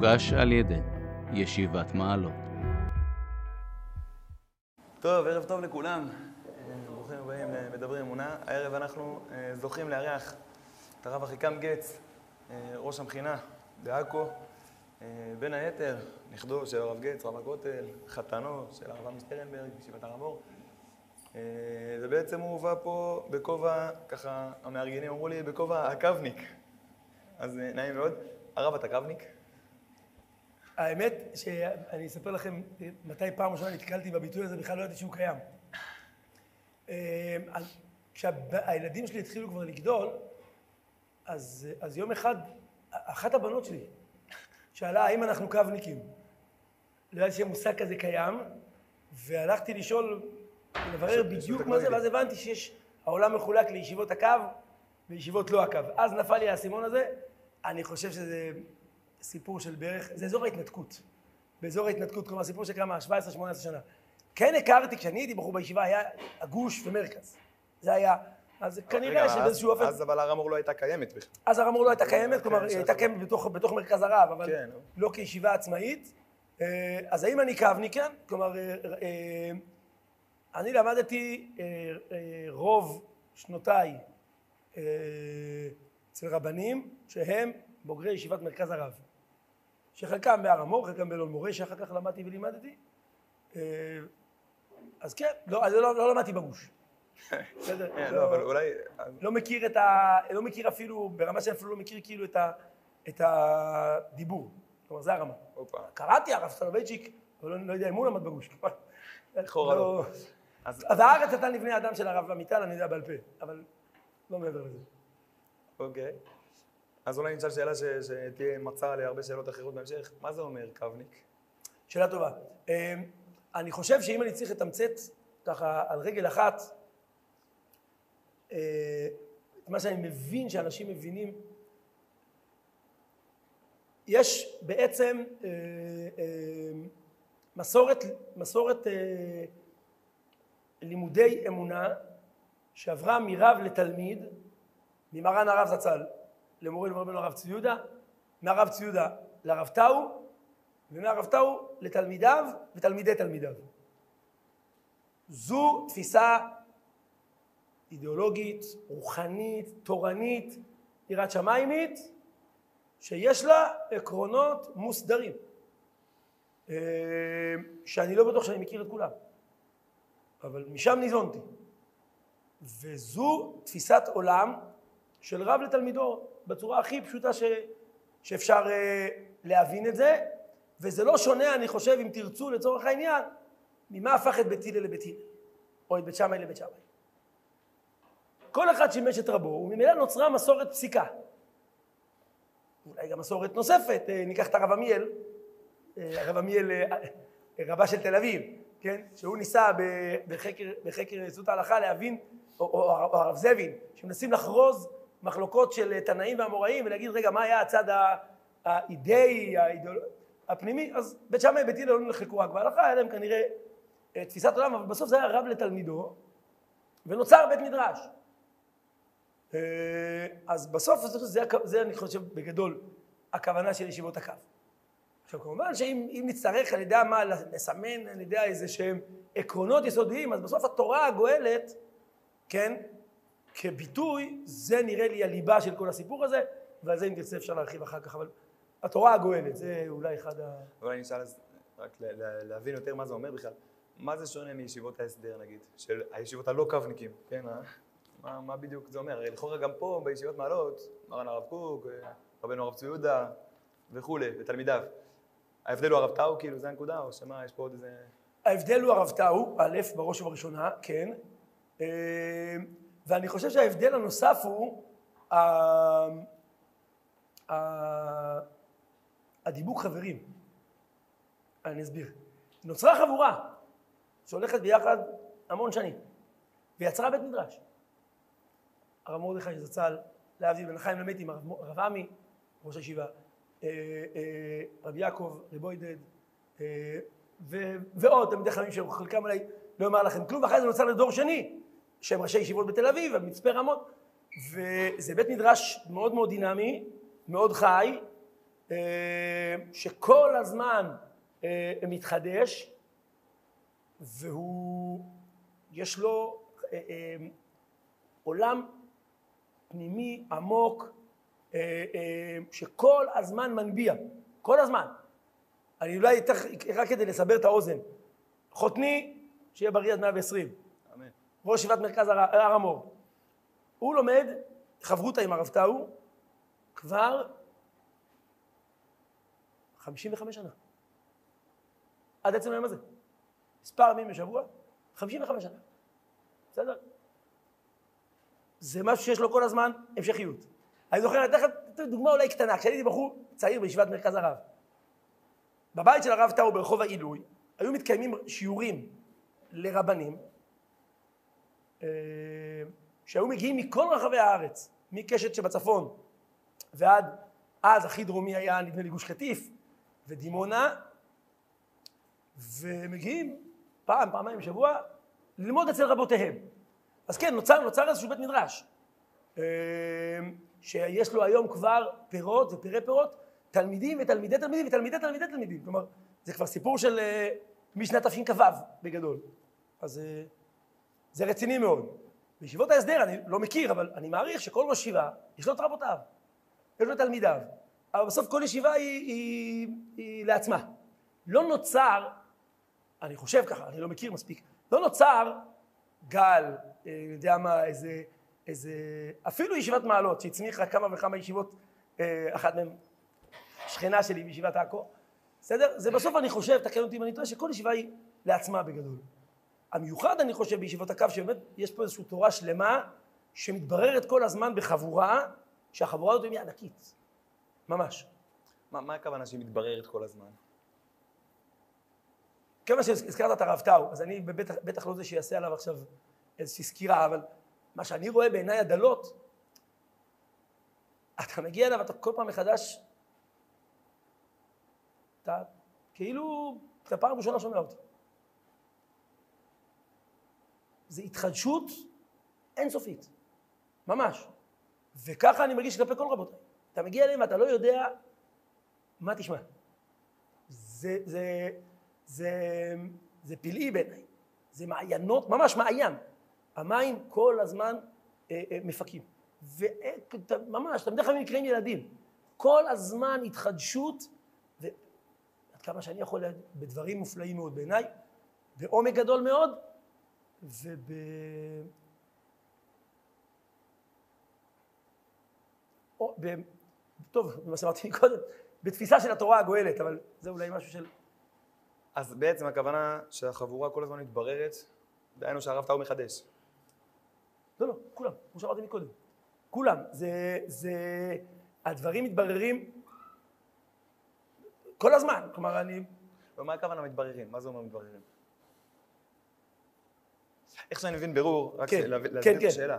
מוגש על ידי ישיבת מעלות. טוב, ערב טוב לכולם. ברוכים הבאים למדברים אמונה. הערב אנחנו אה, זוכים לארח את הרב אחיקם גץ, אה, ראש המכינה בעכו. אה, בין היתר, נכדו של הרב גץ, רב הכותל, חתנו של הרב עמי שטרנברג, ישיבת הר המור. ובעצם הוא הובא פה בכובע, ככה המארגנים אמרו לי, בכובע הקבניק. אז נעים מאוד. הרב, אתה קבניק? האמת שאני אספר לכם מתי פעם ראשונה נתקלתי בביטוי הזה, בכלל לא ידעתי שהוא קיים. כשהילדים שלי התחילו כבר לגדול, אז, אז יום אחד, אחת הבנות שלי שאלה האם אנחנו קבניקים. לא ידעתי שמושג כזה קיים, והלכתי לשאול, לברר בדיוק מה זה, ואז הבנתי שיש, העולם מחולק לישיבות הקו וישיבות לא הקו. אז נפל לי האסימון הזה, אני חושב שזה סיפור של בערך, זה אזור ההתנתקות. באזור ההתנתקות, כלומר סיפור של כמה, 17-18 שנה. כן הכרתי, כשאני הייתי בחור בישיבה, היה הגוש ומרכז. זה היה, אז כנראה שבאיזשהו אופן... אז אבל הר המור לא הייתה קיימת בכלל. אז הר המור לא הייתה קיימת, כלומר, היא הייתה קיימת בתוך מרכז הרב, אבל כן. לא כישיבה עצמאית. אז האם אני קבני כן? כלומר, אני למדתי רוב שנותיי אצל רבנים שהם בוגרי ישיבת מרכז הרב. שחלקם בהר המור, חלקם באלון מורה, שאחר כך למדתי ולימדתי. אז כן, לא, אני לא, לא למדתי בגוש. בסדר? לא, אבל אולי... לא מכיר את ה... לא מכיר אפילו, ברמה שאני אפילו לא מכיר כאילו את, ה, את הדיבור. כלומר, זה הרמה. הופה. קראתי הרב סולובייצ'יק, אבל לא, לא יודע אם הוא למד בגוש. לכאורה לא. אז, אז הארץ נתן לבני אדם של הרב עמיטל, אני יודע בעל פה, אבל לא מעבר לזה. אוקיי. אז אולי נשאל שאלה. שתהיה מצע להרבה שאלות אחרות בהמשך. מה זה אומר קבניק? שאלה טובה. אני חושב שאם אני צריך לתמצת ככה על רגל אחת את מה שאני מבין שאנשים מבינים, יש בעצם מסורת, מסורת לימודי אמונה שעברה מרב לתלמיד, ממרן הרב זצ"ל למורה למורנו הרב צבי יהודה, מהרב צבי יהודה לרב טאו, ומהרב טאו לתלמידיו ותלמידי תלמידיו. זו תפיסה אידיאולוגית, רוחנית, תורנית, יראת שמיימית, שיש לה עקרונות מוסדרים, שאני לא בטוח שאני מכיר את כולם, אבל משם ניזונתי. וזו תפיסת עולם של רב לתלמידו, בצורה הכי פשוטה ש... שאפשר להבין את זה, וזה לא שונה, אני חושב, אם תרצו, לצורך העניין, ממה הפך את בית הלל לבית הלל, או את בית שמאי לבית שמאי. כל אחד שימש את רבו, וממילא נוצרה מסורת פסיקה. אולי גם מסורת נוספת, ניקח את הרב עמיאל, הרב עמיאל, רבה של תל אביב, כן? שהוא ניסה בחקר, בחקר יסוד ההלכה להבין, או, או, או הרב זבין, שמנסים לחרוז מחלוקות של תנאים ואמוראים ולהגיד, רגע, מה היה הצד האידאי, האידיאולוגי, הפנימי? אז בית שמאי ובית הלל לא נחלקו רק בהלכה, היה להם כנראה תפיסת עולם, אבל בסוף זה היה רב לתלמידו, ונוצר בית מדרש. אז בסוף זה, זה אני חושב בגדול הכוונה של ישיבות הקו. עכשיו כמובן שאם נצטרך, אני יודע מה, לסמן, אני יודע איזה שהם עקרונות יסודיים, אז בסוף התורה הגואלת, כן, כביטוי, זה נראה לי הליבה של כל הסיפור הזה, ועל זה אם תרצה אפשר להרחיב אחר כך, אבל התורה הגואלת, זה אולי אחד ה... אבל אני אשאל רק להבין יותר מה זה אומר בכלל. מה זה שונה מישיבות ההסדר נגיד, של הישיבות הלא קו-ניקים, כן? מה, מה בדיוק זה אומר? הרי לכאורה גם פה בישיבות מעלות, מרן הרב קוק, רבנו הרב צבי יהודה וכולי, ותלמידיו. ההבדל הוא הרב טאו, כאילו, זה הנקודה, או שמה, יש פה עוד איזה... ההבדל הוא הרב טאו, א', בראש ובראשונה, כן. ואני חושב שההבדל הנוסף הוא הדיבוק חברים. אני אסביר. נוצרה חבורה שהולכת ביחד המון שנים, ויצרה בית מדרש. הרב מרדכי זצ"ל, להבדיל בן חיים למדים, הרב עמי, ראש הישיבה, רב יעקב, רב עודד, ועוד תלמידי חכמים שחלקם אולי לא אומר לכם כלום, ואחרי זה נוצר לדור שני, שהם ראשי ישיבות בתל אביב, במצפה רמות, וזה בית מדרש מאוד מאוד דינמי, מאוד חי, אה, שכל הזמן אה, מתחדש, והוא, יש לו אה, עולם פנימי עמוק שכל הזמן מנביע, כל הזמן. אני אולי אתן רק כדי לסבר את האוזן. חותני, שיהיה בריא עד 120, אמן. ראש ישיבת מרכז הר הר המור. הוא לומד חברותא עם הרב טאו כבר 55 שנה. עד עצם היום הזה. מספר ימים בשבוע, 55 שנה. בסדר? זה משהו שיש לו כל הזמן המשכיות. אני זוכר, אני אתן לך דוגמה אולי קטנה, כשהייתי בחור צעיר בישיבת מרכז הרב. בבית של הרב טאו ברחוב העילוי, היו מתקיימים שיעורים לרבנים, שהיו מגיעים מכל רחבי הארץ, מקשת שבצפון ועד, אז הכי דרומי היה נדמה לי גוש קטיף ודימונה, ומגיעים פעם, פעמיים בשבוע, ללמוד אצל רבותיהם. אז כן, נוצר, נוצר איזשהו בית מדרש, אה, שיש לו היום כבר פירות ופירי פירות, תלמידים ותלמידי תלמידים ותלמידי תלמידי תלמידים. כלומר, זה כבר סיפור של אה, משנת תשכ"ו בגדול. אז אה, זה רציני מאוד. בישיבות ההסדר אני לא מכיר, אבל אני מעריך שכל ראש ישיבה יש לו את רבותיו, יש לו את תלמידיו, אבל בסוף כל ישיבה היא, היא, היא לעצמה. לא נוצר, אני חושב ככה, אני לא מכיר מספיק, לא נוצר גל, אה, אני יודע מה, איזה, איזה, אפילו ישיבת מעלות שהצמיחה כמה וכמה ישיבות, אה, אחת מהן שכנה שלי בישיבת עכו, בסדר? זה בסוף אני חושב, תקן אותי אם אני טועה, שכל ישיבה היא לעצמה בגדול. המיוחד אני חושב בישיבות הקו, שבאמת יש פה איזושהי תורה שלמה שמתבררת כל הזמן בחבורה, שהחבורה הזאת היא ענקית, ממש. מה, מה הכוונה שהיא מתבררת כל הזמן? כיוון שהזכרת את הרב טאו, אז אני בטח, בטח לא זה שיעשה עליו עכשיו איזושהי סקירה, אבל מה שאני רואה בעיניי הדלות, אתה מגיע אליו, אתה כל פעם מחדש, אתה כאילו, אתה פעם ראשונה שומע אותו. זה התחדשות אינסופית, ממש. וככה אני מרגיש כלפי כל רבותיי. אתה מגיע אליהם ואתה לא יודע מה תשמע. זה, זה, זה, זה פלאי בעיניי. זה מעיינות, ממש מעיין. המים כל הזמן אה, אה, מפקים. וממש, אתה בדרך כלל נקראים ילדים. כל הזמן התחדשות, ועד כמה שאני יכול בדברים מופלאים מאוד בעיניי, בעומק גדול מאוד, וב... או, ב... טוב, מה שאמרתי קודם, בתפיסה של התורה הגואלת, אבל זה אולי משהו של... אז בעצם הכוונה שהחבורה כל הזמן מתבררת, דהיינו שהרב טאו מחדש. לא, לא, כולם, כמו שאמרתי מקודם. כולם. זה, זה... הדברים מתבררים כל הזמן. כלומר, אני... ומה הכוונה מתבררים? מה זה אומר מתבררים? איך שאני מבין ברור, רק כן, להבין- כן, את כן. השאלה.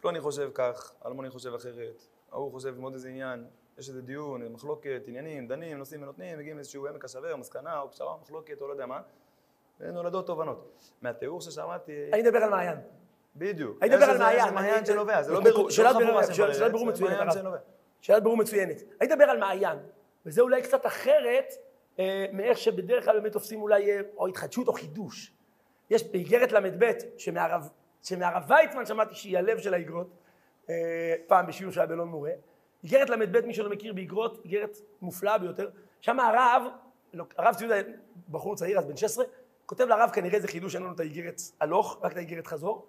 פלוני חושב כך, אלמוני חושב אחרת, ההוא חושב עם עוד איזה עניין, יש איזה דיון, מחלוקת, עניינים, דנים, נושאים ונותנים, מגיעים לאיזשהו עמק השווה, או מסקנה, או פשרה, או מחלוקת, או לא יודע מה, ונולדות תובנות. מהתיאור ששמעתי, אני אדבר על מעיין. בדיוק. אני אדבר על איזה- מעיין. איזה מעיין אני- שנובע, זה לא ברור, שאלת זה לא בירור- בירור זה מצוינת, הרב. שאלת בירור מצוינת. אני אדבר על מעיין, וזה אולי קצת אחרת אה, מאיך שבדרך כלל באמת תופסים אולי אה, או התחדשות או חידוש. יש באיגרת ל"ב, שמהרב, ויצמן שמעתי שהיא הלב של האיגרות, אה, פעם בשיעור שהיה באלון מורה. איגרת ל"ב, מי שלא מכיר באיגרות, איגרת מופלאה ביותר. שם הרב, לא, הרב ציודה, בחור צעיר אז בן 16, כותב לרב כנראה איזה חידוש, אין לנו את האיגרת הלוך, רק את האיגרת חזור.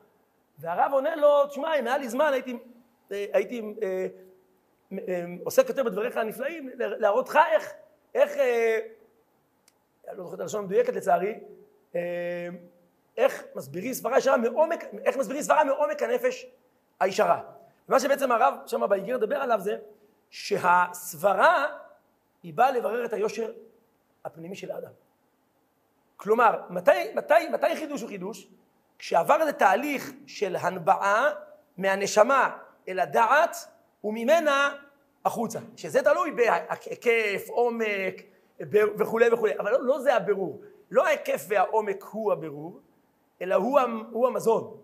והרב עונה לו, תשמע, אם היה לי זמן הייתי, אה, הייתי אה, אה, עוסק יותר בדבריך הנפלאים, להראות לך איך, איך, אה, אני לא זוכר את הלשון המדויקת לצערי, איך מסבירים סברה ישרה מעומק, איך מסבירים סברה מעומק הנפש הישרה. ומה שבעצם הרב שם באיגרת מדבר עליו זה שהסברה היא באה לברר את היושר הפנימי של האדם. כלומר, מתי, מתי, מתי חידוש הוא חידוש? כשעבר איזה תהליך של הנבעה מהנשמה אל הדעת וממנה החוצה, שזה תלוי בהיקף, עומק וכולי וכולי, אבל לא, לא זה הבירור. לא ההיקף והעומק הוא הבירור, אלא הוא, הוא המזון.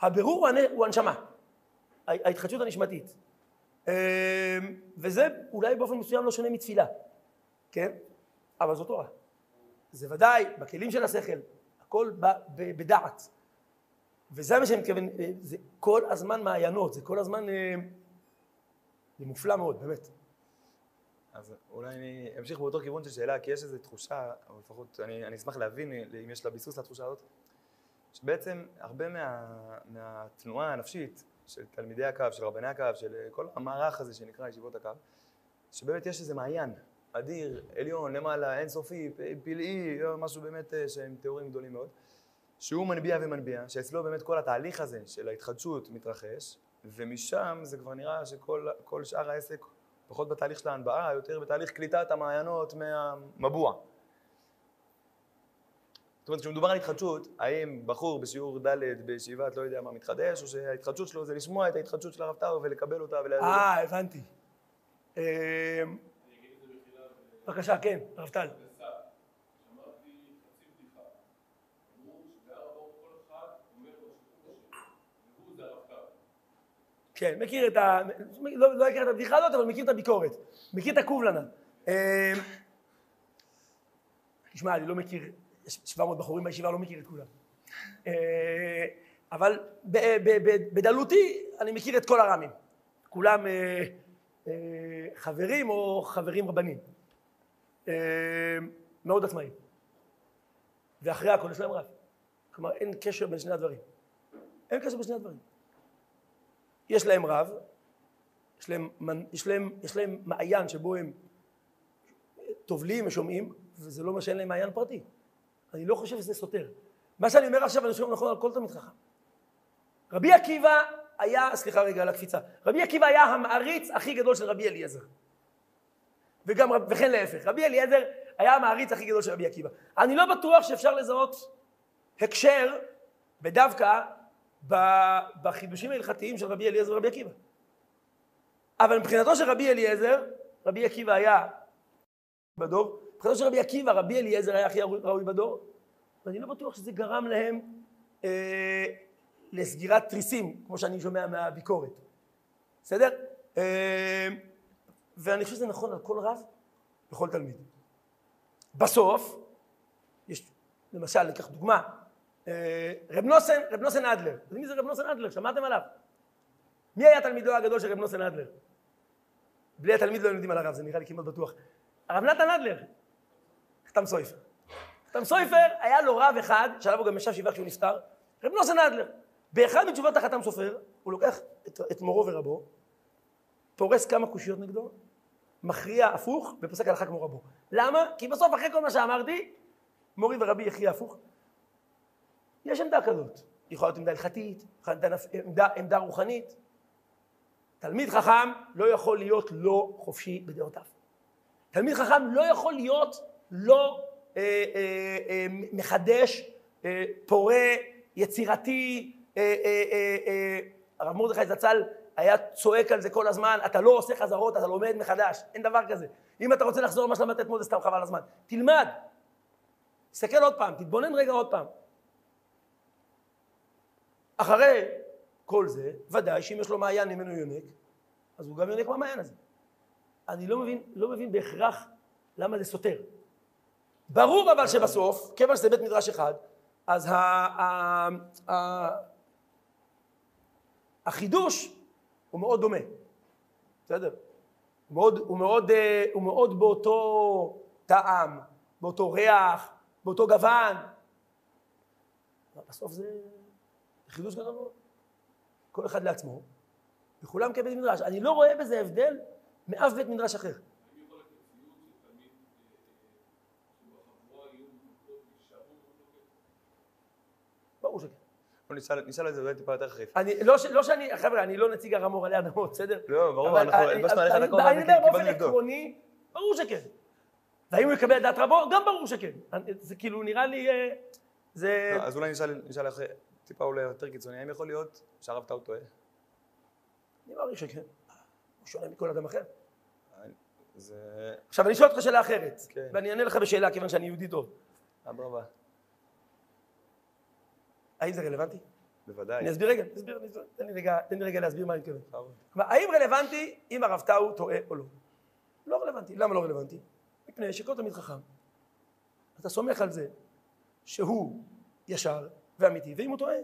הבירור הוא הנ- הוא הנשמה, ההתחדשות הנשמתית. וזה אולי באופן מסוים לא שונה מתפילה, כן? אבל זו תורה. זה ודאי בכלים של השכל, הכל ב, ב, בדעת. וזה מה שאני מתכוון, אה, זה כל הזמן מעיינות, זה כל הזמן, אה, זה מופלא מאוד, באמת. אז אולי אני אמשיך באותו כיוון של שאלה, כי יש איזו תחושה, או לפחות אני, אני אשמח להבין אם יש לה ביסוס לתחושה הזאת, שבעצם הרבה מה, מהתנועה הנפשית של תלמידי הקו, של רבני הקו, של כל המערך הזה שנקרא ישיבות הקו, שבאמת יש איזה מעיין אדיר, עליון, למעלה, אינסופי, פלאי, משהו באמת אה, שהם תיאורים גדולים מאוד, שהוא מנביע ומנביע, שאצלו באמת כל התהליך הזה של ההתחדשות מתרחש, ומשם זה כבר נראה שכל שאר העסק פחות בתהליך של ההנבאה, יותר בתהליך קליטת המעיינות מהמבוע. זאת אומרת, כשמדובר על התחדשות, האם בחור בשיעור ד' בישיבת לא יודע מה מתחדש, או שההתחדשות שלו זה לשמוע את ההתחדשות של הרב טאו ולקבל אותה ולהגיד... אה, הבנתי. אמ, בבקשה, כן, הרב טל. כן, מכיר את ה... לא, לא הכיר את הבדיחה הזאת, אבל מכיר את הביקורת. מכיר את הקובלנה. אמ, תשמע, אני לא מכיר, יש 700 בחורים בישיבה, לא מכיר את כולם. אה, אבל בדלותי אני מכיר את כל הרמים. כולם אה, אה, חברים או חברים רבנים. מאוד עצמאיים. ואחרי הכל יש להם רב. כלומר, אין קשר בין שני הדברים. אין קשר בין שני הדברים. יש להם רב, יש להם, יש להם, יש להם מעיין שבו הם טובלים ושומעים, וזה לא מה שאין להם מעיין פרטי. אני לא חושב שזה סותר. מה שאני אומר עכשיו אני חושב נכון על כל תלמיד חכם. רבי עקיבא היה, סליחה רגע על הקפיצה, רבי עקיבא היה המעריץ הכי גדול של רבי אליעזר. וגם, וכן להפך, רבי אליעזר היה המעריץ הכי גדול של רבי עקיבא. אני לא בטוח שאפשר לזהות הקשר בדווקא בחידושים ההלכתיים של רבי אליעזר ורבי עקיבא. אבל מבחינתו של רבי אליעזר, רבי עקיבא היה בדור, מבחינתו של רבי עקיבא, רבי אליעזר היה הכי ראוי בדור, ואני לא בטוח שזה גרם להם אה, לסגירת תריסים, כמו שאני שומע מהביקורת. בסדר? אה, ואני חושב שזה נכון על כל רב וכל תלמיד. בסוף, יש, למשל, ניקח דוגמה, אה, רב נוסן, רב נוסן אדלר. מי זה רב נוסן אדלר? שמעתם עליו? מי היה תלמידו הגדול של רב נוסן אדלר? בלי התלמיד לא יודעים על הרב, זה נראה לי כמעט בטוח. הרב נתן אדלר, חתם סויפר. חתם סויפר, היה לו רב אחד, שעליו הוא גם ישב שבעה כשהוא נפטר, רב נוסן אדלר. באחד מתשובות החתם סופר, הוא לוקח את, את מורו ורבו, פורס כמה קושיות נגדו, מכריע הפוך, ופוסק הלכה כמו רבו. למה? כי בסוף, אחרי כל מה שאמרתי, מורי ורבי יכריע הפוך. יש עמדה כזאת. יכולה להיות עמדה הלכתית, עמדה, עמדה, עמדה רוחנית. תלמיד חכם לא יכול להיות לא חופשי בדעותיו. תלמיד חכם לא יכול להיות לא אה, אה, אה, מחדש, אה, פורה, יצירתי. אה, אה, אה, אה, הרב מרדכי זצ"ל היה צועק על זה כל הזמן, אתה לא עושה חזרות, אתה לומד מחדש, אין דבר כזה. אם אתה רוצה לחזור למה שלמדת אתמול זה סתם חבל הזמן. תלמד, תסתכל עוד פעם, תתבונן רגע עוד פעם. אחרי כל זה, ודאי שאם יש לו מעיין ממנו יונק, אז הוא גם יונק מהמעיין הזה. אני לא מבין, לא מבין בהכרח למה זה סותר. ברור אבל שבסוף, כיוון שזה בית מדרש אחד, אז החידוש הוא מאוד דומה, בסדר? אה, הוא מאוד באותו טעם, באותו ריח, באותו גוון. בסוף זה חידוש גדול. כל אחד לעצמו, וכולם כבית מדרש. אני לא רואה בזה הבדל מאף בית מדרש אחר. ברור שכן. בוא נשאל את זה אולי טיפה יותר חריף. לא, לא שאני, חבר'ה, אני לא נציג הרמור עלי אדמות, בסדר? לא, ברור, אנחנו הלבשנו עליך את הכל, אני מדבר באופן עקרוני, ברור שכן. והאם הוא יקבל את דעת רבו? גם ברור שכן. זה כאילו נראה לי... אה, זה... לא, אז אולי נשאל אחרי, טיפה אולי יותר קיצוני, האם יכול להיות שהרב טאו טועה? אני מעריך שכן. הוא שונה מכל אדם אחר. זה... עכשיו אני אשאל אותך שאלה אחרת, כן. ואני אענה לך בשאלה כיוון שאני יהודי טוב. אדרבה. האם זה רלוונטי? בוודאי. אני אסביר רגע, אסביר, תן לי רגע, תן לי רגע להסביר מה אני מתכוון. כלומר, האם רלוונטי אם הרב טאו טועה או לא? לא רלוונטי. למה לא רלוונטי? מפני שכל תלמיד חכם, אתה סומך על זה שהוא ישר ואמיתי, ואם הוא טועה,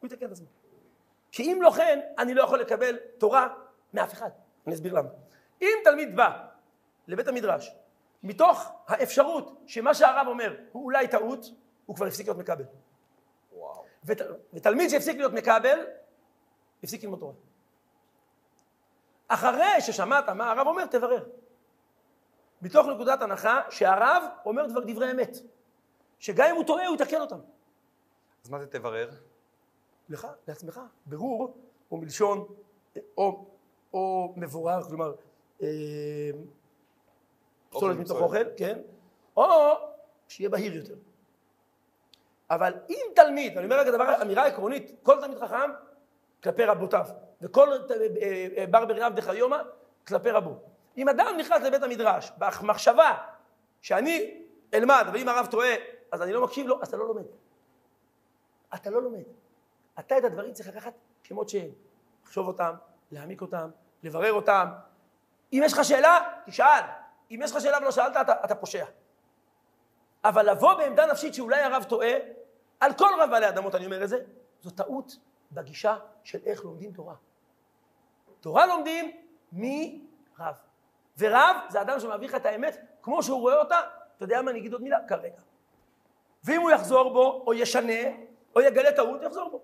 הוא יתקן את עצמו. כי אם לא כן, אני לא יכול לקבל תורה מאף אחד. אני אסביר למה. אם תלמיד בא לבית המדרש מתוך האפשרות שמה שהרב אומר הוא אולי טעות, הוא כבר הפסיק להיות מקבל. ות, ותלמיד שהפסיק להיות מקבל, הפסיק ללמוד תורה. אחרי ששמעת מה הרב אומר, תברר. מתוך נקודת הנחה שהרב אומר דבר, דברי אמת. שגם אם הוא טועה, הוא יתקן אותם. אז מה זה תברר? לך, לעצמך. ברור הוא מלשון או, או מבורר, כלומר, אה, פסולת מתוך. אוכל, כן, או שיהיה בהיר יותר. אבל אם תלמיד, אני אומר רגע דבר, אמירה עקרונית, כל תלמיד חכם כלפי רבותיו, וכל אה, אה, בר בריב דחיומא כלפי רבו. אם אדם נכנס לבית המדרש במחשבה שאני אלמד, אבל אם הרב טועה, אז אני לא מקשיב לו, אז אתה לא לומד. אתה לא לומד. אתה את הדברים צריך לקחת כמות שהם. לחשוב אותם, להעמיק אותם, לברר אותם. אם יש לך שאלה, תשאל. אם יש לך שאלה ולא שאלת, אתה, אתה פושע. אבל לבוא בעמדה נפשית שאולי הרב טועה, על כל רב בעלי אדמות אני אומר את זה, זו טעות בגישה של איך לומדים תורה. תורה לומדים מרב. ורב זה אדם שמעביר לך את האמת כמו שהוא רואה אותה, אתה יודע מה, אני אגיד עוד מילה, כרגע. ואם הוא יחזור בו, או ישנה, או יגלה טעות, יחזור בו.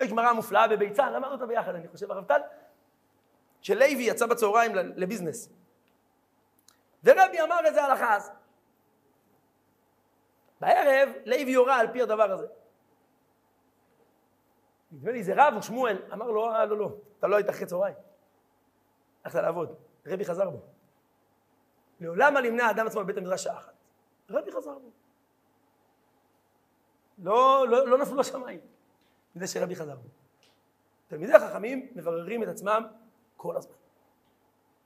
יש גמרא מופלאה בביצה, למדנו אותה ביחד, אני חושב, הרב טל, שלוי יצא בצהריים לביזנס. ורבי אמר איזה הלכה אז. בערב, לוי הורה על פי הדבר הזה. נדמה לי, זה רב או שמואל, אמר לו, אה, לא, לא, אתה לא היית אחרי צהריים. הלכת לעבוד. רבי חזר בו. לעולם מה נמנע האדם עצמו בבית המדרש שעה אחת. רבי חזר בו. לא, לא, לא נפלו השמיים, מזה שרבי חזר בו. תלמידי החכמים מבררים את עצמם כל הזמן.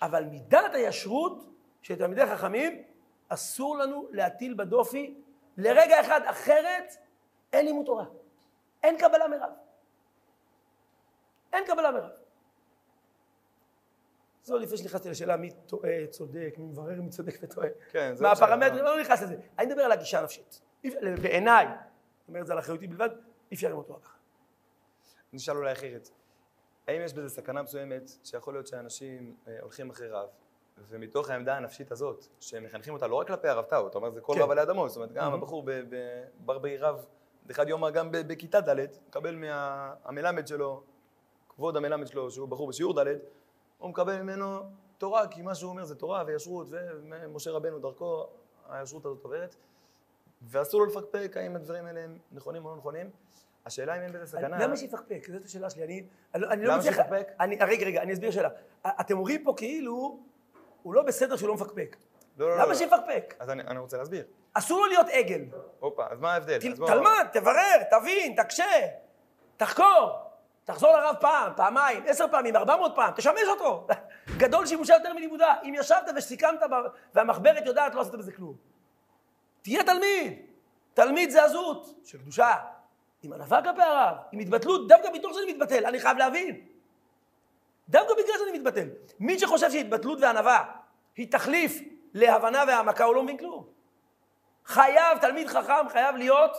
אבל מידת הישרות של תלמידי החכמים, אסור לנו להטיל בדופי לרגע אחד, אחרת אין לימוד תורה. אין קבלה מרב. אין קבלה מרב. זה עוד לפני שנכנסתי לשאלה מי טועה, צודק, מי מברר מי צודק וטועה. כן, זה מה הפרמטרים, אה. לא נכנס לזה. אני מדבר על הגישה הנפשית. בעיניי, אני אומר את זה על אחריותי בלבד, אי אפשר ללמוד תורה ככה. נשאל אולי אחרת. האם יש בזה סכנה מסוימת שיכול להיות שאנשים אה, הולכים אחרי רב, ומתוך העמדה הנפשית הזאת, שמחנכים אותה לא רק כלפי הרב טאו, אתה אומר זה כל כן. רב עלי אדמות, זאת אומרת גם Mhm. הבחור ב- ב- ברבי רב, אחד יומא גם בכיתה ד', מקבל מהמלמד שלו, כבוד המלמד שלו, שהוא בחור בשיעור ד', הוא מקבל ממנו תורה, כי מה שהוא אומר זה תורה וישרות, ומשה רבנו דרכו הישרות הזאת עוברת, ואסור לו לפקפק האם הדברים האלה הם נכונים או לא נכונים. השאלה אם אין בזה סכנה. למה שיפקפק? זאת השאלה שלי. אני, אני, לא- אני לא למה מצליח... שיפקפק? אני, רגע, רגע, אני אסביר שאלה. אתם אומרים פה כאילו, הוא לא בסדר שהוא לא מפקפק. לא, לא, לא, למה. שיפקפק? אז אני, אני רוצה להסביר. אסור לו להיות עגל. הופה, אז מה ההבדל? ת- אז בוא- תלמד, תברר, תבין, תקשה, תחקור. תחזור לרב פעם, פעמיים, עשר פעמים, ארבע מאות פעם, תשמש אותו. גדול שימושה יותר מלימודה. אם ישבת וסיכמת והמחברת יודעת, לא עשית בזה כלום. תהיה תלמיד. תלמיד זה עזות של קדושה. עם ענווה כלפי הרב, עם התבטלות, דווקא מתוך שאני מתבטל, אני חייב להבין. דווקא בגלל שאני מתבטל. מי שחושב שהתבטלות וענווה היא תחליף להבנה והעמקה, הוא לא מבין כלום. חייב, תלמיד חכם חייב להיות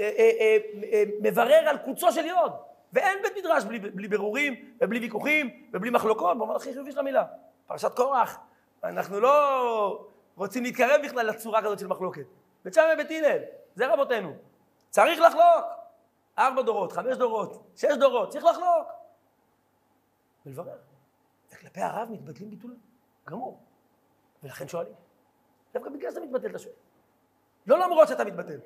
אה, אה, אה, מברר על קוצו של יוד. ואין בית מדרש בלי, בלי ברורים, ובלי ויכוחים, ובלי מחלוקות, במובן הכי חיובי של המילה. פרשת קורח, אנחנו לא רוצים להתקרב בכלל לצורה כזאת של מחלוקת. בית שמאי ובית הלל, זה רבותינו. צריך לחלוק. ארבע דורות, חמש דורות, שש דורות, צריך לחלוק. ולברר. וכלפי הרב מתבטלים ביטול גמור. ולכן שואלים. דווקא בגלל שאתה מתבטל אתה שואל. לא למרות שאתה מתבטל.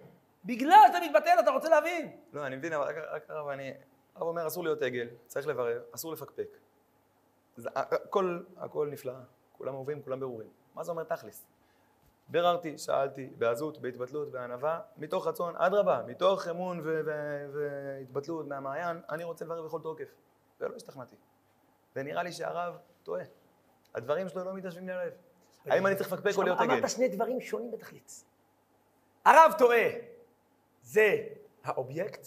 בגלל שאתה מתבטל אתה רוצה להבין. לא, אני מבין, אבל רק, הרב, אני... הרב אומר, אסור להיות עגל, צריך לברר, אסור לפקפק. הכל, הכל נפלא, כולם אהובים, כולם ברורים. מה זה אומר תכלס? ביררתי, שאלתי, בעזות, בהתבטלות, בענווה, מתוך רצון, אדרבה, מתוך אמון והתבטלות מהמעיין, אני רוצה לברר בכל תוקף. ולא השתכנעתי. ונראה לי שהרב טועה. הדברים שלו לא מתיישבים לי ללב. האם אני צריך לפקפק או להיות עגל? אמרת שני דברים שונים בתכלית. הרב טועה, זה האובייקט,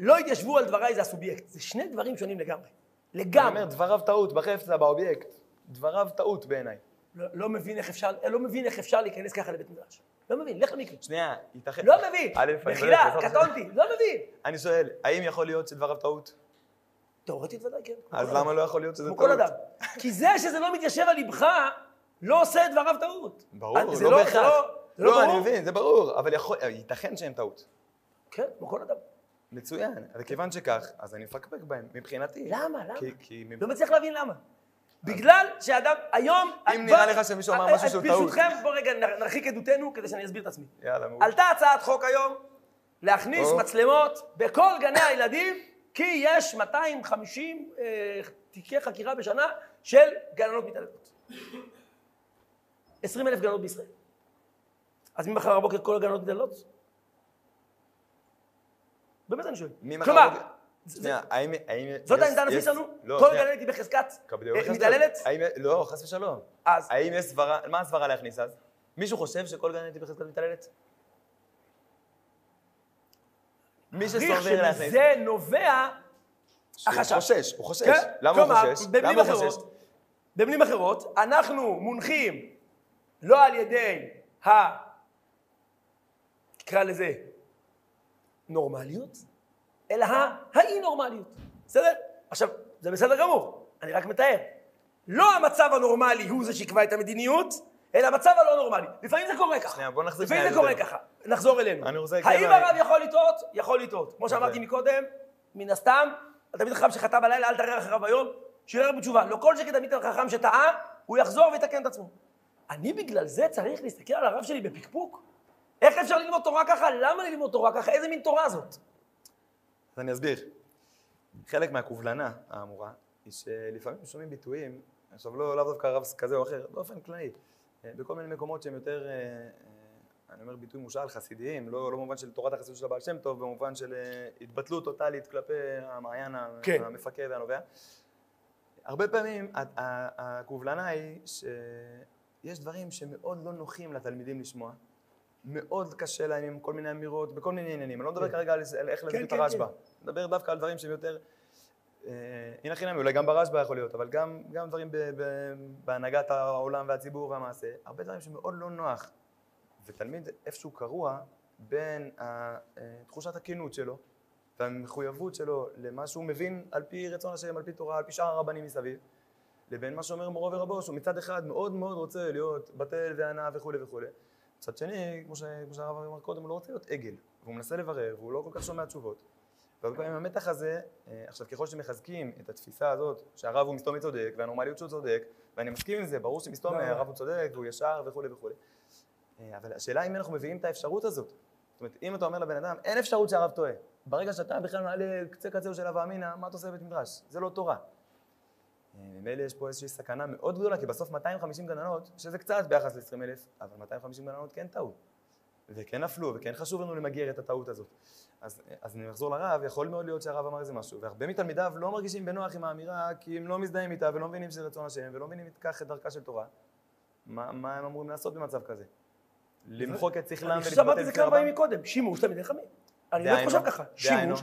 לא התיישבו על דבריי זה הסובייקט. זה שני דברים שונים לגמרי. אני לגמרי. אומר, דבריו טעות, בחפצא, באובייקט. דבריו טעות בעיניי. לא, לא מבין איך אפשר, לא מבין איך אפשר להיכנס ככה לבית מדרש. לא מבין, לך למקווה. שנייה, ייתכן... לא מבין. אני מחילה, קטונתי, לא מבין. אני שואל, האם יכול להיות שדבריו טעות? תאורטית ודאי כן. כמו אז למה. לא יכול להיות שזה כמו טעות? כל אדם. כי זה שזה לא מתיישב על ליבך, לא עושה את דבריו טעות. ברור, זה לא זה בהכרח. זה לא לא, אני ברור? מבין, זה ברור, אבל יכול- ייתכן שהם טעות. כן, כמו כל אדם. מצוין, וכיוון שכך, אז אני מפקפק בהם, מבחינתי. למה? למה? כי-. לא מצליח להבין למה. בגלל שאדם, היום... אם נראה לך שמישהו אמר משהו שהוא טעות. ברשותכם, בוא רגע נר- נרחיק עדותנו כדי שאני אסביר את עצמי. יאללה, מעולה. עלתה הצעת חוק היום להכניס. מצלמות בכל גני הילדים, כי יש 250 אה, תיקי חקירה בשנה של גננות מתעללות. 20 אלף גננות בישראל. אז ממחר בבוקר כל הגננות מתעללות? באמת אני שואל. כלומר, שנייה, האם... זאת העמדה הנפשית שלנו? לא, כל. גננת היא בחזקת אה. מתעללת? לא, חס ושלום. אז האם יש סברה... מה הסברה להכניס אז? מישהו חושב שכל גננת היא בחזקת מתעללת? מי שסובר להכניס... שמזה נובע החשש. הוא חושש, הוא חושש. כן? למה הוא כלומר, חושש? במילים למה הוא חושש? אחרות, במילים אחרות, אנחנו מונחים לא על ידי ה... נקרא לזה נורמליות, אלא האי-נורמליות. בסדר? עכשיו, זה בסדר גמור, אני רק מתאר. לא המצב הנורמלי הוא זה שיקבע את המדיניות, אלא המצב הלא נורמלי. לפעמים זה קורה ככה. שנייה, בוא נחזיר לפעמים זה קורה. ככה. נחזור אלינו. אני רוצה האם כאילו- הרב יכול לטעות? יכול לטעות. כמו שאמרתי מקודם, מן הסתם, התלמיד החכם שחטא בלילה, אל תראה אחריו היום, שיערער בתשובה. לא כל שכן תלמיד החכם שטעה, הוא יחזור ויתקן את עצמו. אני בגלל זה צריך להסתכל על הרב שלי בפקפוק? איך אפשר ללמוד תורה ככה? למה ללמוד תורה ככה? איזה מין תורה זאת? אז אני אסביר. חלק מהקובלנה האמורה היא שלפעמים שומעים ביטויים, עכשיו לא לאו דווקא רב כזה או אחר, באופן כללי, בכל מיני מקומות שהם יותר, אה, אה, אני אומר ביטוי מושאל, חסידיים, לא, לא במובן של תורת החסידות של הבעל שם טוב, במובן של אה, התבטלות טוטאלית כלפי המעיין כן. המפקד והנובע. הרבה פעמים הקובלנה היא שיש דברים שמאוד לא נוחים לתלמידים לשמוע, מאוד קשה להם עם כל מיני אמירות, בכל מיני עניינים. אני לא מדבר כן. כרגע על איך להסביר את כן, הרשב"א. כן. מדבר דווקא על דברים שהם יותר... אה, הנה חינם, אולי גם ברשב"א יכול להיות, אבל גם, גם דברים ב, ב, בהנהגת העולם והציבור והמעשה, הרבה דברים שמאוד לא נוח. ותלמיד איפשהו קרוע בין תחושת הכנות שלו והמחויבות שלו למה שהוא מבין על פי רצון השם, על פי תורה, על פי שאר הרבנים מסביב, לבין מה שאומר מורו ורבו, שהוא מצד אחד מאוד מאוד רוצה להיות בטל וענה וכולי וכולי. מצד שני, כמו, ש... כמו שהרב אמר קודם, הוא לא רוצה להיות עגל, והוא מנסה לברר, והוא לא כל כך שומע תשובות. והרבה פעמים המתח הזה, אה, עכשיו ככל שמחזקים את התפיסה הזאת, שהרב הוא מסתומי צודק, והנורמליות שהוא צודק, ואני מסכים עם זה, ברור שמסתומי, לא. הרב הוא צודק, והוא ישר וכולי וכולי. אה, אבל השאלה אם אנחנו מביאים את האפשרות הזאת. זאת אומרת, אם אתה אומר לבן אדם, אין אפשרות שהרב טועה. ברגע שאתה בכלל מעלה קצה קצהו של הווה אמינא, מה אתה עושה בבית מדרש? זה לא תורה. אה, ממילא יש פה איזושהי סכנה מאוד גדולה, כי בסוף 250 גננות, שזה קצת ביחס ל-20 אלף, אבל 250 גננות כן טעו. וכן נפלו, וכן חשוב לנו למגר את הטעות הזאת. אז, אז אני אחזור לרב, יכול מאוד להיות שהרב אמר איזה משהו, והרבה מתלמידיו לא מרגישים בנוח עם האמירה, כי הם לא מזדהים איתה ולא מבינים שזה רצון השם, ולא מבינים כך את דרכה של תורה. מה, מה הם אמורים לעשות במצב כזה? למחוק את שכלם אני חושב שאמרתי ולהתבטל את זה כמה פעמים? מקודם, שימוש תלמידי חכמים. אני באמת חושב ככה. שימוש,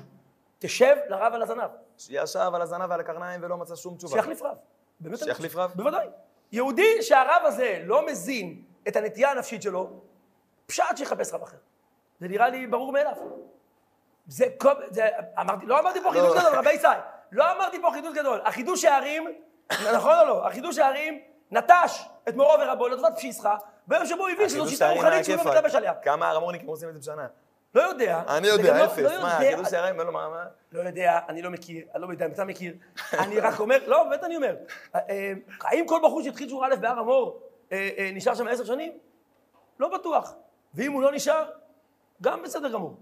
תשב לרב על הזנב, שישב על הזנב ועל הקרניים ולא מצא שום תשובה. שיחליף רב. אני שיחליף חושב. רב? בוודאי. יהודי שהרב הזה לא מזין את הנטייה הנפשית שלו, פשט שיחפש רב אחר. זה נראה לי ברור מאליו. זה, כל- זה אמרתי, לא אמרתי פה חידוש גדול, רבי ישי, לא אמרתי פה חידוש גדול. החידוש הערים, נכון או לא? החידוש הערים נטש את מורו ורבו לטובת פשיסחה, ביום שבו הוא הבין שזו שיטה רוחנית שהוא לא. מתלבש עליה. כמה הרמורניקים עושים את זה בשנה? לא יודע. אני וגם יודע, לא- אפס. לא מה, החידוש הערים, לא, מה, מה? לא יודע, אני לא מכיר, אני לא יודע אם אתה מכיר. אני רק אומר, לא, באמת אני אומר. אה, אה, האם כל בחור שהתחיל שורה א' בהר המור אה, נשאר שם עשר שנים? לא בטוח. ואם הוא לא נשאר, גם בסדר גמור.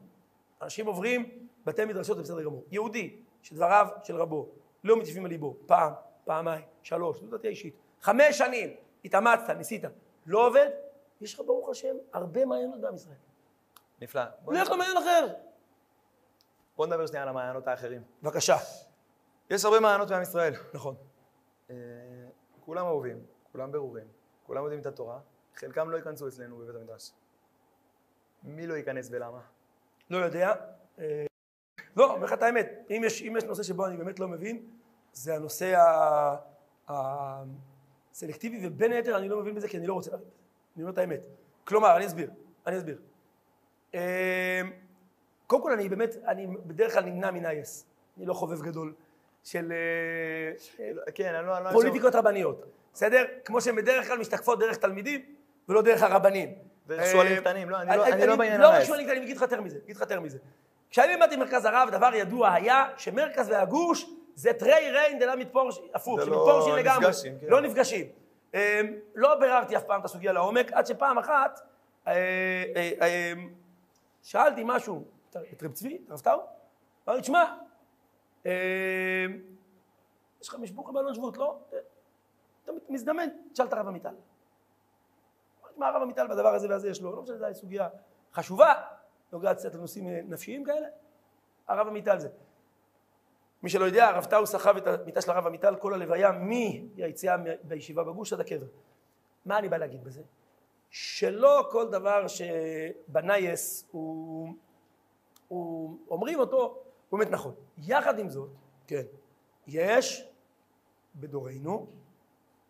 אנשים עוברים בתי מדרשות, זה בסדר גמור. יהודי, שדבריו של רבו לא מתיישבים על ליבו, פעם, פעמיים, שלוש, זו דעתי האישית. חמש שנים, התאמצת, ניסית, לא עובד, יש לך ברוך השם הרבה מעיינות בעם ישראל. נפלא. לך למעיין אחר. בוא נדבר שנייה על המעיינות האחרים. בבקשה. יש הרבה מעיינות בעם ישראל. נכון. אה, כולם אהובים, כולם ברורים, כולם יודעים את התורה, חלקם לא ייכנסו אצלנו בבית המדרש. מי לא ייכנס ולמה? לא יודע. אה, לא, אומר לך את האמת, אם יש, אם יש נושא שבו אני באמת לא מבין, זה הנושא הסלקטיבי, ובין היתר אני לא מבין בזה כי אני לא רוצה להבין. אני אומר את האמת. כלומר, אני אסביר, אני אסביר. אמ, קודם כל, אני באמת, אני בדרך כלל נמנע מנייס. אני לא חובב גדול של אה, כן, אני לא... אני לא- פוליטיקות רבניות, בסדר? כמו שהן בדרך כלל משתקפות דרך תלמידים ולא דרך הרבנים. ושועלים אה, קטנים, לא, אני לא- לא בעניין לא רק. שועלים קטנים, אני אגיד לך יותר מזה, אגיד לך יותר מזה. כשאני לימדתי במרכז הרב, דבר ידוע היה שמרכז והגוש זה תרי ריין דלה מתפורשים, הפוך, זה לא לגמרי. כן. לא נפגשים. אמ, לא ביררתי אף פעם את הסוגיה לעומק, עד שפעם אחת אה, אה, שאלתי משהו, את רב צבי, את רב טאו, אמר לי, תשמע, אה, יש לך משבוק באלון שבות, לא? מזדמן, תשאל את הרב עמיטל. מה הרב עמיטל בדבר הזה והזה יש לו? לא משנה, זו סוגיה חשובה, נוגעת קצת לנושאים אה, נפשיים כאלה. הרב עמיטל זה. מי שלא יודע, הרב טאו סחב את המיטה של הרב עמיטל כל הלוויה מהיציאה בישיבה בגוש עד הקבר. מה אני בא להגיד בזה? שלא כל דבר שבנייס הוא, הוא אומרים אותו, הוא באמת נכון. יחד עם זאת, כן, יש בדורנו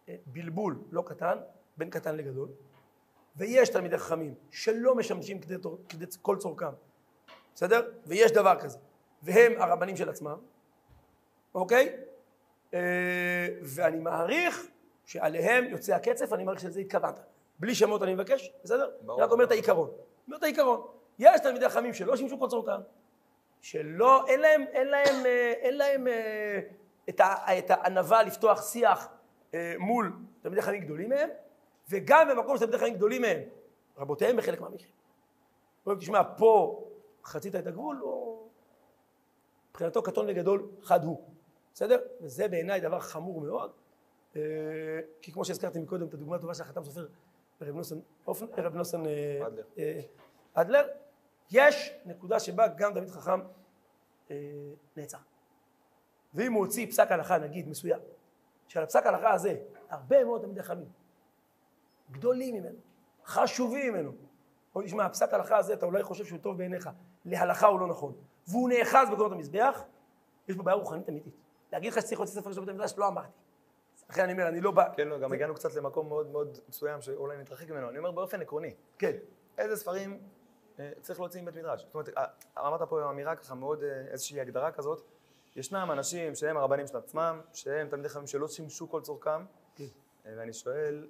אה, בלבול לא קטן, בין קטן לגדול, ויש תלמידי חכמים שלא משמשים כדי, כדי כל צורכם, בסדר? ויש דבר כזה, והם הרבנים של עצמם, אוקיי? אה, ואני מעריך שעליהם יוצא הקצף, אני מעריך שלזה התכוונת. בלי שמות אני מבקש, בסדר? אני רק אומר את העיקרון. אומר את העיקרון. יש תלמידי חכמים שלא שימשו כל צורכם, שלא, אין להם, אין להם, אה, אין להם אה, את, ה, את הענווה לפתוח שיח אה, מול תלמידי חכמים גדולים מהם, וגם במקום שתלמידי חכמים גדולים מהם, רבותיהם בחלק מהמקרים. אומרים, תשמע, פה חצית את הגבול, או מבחינתו קטון וגדול חד הוא, בסדר? וזה בעיניי דבר חמור מאוד, אה, כי כמו שהזכרתי מקודם את הדוגמה הטובה של החתם סופר רב נוסן, אופן, רב נוסן אה, אדלר. אה, אדלר, יש נקודה שבה גם תלמיד חכם אה, נעצר. ואם הוא הוציא פסק הלכה, נגיד, מסוים, שעל הפסק ההלכה הזה, הרבה מאוד תלמידי חכמים, גדולים ממנו, חשובים ממנו, תשמע, הפסק ההלכה הזה, אתה אולי חושב שהוא טוב בעיניך, להלכה הוא לא נכון, והוא נאחז בקומת המזבח, יש פה בעיה רוחנית אמיתית. להגיד לך שצריך להוציא ספר של בית המדרש, לא אמרתי. לכן אני אומר, אני לא בא... כן, לא, גם הגענו קצת למקום מאוד מאוד מסוים שאולי נתרחק ממנו. אני אומר באופן עקרוני, כן, איזה ספרים אה, צריך להוציא מבית מדרש? זאת אומרת, אה, אמרת פה אמירה ככה מאוד, אה, איזושהי הגדרה כזאת. ישנם אנשים שהם הרבנים של עצמם, שהם תלמידי חכמים שלא שימשו כל צורכם, כן. ואני שואל,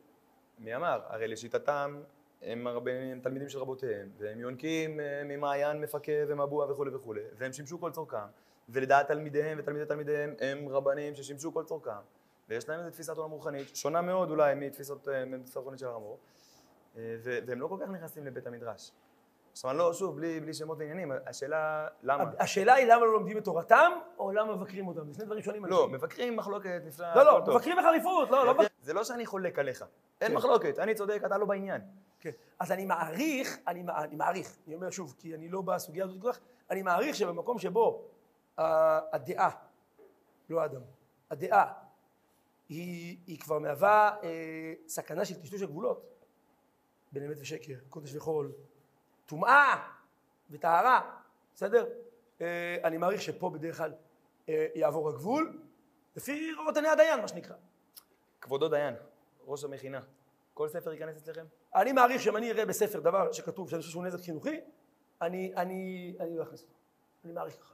מי אמר? הרי לשיטתם הם הרבנים, הם תלמידים של רבותיהם, והם יונקים אה, ממעיין מפקה ומבוע וכולי וכולי, והם שימשו כל צורכם, ולדעת תלמידיהם ותלמידי תלמידיהם הם רבנים ששימשו כל צורכם, ויש להם איזו תפיסת עולם רוחנית, שונה מאוד אולי אה, מתפיסה רוחנית של הרמור, אה, והם לא כל כך נכנסים לבית המדרש. עכשיו, אני לא, שוב, בלי, בלי שמות ועניינים, השאלה למה? השאלה היא למה לא לומדים את תורתם, או למה מבקרים אותם, זה שני דברים שונים. לא, אנשים. מבקרים מחלוקת נפלאה, לא, לא, טוב. מבקרים בחריפות, לא, לא... מבקרים- זה לא שאני חולק עליך, אין כן. מחלוקת, אני צודק, אתה לא בעניין. כן. אז אני מעריך, אני, אני מעריך, אני אומר שוב, כי אני לא בסוגיה הזאת כל כך, אני מעריך שבמקום שבו ה- הדעה, לא האדם, הדעה, היא, היא כבר מהווה אה, סכנה של טשטוש הגבולות בין אמת ושקר, קודש וחול, טומאה וטהרה, בסדר? אה, אני מעריך שפה בדרך כלל אה, יעבור הגבול, לפי ראות עיני הדיין, מה שנקרא. כבודו דיין, ראש המכינה, כל ספר ייכנס אצלכם? אני מעריך שאם אני אראה בספר דבר שכתוב שאני חושב שהוא נזק חינוכי, אני, אני, אני לא אכניס אותו. אני מעריך ככה.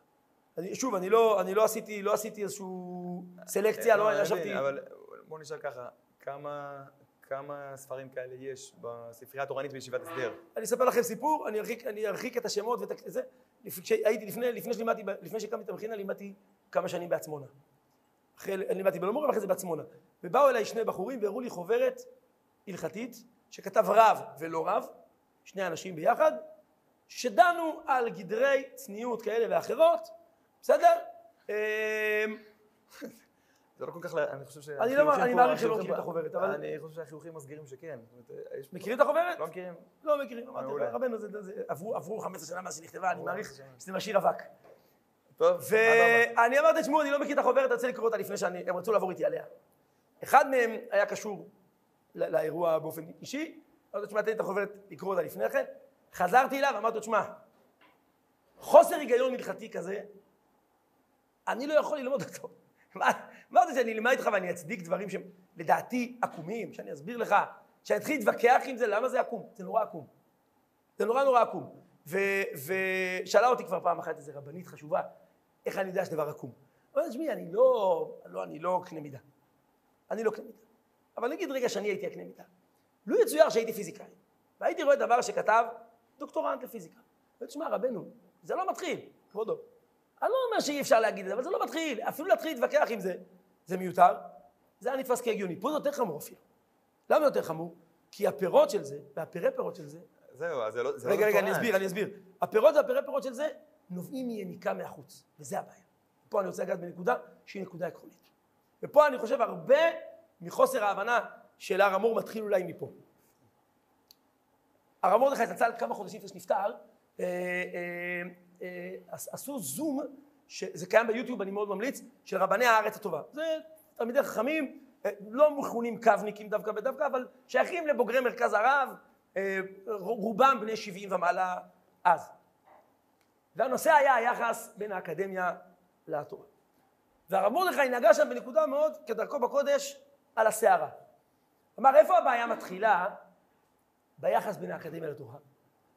אני, שוב, אני לא, אני לא עשיתי, לא עשיתי איזושהי סלקציה, לא אני ישבתי... מבין, אבל בוא נשאל ככה, כמה, כמה ספרים כאלה יש בספרייה התורנית בישיבת הסדר? אני אספר לכם סיפור, אני ארחיק, אני ארחיק את השמות ואת זה. כשהייתי לפני, לפני שלימדתי, לפני שהקמתי את המכינה, לימדתי כמה שנים בעצמונה. אחרי, לימדתי בלמורה ואחרי זה בעצמונה. ובאו אליי שני בחורים והראו לי חוברת הלכתית, שכתב רב ולא רב, שני אנשים ביחד, שדנו על גדרי צניעות כאלה ואחרות, בסדר? זה לא כל כך, אני חושב ש... אני לא- אני מעריך שלא מכירים את החוברת, אבל- אני חושב שהחיוכים מסגירים שכן. מכירים את החוברת? לא מכירים? לא מכירים, אמרתי. רבנו, עברו עברו 15 שנה מאז שנכתבה, אני מעריך זה- שזה משאיר אבק. טוב. ואני אמרתי, תשמעו, אני לא מכיר את החוברת, אני רוצה לקרוא אותה לפני שאני, הם רצו לעבור איתי עליה. אחד מהם היה קשור לאירוע באופן אישי, אמרתי, תשמע, תן לי את החוברת, לקרוא אותה לפני כן. חזרתי אליו, אמרתי לו, תשמע, חוסר היגיון הלכתי כזה, אני לא יכול ללמוד אותו. מה אתה רוצה שאני אלמד איתך ואני אצדיק דברים שהם לדעתי עקומים, שאני אסביר לך, שאני אתחיל להתווכח עם זה, למה זה עקום? זה נורא עקום. זה נורא נורא עקום. ושאלה אותי כבר פעם אחת איזו רבנית חשובה, איך אני יודע שדבר עקום? אמרתי, תשמעי, אני לא, לא, אני לא קנה מידה. אני לא קנה מידה. אבל נגיד רגע שאני הייתי הקנה מידה. לו יצויר שהייתי פיזיקאי, והייתי רואה דבר שכתב דוקטורנט לפיזיקה. ותשמע, רבנו, זה לא מתחיל, כבודו. אני לא אומר שאי אפשר להגיד את זה, אבל זה לא מתחיל. אפילו להתחיל להתווכח עם זה, זה מיותר. זה היה נתפס כהגיוני. פה זה יותר חמור אפילו. למה זה יותר חמור? כי הפירות של זה, והפירי פירות של זה... זהו, אז זה לא זה לא רגע, רגע, אני. אסביר, אני אסביר. הפירות והפירי פירות של זה נובעים מיניקה מהחוץ, וזה הבעיה. פה אני רוצה לגעת בנקודה שהיא נקודה עקרונית. ופה אני חושב הרבה מחוסר ההבנה של הר המור מתחיל אולי מפה. הרב מרדכי זצ"ל כמה חודשים לפני שנפטר, אה, אה, אה, עשו זום, שזה קיים ביוטיוב, אני מאוד ממליץ, של רבני הארץ הטובה. זה תלמידי חכמים, אה, לא מכונים קו-ניקים דווקא ודווקא, אבל שייכים לבוגרי מרכז הרב, אה, רובם בני 70 ומעלה אז. והנושא היה היחס בין האקדמיה לתורה. והרב מרדכי נגע שם בנקודה מאוד, כדרכו בקודש, על הסערה. אמר, איפה הבעיה מתחילה? ביחס בין האקדמיה לתורה.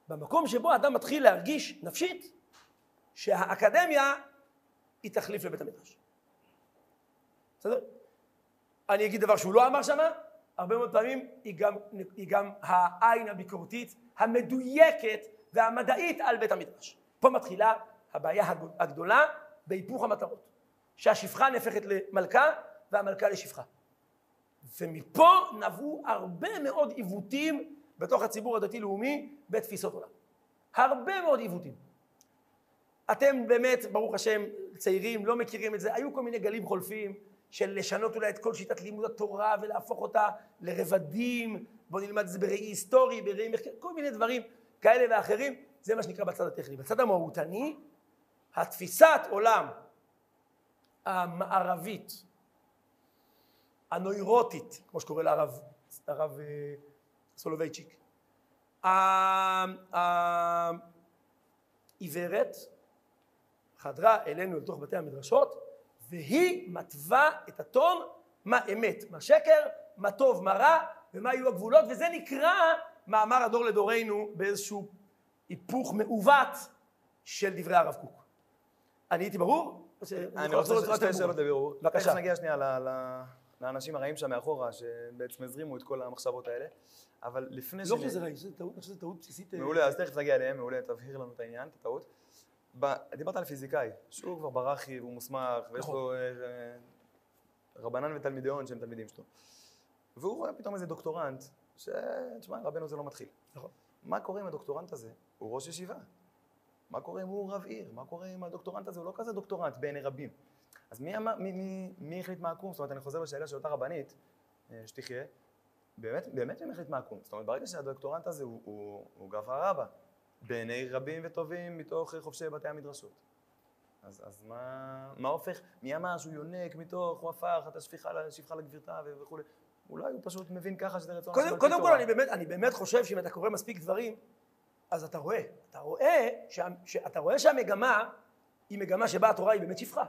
במקום שבו האדם מתחיל להרגיש נפשית שהאקדמיה היא תחליף לבית המדרש. בסדר? אני אגיד דבר שהוא לא אמר שמה, הרבה מאוד פעמים היא גם, היא גם העין הביקורתית המדויקת והמדעית על בית המדרש. פה מתחילה הבעיה הגדולה בהיפוך המטרות. שהשפחה נהפכת למלכה והמלכה לשפחה. ומפה נבעו הרבה מאוד עיוותים בתוך הציבור הדתי-לאומי בתפיסות עולם. הרבה מאוד עיוותים. אתם באמת, ברוך השם, צעירים, לא מכירים את זה, היו כל מיני גלים חולפים של לשנות אולי את כל שיטת לימוד התורה ולהפוך אותה לרבדים, בואו נלמד את זה בראי היסטורי, בראי מחקר, כל מיני דברים כאלה ואחרים, זה מה שנקרא בצד הטכני. בצד המהותני, התפיסת עולם המערבית, הנוירוטית, כמו שקורא לה הרב, אה, סולובייצ'יק, העיוורת חדרה אלינו לתוך בתי המדרשות והיא מתווה את הטון, מה אמת, מה שקר, מה טוב, מה רע ומה יהיו הגבולות וזה נקרא מאמר הדור לדורנו באיזשהו היפוך מעוות של דברי הרב קוק. אני הייתי ברור? אני רוצה ש- שתי שאלות לבירור. בבקשה. תכף נגיע שנייה לאנשים הרעים שם מאחורה, שבעצם הזרימו את כל המחשבות האלה. אבל לפני לא שזה רעי, שזה טעות, אני חושב שזו טעות בסיסית. אה, מעולה, אז תכף נגיע אליהם, מעולה, תבהיר לנו את העניין, את הטעות. ב- דיברת על פיזיקאי, שהוא כבר ברחי והוא מוסמך, ויש נכון. לו אה, אה, רבנן ותלמידיון שהם תלמידים שלו. והוא רואה פתאום איזה דוקטורנט, ש... תשמע, רבנו זה לא מתחיל. נכון. מה קורה עם הדוקטורנט הזה? הוא ראש ישיבה. מה קורה אם הוא רב עיר? מה קורה אם הדוקטורנט הזה הוא לא כזה דוקטורנט בעיני רבים? אז מי, אמר- מי, מי, מי החליט מה עקום? זאת אומרת, אני חוזר לשאלה של אותה רבנית, אה, שתחיה, באמת, באמת מי החליט מה עקום? זאת אומרת, ברגע שהדוקטורנט הזה הוא, הוא, הוא גברא רבא, בעיני רבים וטובים מתוך חובשי בתי המדרשות. אז, אז מה, מה הופך, מי אמר שהוא יונק מתוך, הוא הפך, אתה שפיכה, שפחה לגבירתה וכולי. אולי הוא פשוט מבין ככה שזה רצון קודם, קודם כל. אני באמת, אני באמת חושב שאם אתה קורא מספיק דברים, אז אתה רואה. אתה רואה, שה, שאתה רואה שהמגמה היא מגמה שבה התורה היא באמת שפחה.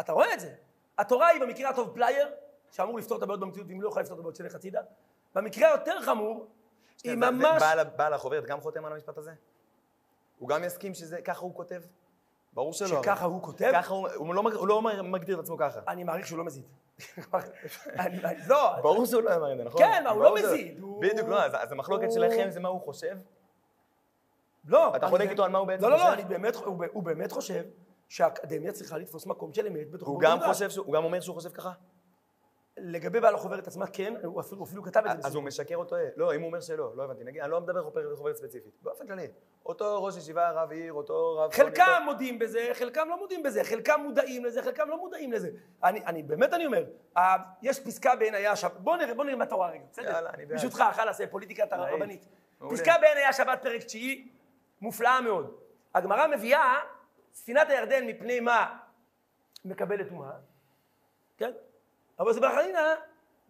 אתה רואה את זה. התורה היא במקרה הטוב פלייר, שאמור לפתור את הבעיות במציאות, ואם לא יכולה לפתור את הבעיות שלך הצידה. במקרה היותר חמור, היא ממש... בעל- בעל החוברת גם חותם על המשפט הזה? הוא גם יסכים שזה, ככה הוא כותב? ברור שלא. שככה הוא כותב? ככה הוא, הוא לא, הוא לא מגדיר את עצמו ככה. אני מעריך שהוא לא מזיד. לא, ברור שהוא לא אמר את זה, נכון? כן, הוא לא. מזיד, בדיוק, לא, אז המחלוקת שלכם זה מה הוא חושב? לא. אתה חולק איתו על מה הוא בעצם לא, לא, חושב? לא, אני באמת, הוא באמת חושב שהאקדמיה צריכה לתפוס מקום של אמת בתוך הוא. גם חושב, הוא גם אומר שהוא חושב ככה? לגבי בעל החוברת עצמה, כן, הוא אפילו, הוא אפילו כתב את זה. אז הוא משקר או טועה? לא, אם הוא אומר שלא, לא הבנתי. נגיד, אני לא מדבר על חוברת ספציפית. באופן כללי. אותו ראש ישיבה, רב עיר, אותו רב... חלקם מודים בזה, חלקם לא מודים בזה, חלקם מודעים לזה, חלקם לא מודעים לזה. אני, אני באמת אני אומר, אה, יש פסקה בעין היה שבת, בוא נראה, בוא נראה מה תורה רגע, בסדר? יאללה, אני בעד. ברשותך, חלאס, פוליטיקת להיט. הרבנית. מעולה. פסקה בעין היה שבת פרק תשיעי, מופלאה מאוד. הגמרא מביאה, ספינת הירדן מפני מה מקבלת טומאה, כן? אבל זה בחנינה,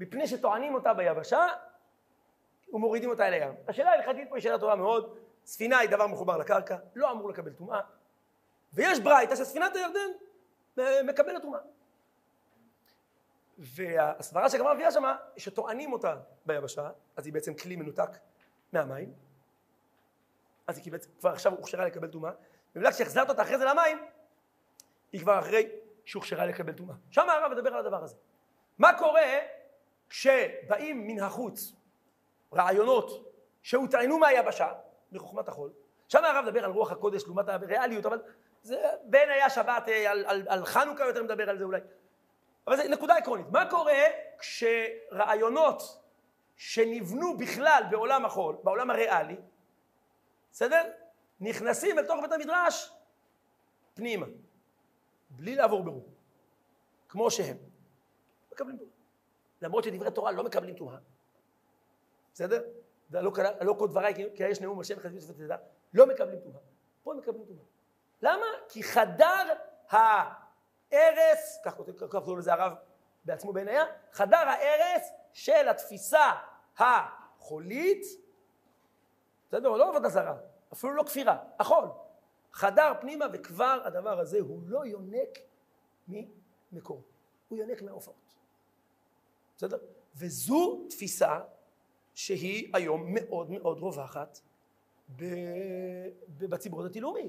מפני שטוענים אותה ביבשה, ומורידים אותה אל הים. השאלה ההלכתית פה היא שאלה טובה מאוד, ספינה היא דבר מחובר לקרקע, לא אמור לקבל טומאה, ויש ברייתא שספינת הירדן מקבלת טומאה. והסברה שהגמרא מביאה שמה, שטוענים אותה ביבשה, אז היא בעצם כלי מנותק מהמים, אז היא קיבלת, כבר עכשיו הוכשרה לקבל טומאה, ובגלל שהחזרת אותה אחרי זה למים, היא כבר אחרי שהוכשרה לקבל טומאה. שם הרב מדבר על הדבר הזה. מה קורה כשבאים מן החוץ רעיונות שהוטענו מהיבשה, מחוכמת החול, שם הרב מדבר על רוח הקודש לעומת הריאליות, אבל זה בין היה שבת, אה, על, על, על חנוכה יותר מדבר על זה אולי. אבל זו נקודה עקרונית. מה קורה כשרעיונות שנבנו בכלל בעולם החול, בעולם הריאלי, בסדר? נכנסים אל תוך בית המדרש פנימה, בלי לעבור ברור, כמו שהם. מקבלים טומאה. למרות שדברי תורה לא מקבלים טומאה, בסדר? לא, לא כל דבריי כי יש נאום השם חזית ותדע, לא מקבלים טומאה. פה מקבלים טומאה. למה? כי חדר ההרס, כך כתוב לזה הרב בעצמו בעינייה, חדר ההרס של התפיסה החולית, בסדר? לא עבודה זרה, אפילו לא כפירה, החול. חדר פנימה וכבר הדבר הזה הוא לא יונק ממקורו, הוא יונק מההופעות. בסדר? וזו תפיסה שהיא היום מאוד מאוד רווחת בציבור הדתי-לאומי.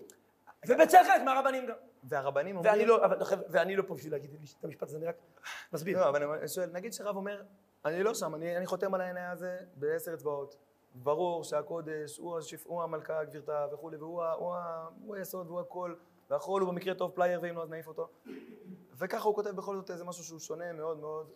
ובצל חלק מהרבנים גם. והרבנים אומרים... ואני לא, אבל, ואני לא פה בשביל להגיד את המשפט הזה, אני רק מסביר. לא, אבל אני שואל, נגיד שרב אומר, אני לא שם, אני, אני חותם על העניין הזה בעשר אצבעות. ברור שהקודש הוא, השיפ, הוא המלכה, גבירתה וכולי, והוא הוא הוא היסוד והוא הכל, והחול הוא במקרה טוב פלייר, ואם לא אז נעיף אותו. וככה הוא כותב בכל זאת איזה משהו שהוא שונה מאוד מאוד.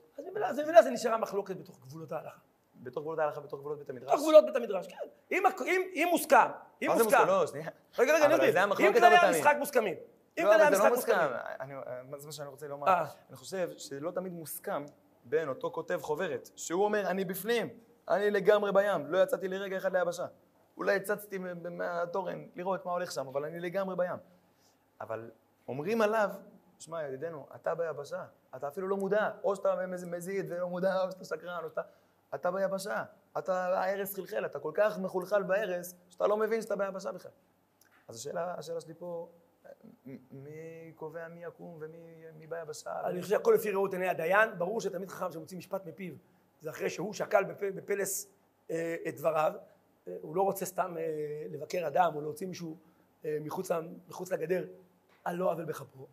אז ממילא זה נשארה מחלוקת בתוך גבולות ההלכה. בתוך גבולות ההלכה, בתוך גבולות בית המדרש? בתוך גבולות בית המדרש, כן. אם, אם, אם מוסכם, אם מה זה מוסכם. לא, שנייה. רגע, רגע, אני אסביר. אם כללי המשחק מוסכמים. אם לא, כללי זה המשחק לא מוסכמים. מוסכם. אני- זה מה שאני רוצה לומר. אה. אני חושב שלא תמיד מוסכם בין אותו כותב חוברת, שהוא אומר, אני בפנים, אני לגמרי בים, לא יצאתי לרגע אחד ליבשה. אולי הצצתי מהתורן לראות מה הולך שם, אבל אני לגמרי בים. אבל אומרים עליו, שמע, ידידנו, אתה ביבשה, אתה אפילו לא מודע, או שאתה מז- מזיד ולא מודע, או שאתה שקרן, או שאתה... אתה ביבשה, אתה, ההרס חלחל, אתה כל כך מחולחל בהרס, שאתה לא מבין שאתה ביבשה בכלל. אז השאלה, השאלה שלי פה, מי קובע מי יקום ומי מי ביבשה? אני חושב שהכל לפי ראות עיני הדיין, ברור שתמיד חכם שמוציא משפט מפיו, זה אחרי שהוא שקל בפ- בפלס אה, את דבריו, אה, הוא לא רוצה סתם אה, לבקר אדם או להוציא מישהו אה, מחוץ, מחוץ לגדר על לא עוול בכפו.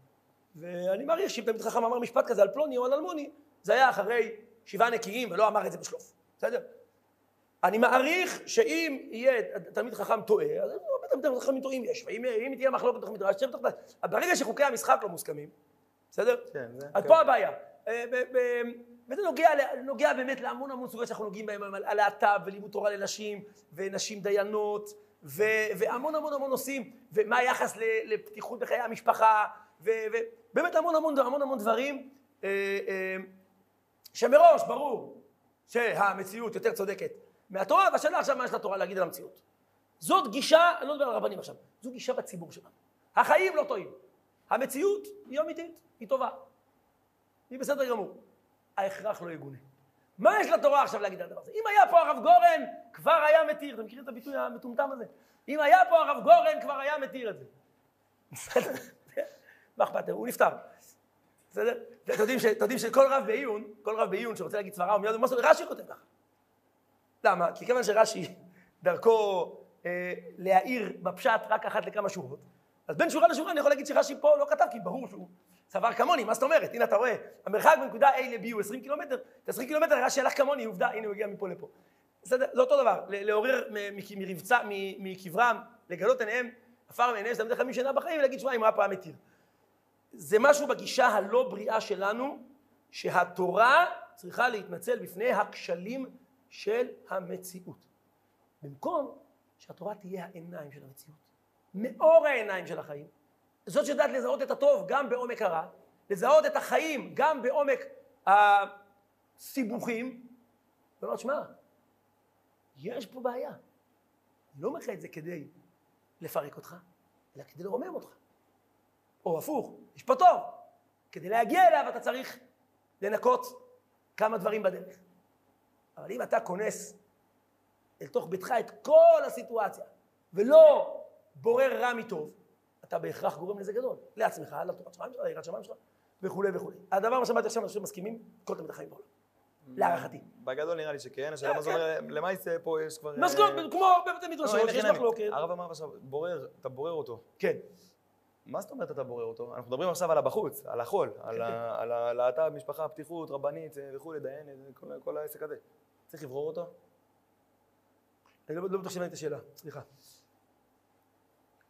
ואני מעריך שאם תמיד חכם אמר משפט כזה על פלוני או על אלמוני, זה היה אחרי שבעה נקיים ולא אמר את זה בשלוף, בסדר? אני מעריך שאם יהיה תלמיד חכם טועה, אז תלמיד חכמים טועים יש, ואם אם תהיה מחלוקת בתוך מדרש, תשב בתוך... ברגע שחוקי המשחק לא מוסכמים, בסדר? כן, זה... אז כן. פה הבעיה. אה, וזה נוגע, נוגע באמת להמון המון סוגיות שאנחנו נוגעים בהן על להט"ב ולימוד תורה לנשים, ונשים דיינות, ו- והמון המון המון נושאים, ומה היחס לפתיחות בחיי המשפחה, ובאמת המון המון המון המון דברים, אה, אה, שמראש ברור שהמציאות יותר צודקת מהתורה, והשאלה עכשיו מה יש לתורה להגיד על המציאות. זאת גישה, אני לא מדבר על רבנים עכשיו, זו גישה בציבור שלנו. החיים לא טועים. המציאות היא אמיתית, היא טובה. היא בסדר גמור. ההכרח לא יגונה. מה יש לתורה עכשיו להגיד על הדבר הזה? אם היה פה הרב גורן, כבר היה מתיר. אתם מכירים את הביטוי המטומטם הזה? אם היה פה הרב גורן, כבר היה מתיר את זה. מה אכפת? הוא נפטר. בסדר? אתם יודעים שכל רב בעיון, כל רב בעיון שרוצה להגיד סברה, הוא מיד אומר, רש"י כותב ככה. למה? כי כיוון שרש"י, דרכו אה, להעיר בפשט רק אחת לכמה שורות, אז בין שורה לשורה אני יכול להגיד שרש"י פה לא כתב, כי ברור שהוא סבר כמוני, מה זאת אומרת? הנה אתה רואה, המרחק בנקודה A ל-B הוא 20 קילומטר, את 20 קילומטר רש"י הלך כמוני, עובדה, הנה הוא הגיע מפה לפה. בסדר? זה אותו דבר, לעורר מרבצה, מקברם, לגלות עיניהם, עפר מעיניהם, בדרך כלל שנה בחיים, ולהגיד, שמע, אם היה פעם מתיר. זה משהו בגישה הלא בריאה שלנו, שהתורה צריכה להתנצל בפני הכשלים של המציאות. במקום שהתורה תהיה העיניים של המציאות, מאור העיניים של החיים, זאת שיודעת לזהות את הטוב גם בעומק הרע, לזהות את החיים גם בעומק הסיבוכים, ולומר, שמע, יש פה בעיה. אני לא אומר לך את זה כדי לפרק אותך, אלא כדי לרומם אותך. או הפוך, יש פה טוב. כדי להגיע אליו אתה צריך לנקות כמה דברים בדרך. אבל אם אתה כונס אל תוך ביתך את כל הסיטואציה, ולא בורר רע מטוב, אתה בהכרח גורם נזק גדול. לעצמך, לתורת שמיים שלך, ליראת שמיים שלך, וכולי וכולי. הדבר מה שאמרתי עכשיו, אני חושב שמסכימים כל תלמידי החיים בעולם. להערכתי. בגדול נראה לי שכן, השאלה מה זה אומר, למעשה פה יש כבר... מסגור, אה, כמו בבתי לא, מדרשות, לכן אני. מחלוקת. הרב אמר עכשיו, בורר, אתה בורר אותו. כן. מה זאת אומרת אתה בורר אותו? אנחנו מדברים עכשיו על הבחוץ, על החול, על על הלהט"ב, משפחה, פתיחות, רבנית אה, וכולי, דיין, אה, כל- כל העסק הזה. צריך לברור אותו? אני לא לא בטוח שהבנתי את השאלה, סליחה.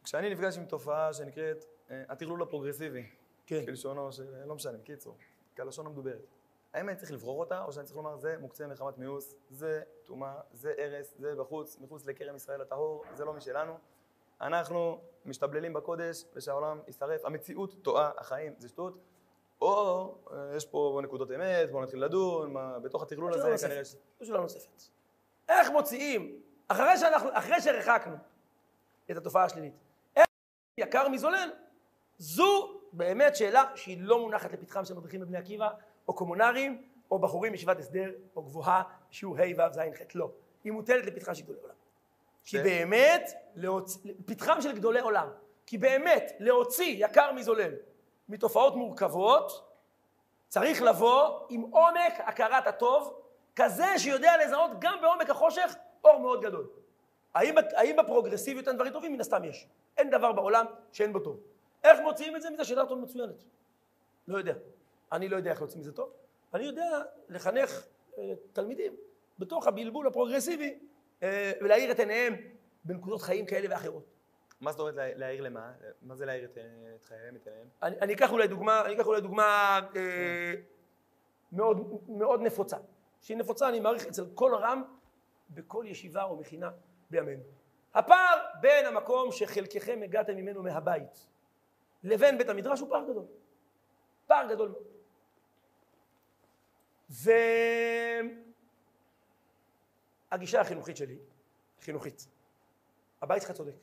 כשאני נפגש עם תופעה שנקראת אה, הטרלול הפרוגרסיבי, כן. כלשונו של... לא משנה, קיצור, כלשון המדוברת. האם אני צריך לברור אותה, או שאני צריך לומר, זה מוקצה מחמת מיאוס, זה טומאה, זה הרס, זה בחוץ, מחוץ לכרם ישראל הטהור, זה לא משלנו. אנחנו משתבללים בקודש, ושהעולם יישרף. המציאות טועה, החיים זה שטות. או אה, יש פה נקודות אמת, בואו נתחיל לדון, מה, בתוך הטרלול הזה כנראה... נוספת. זו שאלה נוספת. איך מוציאים, אחרי שאנחנו, אחרי שרחקנו את התופעה השלילית, יקר מזולל? זו באמת שאלה שהיא לא מונחת לפתחם של מדריכים בבני עקיבא, או קומונרים, או בחורים מישיבת הסדר, או גבוהה, שיעור ה' ו' ז' ח', לא. היא מוטלת לפתחם של גדולי עולם. כי באמת, להוצ... פתחם של גדולי עולם, כי באמת, להוציא יקר מזולל מתופעות מורכבות, צריך לבוא עם עומק הכרת הטוב, כזה שיודע לזהות גם בעומק החושך אור מאוד גדול. האם, האם בפרוגרסיביות אין דברים טובים? מן הסתם יש. אין דבר בעולם שאין בו טוב. איך מוציאים את זה? מזה שאלה טוב מצוינת. לא יודע. אני לא יודע איך להוציא מזה טוב. אני יודע לחנך אה, תלמידים בתוך הבלבול הפרוגרסיבי אה, ולהאיר את עיניהם בנקודות חיים כאלה ואחרות. מה זאת אומרת לה- להעיר למה? מה זה להעיר את, את חייהם, את עיניהם? אני, אני אקח אולי דוגמה, אני אקח אולי דוגמה אה, מאוד, מאוד נפוצה. שהיא נפוצה, אני מעריך, אצל כל רם בכל ישיבה או מכינה בימינו. הפער בין המקום שחלקכם הגעתם ממנו מהבית לבין בית המדרש הוא פער גדול. פער גדול מאוד. והגישה החינוכית שלי, חינוכית, הבית שלך צודק.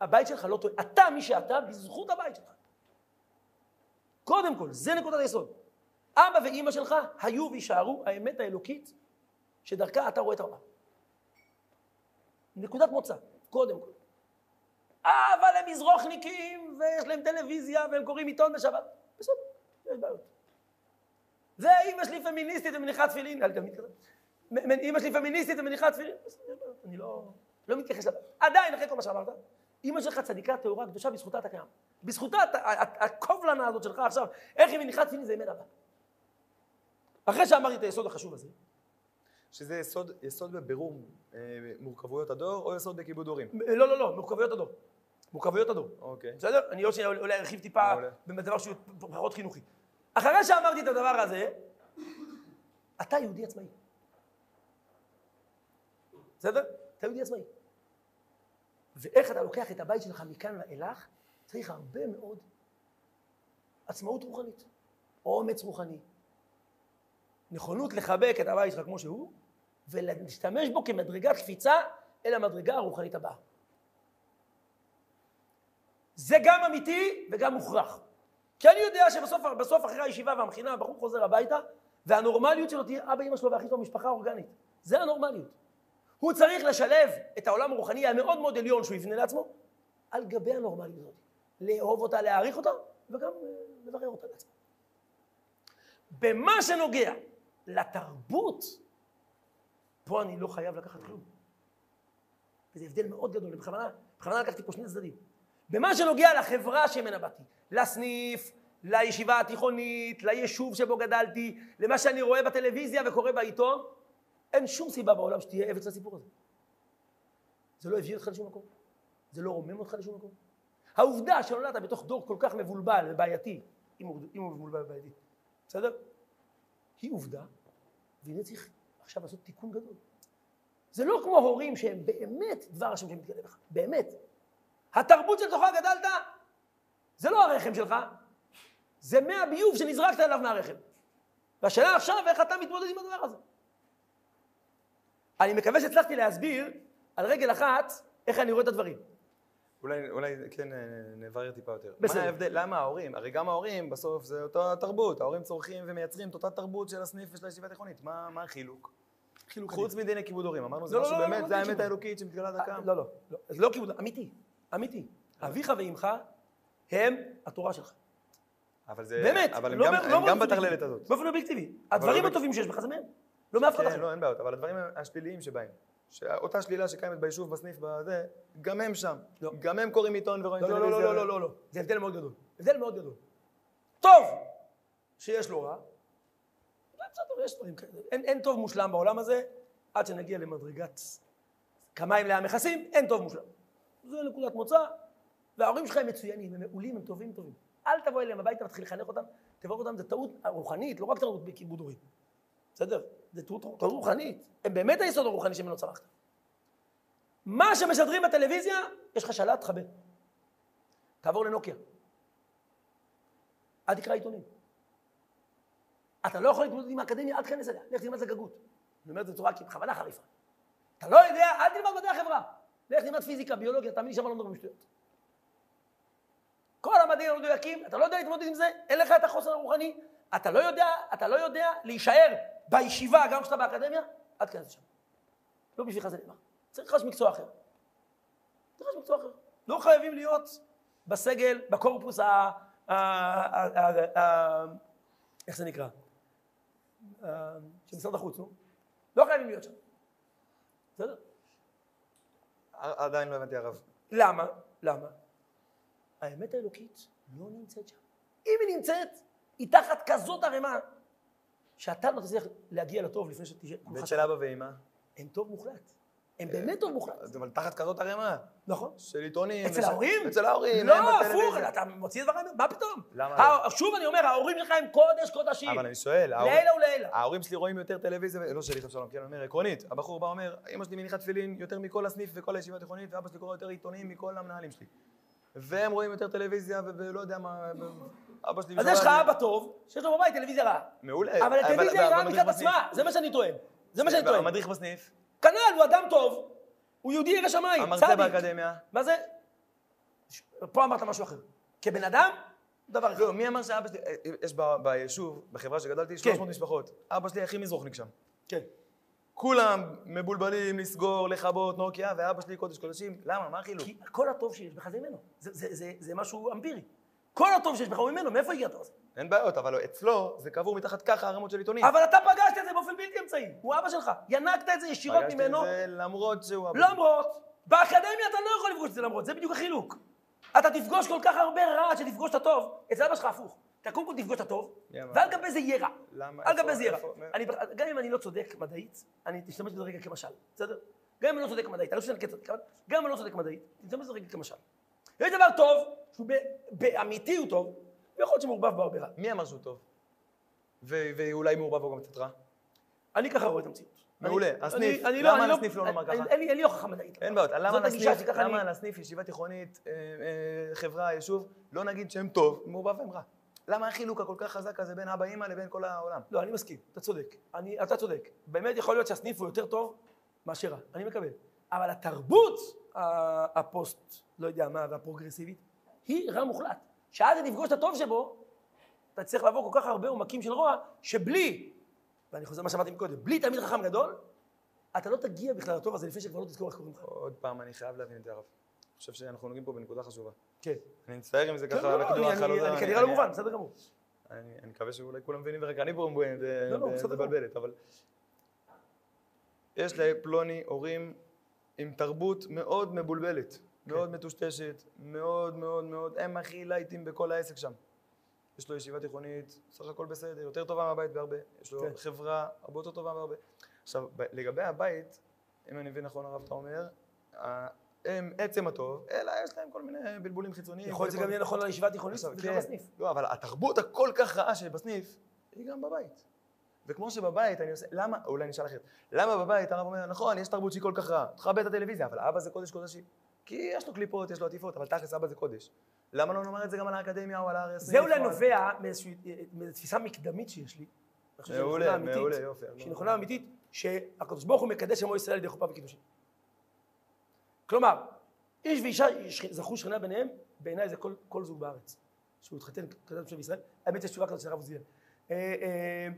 הבית שלך לא טועה. אתה מי שאתה בזכות הבית שלך. קודם כל, זה נקודת היסוד. אבא ואימא שלך היו ויישארו האמת האלוקית שדרכה אתה רואה את העולם. נקודת מוצא, קודם כל. אבל הם מזרוחניקים ויש להם טלוויזיה והם קוראים עיתון בשבת. בסדר, יש בעיות. ואימא שלי פמיניסטית ומניחה תפילין, אל תמיד כזה. אימא שלי פמיניסטית ומניחה תפילין. אני לא, לא מתייחס לבעיות. עדיין, אחרי כל מה שאמרת, אימא שלך צדיקה, טהורה, קדושה, בזכותה אתה קיים. בזכותה, הקובלנה הזאת שלך עכשיו, איך היא מניחה תפילין זה אמת הבא. אחרי שאמרתי את היסוד החשוב הזה, שזה יסוד, יסוד בבירור אה, מורכבויות הדור, או יסוד בכיבוד הורים? לא, לא, לא, מורכבויות הדור. מורכבויות הדור. אוקיי. בסדר? אני עוד שניה אולי ארחיב טיפה. בדבר שהוא פחות חינוכי. אחרי שאמרתי את הדבר הזה, אתה יהודי עצמאי. בסדר? אתה יהודי עצמאי. ואיך אתה לוקח את הבית שלך מכאן ואילך, צריך הרבה מאוד עצמאות רוחנית, אומץ רוחני, נכונות לחבק את הבית שלך כמו שהוא, ולהשתמש בו כמדרגת קפיצה אל המדרגה הרוחנית הבאה. זה גם אמיתי וגם מוכרח. כי אני יודע שבסוף בסוף אחרי הישיבה והמכינה הבחור חוזר הביתה והנורמליות שלו תהיה אבא אמא שלו ואחי שלו משפחה אורגנית. זה הנורמליות. הוא צריך לשלב את העולם הרוחני המאוד מאוד עליון שהוא יבנה לעצמו על גבי הנורמליות הזאת. לאהוב אותה, להעריך אותה וגם אה, לברר אותה לעצמו. במה שנוגע לתרבות, פה אני לא חייב לקחת כלום. וזה הבדל מאוד גדול, בכוונה, בכוונה לקחתי פה שני צדדים. במה שנוגע לחברה שממנה באתי, לסניף, לישיבה התיכונית, ליישוב שבו גדלתי, למה שאני רואה בטלוויזיה וקורא בעיתון, אין שום סיבה בעולם שתהיה עבד לסיפור הזה. זה לא הביא אותך לשום מקום, זה לא רומם אותך לשום מקום. העובדה שנולדת בתוך דור כל כך מבולבל ובעייתי, אם הוא, אם הוא מבולבל ובעייתי, בסדר? היא עובדה, והנה צריך עכשיו לעשות תיקון גדול. זה לא כמו הורים שהם באמת דבר השם שמתגלה בך, באמת. התרבות שלתוכה גדלת, זה לא הרחם שלך, זה מי הביוב שנזרקת אליו מהרחם. והשאלה עכשיו, איך אתה מתמודד עם הדבר הזה? אני מקווה שהצלחתי להסביר על רגל אחת איך אני רואה את הדברים. אולי, אולי כן אה, נברר טיפה יותר. בסדר. מה ההבדל? למה ההורים? הרי גם ההורים בסוף זה אותה תרבות. ההורים צורכים ומייצרים את אותה תרבות של הסניף ושל הישיבה התיכונית. מה, מה החילוק? חילוק חוץ מדיני כיבוד הורים. אמרנו זה לא, לא, משהו לא, באמת, זה האמת. האלוקית שמתגלה דקה. לא, לא, לא. זה לא כיבוד, אמיתי, אמיתי. אביך ואימך הם התורה שלך. אבל זה... באמת, אבל הם גם- בטרללת. הזאת. באופן אובייקטיבי. הדברים הטובים שיש בך זה מהם. לא מאף אחד כן, אחר. לא, אין בעיות, אבל הדברים השליליים שבהם, שאותה שלילה שקיימת ביישוב, בסניף, בזה, גם הם שם. לא. גם הם קוראים עיתון ורואים לא, לא, טלוויזיה. לא, לא, לא, לא, לא. זה הבדל מאוד גדול. הבדל מאוד גדול. טוב שיש לו רע, בסדר, יש דברים כאלה. אין, אין טוב מושלם בעולם הזה, עד שנגיע למדרגת כמיים לעם מכסים, אין טוב מושלם. זו נקודת מוצא, וההורים שלך הם מצוינים, הם מעולים, הם טובים, טובים. אל תבוא אליהם הביתה ותתחיל לחנך אותם, תבוא אותם, זה טעות רוחנית, לא רק טעות בכיבוד הורים. בסדר? זה טעות, טעות רוחנית. הם באמת היסוד הרוחני שממנו צמחת. מה שמשדרים בטלוויזיה, יש לך שלט, תחבר. תעבור לנוקיה. אל תקרא עיתונים. אתה לא יכול להתמודד עם האקדמיה, אל תיכנס אליה, לך תלמד זגגות. אני אומר את זה בצורה בכוונה חריפה. אתה לא יודע, אל תלמד מדעי החברה. לך תלמד פיזיקה, ביולוגיה, תאמין לי שם לא מדברים שטויות. כל המדעים המדויקים, אתה לא יודע להתמודד עם זה, אין לך את החוסן הרוחני, אתה לא יודע, אתה לא יודע להישאר בישיבה גם כשאתה באקדמיה, אל תיכנס לשם. לא בשבילך זה נאמר. צריך לך מקצוע אחר. צריך לך מקצוע אחר. לא חייבים להיות בסגל, בקורפוס ה... איך זה נקרא? של משרד החוץ, נו. לא חייבים להיות שם. בסדר? עדיין לא הבנתי הרב. למה? למה? האמת האלוקית לא נמצאת שם. אם היא נמצאת, היא תחת כזאת ערימה, שאתה לא תצליח להגיע לטוב לפני שתשאר. בית של אבא ואמא. הם טוב מוחלט. הם באמת טוב מוחלט. אבל תחת כזאת ערימה. נכון. של עיתונים. אצל ההורים? אצל ההורים. לא, הפוך. אתה מוציא דברים, מה פתאום? למה שוב אני אומר, ההורים שלך הם קודש קודשים. אבל אני שואל, לעילא ולעילא. ההורים שלי רואים יותר טלוויזיה, לא שלי, ושלום, כן, אני אומר, עקרונית, הבחור בא אומר, אמא שלי מניחה תפילין יותר מכל הסניף וכל הישיבה התיכונית, ואבא שלי קורא יותר עיתונים מכל המנהלים שלי. והם רואים יותר טלוויזיה, ולא יודע מה, אבא שלי... אז יש לך אבא טוב, שיש לו בבית טלוויזיה רעה. מעולה. אבל הטלוויזיה היא רעה מצד עצמה, זה מה שאני טוען. זה מה שאני טוען. המדריך בסניף, כנ"ל, הוא אדם טוב, הוא יהודי ירא שמיים, המרצה צדיק. באקדמיה. מה זה? פה אמרת משהו אחר. כבן אדם, דבר אחד. לא, מי אמר שאבא שלי, אה, יש ב- ביישוב, בחברה שגדלתי, 300 משפחות. אבא שלי הכי מזרוחניק שם. כן. כולם מבולבלים, לסגור, לכבות, נוקיה, ואבא שלי קודש קודשים. למה? מה החילוק? כי כל הטוב שיש בך זה ממנו. זה- זה- זה- זה משהו אמפירי. כל הטוב שיש בך הוא ממנו, מאיפה הגיע הטוב הזה? אין בעיות, אבל אצלו זה קבור מתחת ככה ערימות של עיתונים. אבל אתה פגשת את זה באופן בלתי אמצעי. הוא אבא שלך. ינקת את זה ישירות פגשתי ממנו. את זה למרות שהוא אבא. למרות, באקדמיה אתה לא יכול לפגוש את זה למרות, זה בדיוק החילוק. אתה תפגוש כל כך הרבה רע עד שתפגוש את הטוב, אצל אבא שלך הפוך. אתה קודם כל תפגוש את הטוב? ועל גבי זה יהיה רע. למה? על גבי זה יהיה רע. גם אם אני לא צודק מדעית, אני אשתמש בזה רגע כמשל, בסדר? גם אם אני לא צודק מדעית, אני לא חושב שאני כן צודק, אבל גם אם אני לא צודק מדעית, אני אשתמש בזה רגע כמשל. יש דבר טוב, שהוא באמיתי הוא טוב, ויכול להיות שמעורבב בו הרבה רע. מי אמר שהוא טוב? ו- ואולי מעורבב בו גם קצת רע? אני ככה רואה את המציאות. מעולה. הסניף. אני למה על הסניף לא נאמר ככה? אין לי- הוכחה מדעית. אין בעיות. למה על הסניף, ישיבה תיכונית, אה, אה, חברה, יישוב, לא נגיד שהם טוב, מעורבב והם רע? למה החילוק הכל כך חזק הזה בין אבא אימא לבין כל העולם? לא, אני מסכים, אתה צודק. אני, אתה צודק. באמת יכול להיות שהסניף הוא יותר טוב מאשר רע, אני מקבל. אבל התרבות הפוסט, לא יודע מה, והפרוגרסיבית, היא רע מוחלט. שאז אתה תפגוש את הטוב שבו, אתה צריך לעבור כל כך הרבה עומקים של רוע, שבלי, ואני חוזר למה שאמרתי מקודם, בלי תלמיד חכם גדול, אתה לא תגיע בכלל לטוב הזה לפני שכבר לא תזכור איך קוראים לך. עוד פעם, אני חייב להבין את זה, הרב. אני חושב שאנחנו נוגעים פה בנקודה חשובה. כן. אני מצטער אם זה לא, ככה לא, בכדור אני- החלוזה. אני כנראה לא מובן, בסדר גמור. אני מקווה שאולי כולם מבינים ורק אני פה לא, לא, בסדר גמור. מבלבלת, אבל... יש לפלוני הורים עם תרבות מאוד מבולבלת, כן. מאוד מטושטשת, מאוד מאוד מאוד, הם הכי לייטים בכל העסק שם. יש לו ישיבה תיכונית, סך הכל בסדר, יותר טובה מהבית בהרבה. יש לו כן. חברה הרבה יותר טובה בהרבה. עכשיו, לגבי הבית, אם אני מבין נכון הרב, אתה אומר, הם עצם הטוב, אלא יש להם כל מיני בלבולים חיצוניים. יכול להיות שזה גם יהיה נכון לישיבה התיכונית וגם כן, בסניף. לא, אבל התרבות הכל כך רעה שבסניף, היא גם בבית. וכמו שבבית אני עושה, למה, אולי אני אשאל אחרת, למה בבית הרב אומר, נכון, יש תרבות שהיא כל כך רעה, תכבד את הטלוויזיה, אבל אבא זה קודש קודשים. כי יש לו קליפות, יש לו עטיפות, אבל תכלס אבא זה קודש. למה לא נאמר את זה גם על האקדמיה או על הסניף? זה אולי נובע מאיזושהי מאיזו תפיסה מקדמית שיש לי. מעולה, מעולה, יופי. שהיא נכונה אמיתית, שהקדוש ברוך הוא מקדש עמו ישראל על ידי חופה וקידושין. כלומר, איש ואישה זכו שכנה ביניהם, בעיניי זה כל, כל זוג בארץ. שהוא התחתן כדת משה וישראל, האמת יש תשובה כזאת של הרב עוזיאל. אה, אה,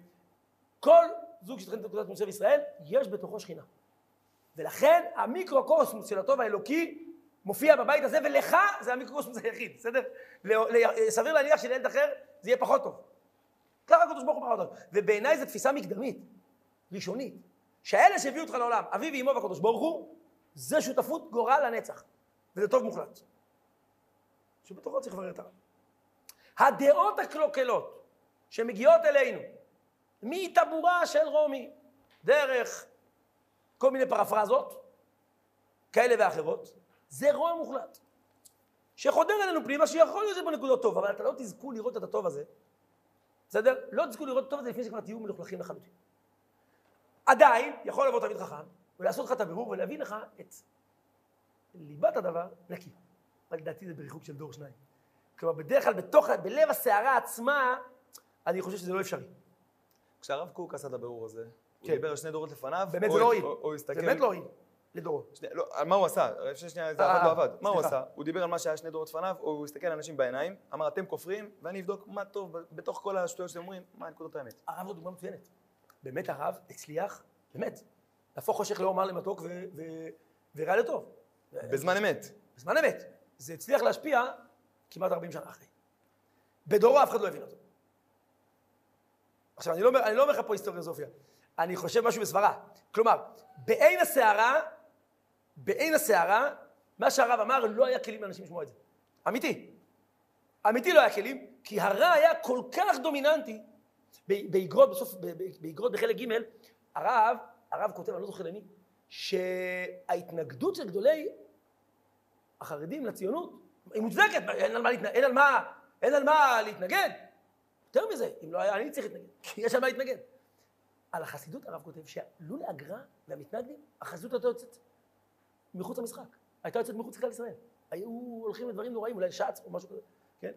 כל זוג שהתחתן כדת משה וישראל, יש בתוכו שכינה. ולכן המיקרוקוסמוס של הטוב האלוקי מופיע בבית הזה, ולך זה המיקרוקוסמוס היחיד, בסדר? סביר להניח שלילד אחר זה יהיה פחות טוב. ככה הקדוש ברוך הוא ברא אותנו. ובעיניי זו תפיסה מקדמית, ראשונית, שהאלה שהביאו אותך לעולם, אבי ואמו והקדוש ברוך הוא, זה שותפות גורל לנצח. וזה טוב מוחלט. שבתוכו צריך לברר את הרב. הדעות הקלוקלות שמגיעות אלינו מטבורה של רומי, דרך כל מיני פרפרזות כאלה ואחרות, זה רוע מוחלט. שחודר אלינו פנימה, שיכול להיות שזה בנקודות טוב, אבל אתה לא תזכו לראות את הטוב הזה, בסדר? לא תזכו לראות את הטוב הזה לפני שכבר תהיו מלוכלכים לחלוטין. עדיין, יכול לבוא תלמיד חכם, ולעשות לך את הבירור ולהביא לך את ליבת הדבר נקי. אבל לדעתי זה בריחוק של דור שניים. כלומר, בדרך כלל בתוך, בלב הסערה עצמה, אני חושב שזה לא אפשרי. כשהרב קוק עשה את הבירור הזה, הוא כן. דיבר על שני דורות לפניו, באמת זה לא הועיל. באמת לא הועיל, לדורו. לא, על מה הוא עשה? לפני שנייה, זה אה, עבד לא עבד. מה הוא. עשה? הוא דיבר על מה שהיה שני דורות לפניו, הוא הסתכל לאנשים בעיניים, אמר, אתם כופרים, ואני אבדוק מה טוב בתוך כל השטויות שאתם אומרים, מה נקודות האמת. הרב זו דוגמה מצוינת. באמת הרב הצליח, באמת, להפוך חושך לאור מר למתוק ורע לטוב. בזמן אמת. בזמן אמת. זה הצליח להשפיע כמעט 40 שנה אחרי. בדורו אף אחד לא הבין אותו. עכשיו, לא, אני לא אומר לך פה היסטוריוזופיה, אני חושב משהו בסברה. כלומר, בעין הסערה, בעין הסערה, מה שהרב אמר, לא היה כלים לאנשים לשמוע את זה. אמיתי. אמיתי לא היה כלים, כי הרע היה כל כך דומיננטי, באגרות, בסוף, באגרות בחלק ג', הרב, הרב כותב, אני לא זוכר למי, שההתנגדות של גדולי החרדים לציונות היא מוצדקת, אין על מה, להתנ... אין על מה, אין על מה להתנגד. יותר מזה, אם לא היה, אני צריך להתנגד, כי יש על מה להתנגד. על החסידות הרב כותב שלולא הגר"א והמתנגדים, החסידות הייתה יוצאת מחוץ למשחק. הייתה יוצאת מחוץ לכלל ישראל. היו הולכים לדברים נוראים, אולי שץ או משהו כזה, כן?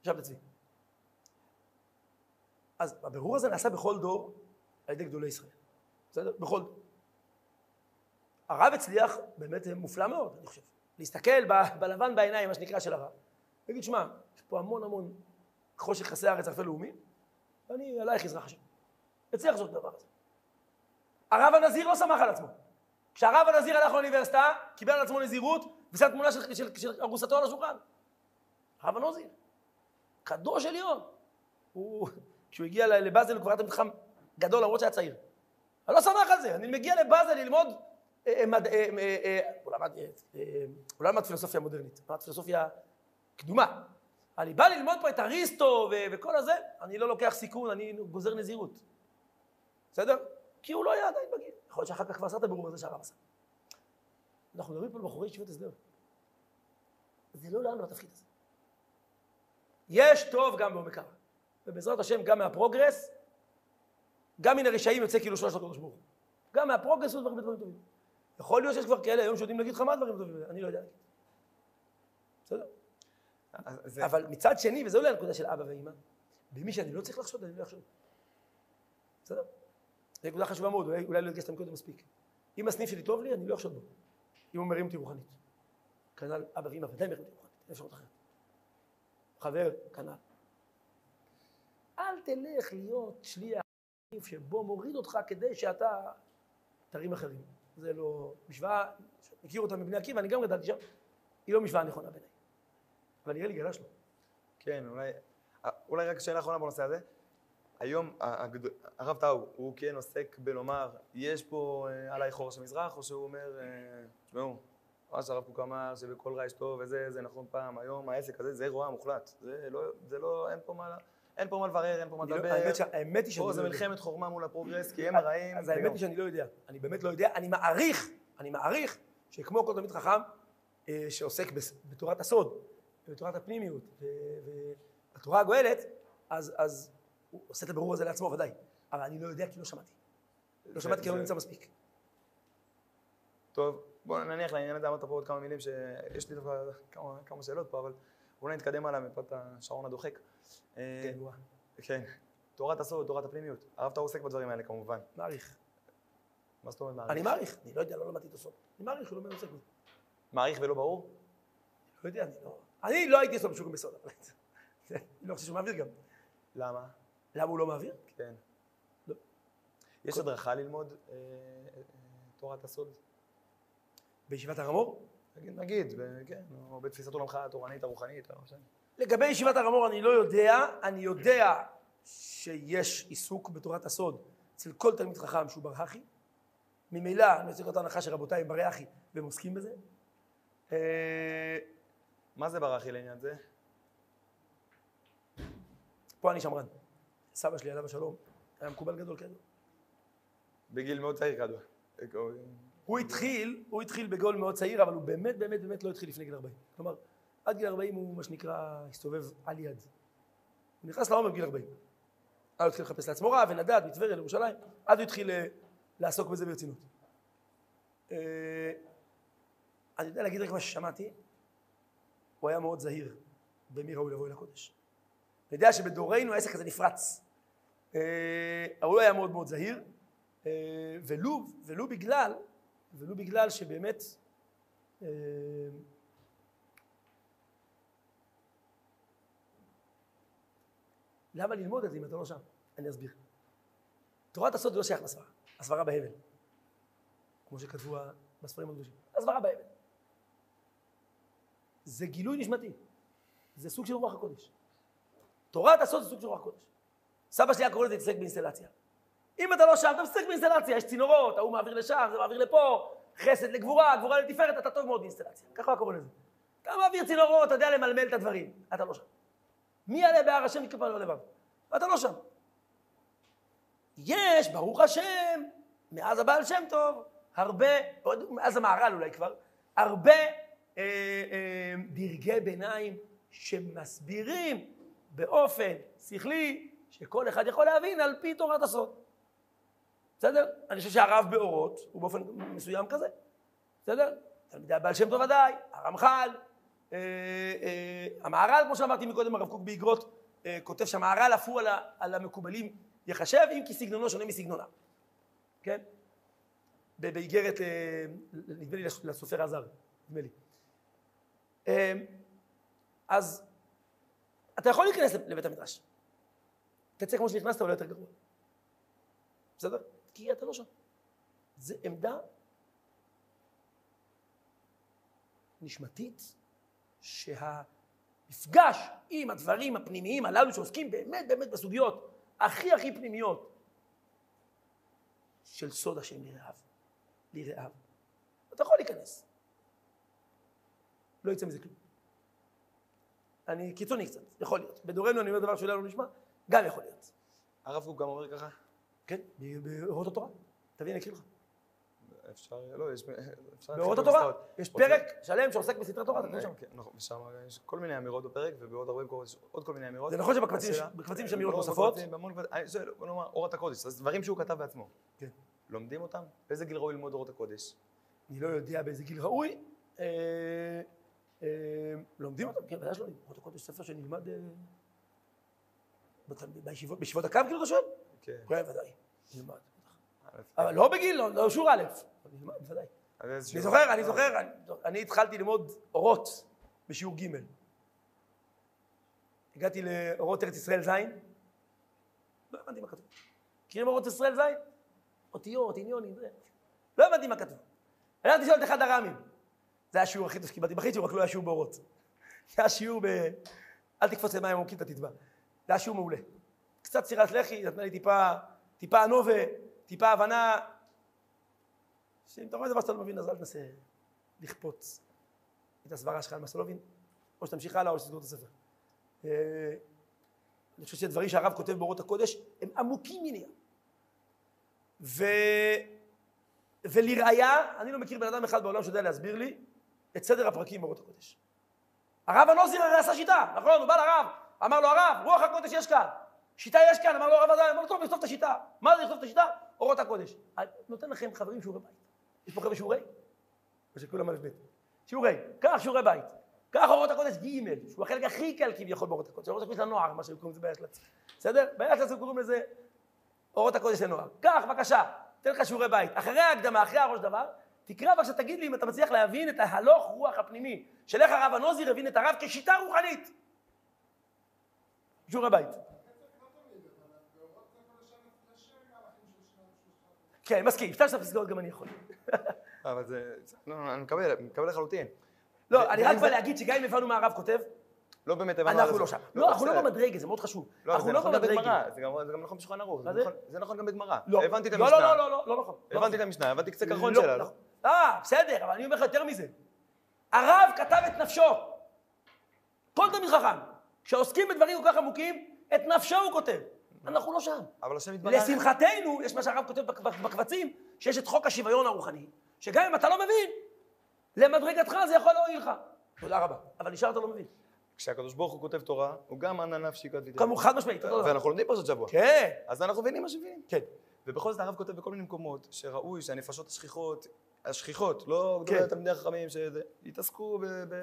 עכשיו תצבי. אז הבירור הזה נעשה בכל דור על ידי גדולי ישראל. בסדר? בכל דור. הרב הצליח, באמת מופלא מאוד, אני חושב. להסתכל ב- בלבן בעיניים, מה שנקרא, של הרב. להגיד, שמע, יש פה המון המון חושך חסי הארץ ערפי לאומי, ואני עלייך יזרח השם. הצליח לעשות את הדבר הזה. הרב הנזיר לא סמך על עצמו. כשהרב הנזיר הלך לאוניברסיטה, קיבל על עצמו נזירות, ושם תמונה של, של, של ארוסתו על השולחן. הרב הנזיר. קדוש עליון. הוא, כשהוא הגיע לבאזל הוא כבר היה מתחם גדול, למרות שהיה צעיר. אני לא שמח על זה, אני מגיע לבאזל ללמוד, אה, אה, אה, הוא למד, אה, הוא פילוסופיה מודרנית, הוא למד פילוסופיה קדומה. אני בא ללמוד פה את אריסטו וכל הזה, אני לא לוקח סיכון, אני גוזר נזירות. בסדר? כי הוא לא היה עדיין בגיל. יכול להיות שאחר כך כבר עשה את הבירור הזה שהרב עשה. אנחנו מדברים פה על בחורי ישיבות הסדר. זה לא לנו התפקיד הזה. יש טוב גם בעומק הרע. ובעזרת השם גם מהפרוגרס, גם מן הרשעים יוצא כאילו שלושת הקדוש ברוך הוא. גם מהפרוגרס יש דברים דברים טובים. יכול להיות שיש כבר כאלה היום שיודעים להגיד לך מה דברים טובים, אני לא יודע. בסדר? זה- אבל מצד שני, וזו אולי הנקודה של אבא ואימא, במי שאני לא צריך לחשוד, אני לא אחשוד. בסדר? זו נקודה חשובה מאוד, אולי, אולי לא הדגשת קודם מספיק. אם הסניף שלי טוב לי, אני לא אחשוד בו. אם הוא מרים אותי רוחנית. כנ"ל אבא ואימא ודאי מרים אותי רוחנית, אין אפשרות אחרת. חבר, כנ"ל. אל תלך להיות שליח שבו מוריד אותך כדי שאתה תרים אחרים. זה לא משוואה, מכיר אותה מבני עקיבא, אני גם גדלתי שם, היא לא משוואה נכונה בעיניי. אבל נראה לי גלשנו. כן, אולי, אולי רק שאלה אחרונה בנושא הזה. היום הגד- הרב טאו, הוא כן עוסק בלומר, יש פה אה, עליי חור של מזרח, או שהוא אומר, אה, תשמעו, מה שהרב קוק אמר, שבכל רע יש טוב וזה, זה נכון פעם, היום העסק הזה זה רוע מוחלט. זה לא, זה לא, אין פה מה, אין פה מה לברר, אין פה מה לא- לדבר. האמת היא שאני פה לא זה יודע. מלחמת חורמה מול הפרוגרס, כי הם הרעים. אז האמת היא שאני לא יודע. אני באמת לא יודע. אני מעריך, אני מעריך שכמו כל תלמיד חכם אה, שעוסק בתורת הסוד, בתורת הפנימיות, ובתורה הגואלת, אז, אז הוא עושה את הבירור הזה לעצמו, ודאי. אבל אני לא יודע כי לא שמעתי. לא זה- שמעתי כי לא נמצא מספיק. טוב, בוא נניח לעניין הזה, אמרת פה עוד כמה מילים שיש לי דווקא כמה, כמה שאלות פה, אבל אולי נתקדם הלאה מפאת השעון הדוחק. אה, כן. כן. תורת הסוד, תורת הפנימיות. הרב טאו עוסק בדברים האלה כמובן. מעריך. מה זאת אומרת מעריך? אני מעריך. אני לא יודע, לא למדתי את הסוד. אני מעריך שהוא לא עוסק בזה. מעריך ולא ברור? לא יודע, אני לא... אני לא הייתי אצלו בשוק. זה- אני לא חושב שהוא מעביר גם. למה? למה הוא לא מעביר? כן. לא. יש הדרכה ללמוד אה, אה, תורת הסוד? בישיבת הר המור? נגיד, נגיד, ו- כן, או בתפיסת עולמך התורנית, הרוחנית, לא משנה. לגבי ישיבת הר המור אני לא יודע, אני יודע שיש עיסוק בתורת הסוד אצל כל תלמיד חכם שהוא בר הכי. ממילא אני רוצה לקרוא את ההנחה שרבותיי הם ברי הכי והם עוסקים בזה. אה, מה זה ברכי לעניין זה? פה אני שמרן. סבא שלי עליו השלום היה מקובל גדול כזה. בגיל מאוד צעיר כדור. הוא התחיל, הוא התחיל בגול מאוד צעיר, אבל הוא באמת באמת באמת לא התחיל לפני גיל 40. כלומר, עד גיל 40 הוא מה שנקרא הסתובב על יד. הוא נכנס לעומר בגיל 40. אז הוא התחיל לחפש לעצמו רב ונדד מטבריה לירושלים, אז הוא התחיל אה, לעסוק בזה ברצינות. אה, אני יודע להגיד רק מה ששמעתי, הוא היה מאוד זהיר במי ראוי לבוא אל הקודש. אני יודע שבדורנו העסק הזה נפרץ. אה, הוא היה מאוד מאוד זהיר, אה, ולו, ולו בגלל, ולו בגלל שבאמת אה, למה ללמוד את זה אם אתה לא שם? אני אסביר. תורת הסוד זה לא שייך לסברה, הסברה בהבל. כמו שכתבו בספרים הקדושים. הסברה בהבל. זה גילוי נשמתי. זה סוג של רוח הקודש. תורת הסוד זה סוג של רוח הקודש. סבא שלי היה קורא לזה להתעסק באינסטלציה. אם אתה לא שם, אתה מתעסק באינסטלציה, יש צינורות, ההוא מעביר לשם, זה מעביר לפה, חסד לגבורה, גבורה לתפארת, אתה טוב מאוד באינסטלציה. ככה הוא קורא לזה. אתה מעביר צינורות, אתה יודע למלמל את הדברים, אתה לא שם. מי יעלה בהר השם מכפר לא לבב? ואתה לא שם. יש, ברוך השם, מאז הבעל שם טוב, הרבה, עוד מאז המהר"ל אולי כבר, הרבה אה, אה, דרגי ביניים שמסבירים באופן שכלי שכל אחד יכול להבין על פי תורת הסוד. בסדר? אני חושב שהרב באורות הוא באופן מסוים כזה. בסדר? תלמידי הבעל שם טוב ודאי, הרמח"ל, אה, אה, המהר"ל, כמו שאמרתי מקודם, הרב קוק באגרות, אה, כותב שהמהר"ל אף הוא על, על המקובלים יחשב, אם כי סגנונו שונה מסגנונם. כן? באיגרת, אה, נדמה לי לסופר הזר, נדמה לי. אה, אז אתה יכול להיכנס לבית המדרש. תצא כמו שנכנסת, אולי יותר גרוע. בסדר? כי אתה לא שם. זו עמדה נשמתית שהמפגש עם הדברים הפנימיים הללו שעוסקים באמת באמת בסוגיות הכי הכי פנימיות של סוד השם ליראיו, ליראיו. אתה יכול להיכנס. לא יצא מזה כלום. אני קיצוני קצת, יכול להיות. בדורנו אני אומר דבר שאולי לא נשמע, גם יכול להיות. הרב קוק גם אומר ככה? כן, באורות התורה. תביא, אני אקריא לך. אפשר, לא, יש... באורות התורה. יש פרק שלם שעוסק בסתרי תורה, אתה קורא שם. כן, נכון, ושם יש כל מיני אמירות בפרק, ובעוד הרבה מקומות יש עוד כל מיני אמירות. זה נכון שבקבצים יש- יש אמירות לא, נוספות? אני שואל, בוא נאמר, אורת הקודש, אז דברים שהוא כתב בעצמו. כן. לומדים אותם? באיזה גיל ראוי ללמוד אורות הקודש? אני לא יודע באיזה גיל ראוי. אה, אה, לומדים אותם, כן, ודאי שלומדים. אורות הקודש ספר שנלמד אה, בישיבות, הקו, כאילו אתה שואל? כן. כן, ודאי. נלמד. אבל לא בגיל, לא- לא שיעור א', בוודאי. אני? זוכר, אני זוכר, אני- התחלתי ללמוד אורות בשיעור ג'. הגעתי לאורות ארץ ישראל ז', לא הבנתי מה כתוב. מכירים אורות ישראל ז'? אותיות, עניונים, זה. לא הבנתי מה כתוב. הלכתי לשאול את אחד הר"מים. זה היה השיעור הכי טוב שקיבלתי בחיים, רק לא היה שיעור באורות. זה היה שיעור ב... אל תקפוץ למים עמוקים, אתה תטבע. זה היה שיעור מעולה. קצת סירת לחי, נתנה לי טיפה, טיפה ענובה, טיפה הבנה. שאם אתה רואה דבר שאתה לא מבין, אז אל תנסה לכפות את הסברה שלך על מה שאתה לא מבין, או שתמשיך הלאה או שתסגור את הספר. אה, אני חושב שהדברים שהרב כותב באורות הקודש הם עמוקים מניה. ו... ולראיה, אני לא מכיר בן אדם אחד בעולם שיודע להסביר לי את סדר הפרקים באורות הקודש. הרב הנוזיר הרי עשה שיטה, נכון? הוא בא לרב, אמר לו הרב, רוח הקודש יש כאן, שיטה יש כאן, אמר לו הרב עדיין, אמר לו טוב, נכתוב את השיטה. מה זה לכתוב את השיטה? אורות הקודש. נותן לכם חברים שיעורי בית. יש פה חבר'ה שיעורי? או שכולם א' ב'. שיעורי, קח שיעורי בית. קח אורות הקודש ג', שהוא החלק הכי קל כביכול באורות הקודש, אורות הקודש לנוער, מה שהם קוראים לזה באשלץ. בסדר? באשלץ הם קוראים לזה אורות הקודש לנוער. קח, בבקשה, תן לך שיעורי בית. אחרי ההקדמה, אחרי הראש דבר, תקרא בבקשה, תגיד לי אם אתה מצליח להבין את ההלוך רוח הפנימי של איך הרב הנוזיר הבין את הרב כשיטה רוחנית. שיעורי בית. כן, מסכים, שתיים שלוש פסקאות גם אני יכול. אבל זה... לא, אני מקבל, אני מקבל לחלוטין. לא, אני רק בא להגיד שגם אם הבנו מה הרב כותב, לא באמת הבנו... אנחנו על לא זה. שם. לא, אנחנו לא בסדר. במדרגה, זה מאוד חשוב. לא, אנחנו זה לא נכון גם. בגמרא, זה גם- נכון בשולחן ערוך. מה זה? נכון- זה נכון גם בגמרא. לא. הבנתי את לא, המשנה. לא, לא, לא, לא נכון. לא הבנתי את נכון. המשנה, הבנתי קצה קרחון לא, שלה. לא. אה, בסדר, אבל אני אומר לך יותר מזה. הרב כתב את נפשו. כל תלמיד חכם, כשעוסקים בדברים כל כך עמוקים, את נפשו הוא כותב. אנחנו לא שם. אבל השם יתברך... לשמחתנו, יש מה שהרב כותב בק- בק- בקבצים, שיש את חוק השוויון הרוחני, שגם אם אתה לא מבין, למדרגתך זה יכול להועיל לך. תודה רבה. אבל נשארת לא מבין. כשהקדוש ברוך הוא כותב תורה, הוא גם ענה נפשי כת ויתר. כמובן, חד משמעית. ואנחנו לומדים פרשת שבוע. כן, אז אנחנו מבינים מה שמבינים. כן. ובכל זאת הרב כותב בכל מיני מקומות, שראוי שהנפשות השכיחות, השכיחות, לא כן. גדולי התלמידי החכמים, שזה, יתעסקו ב-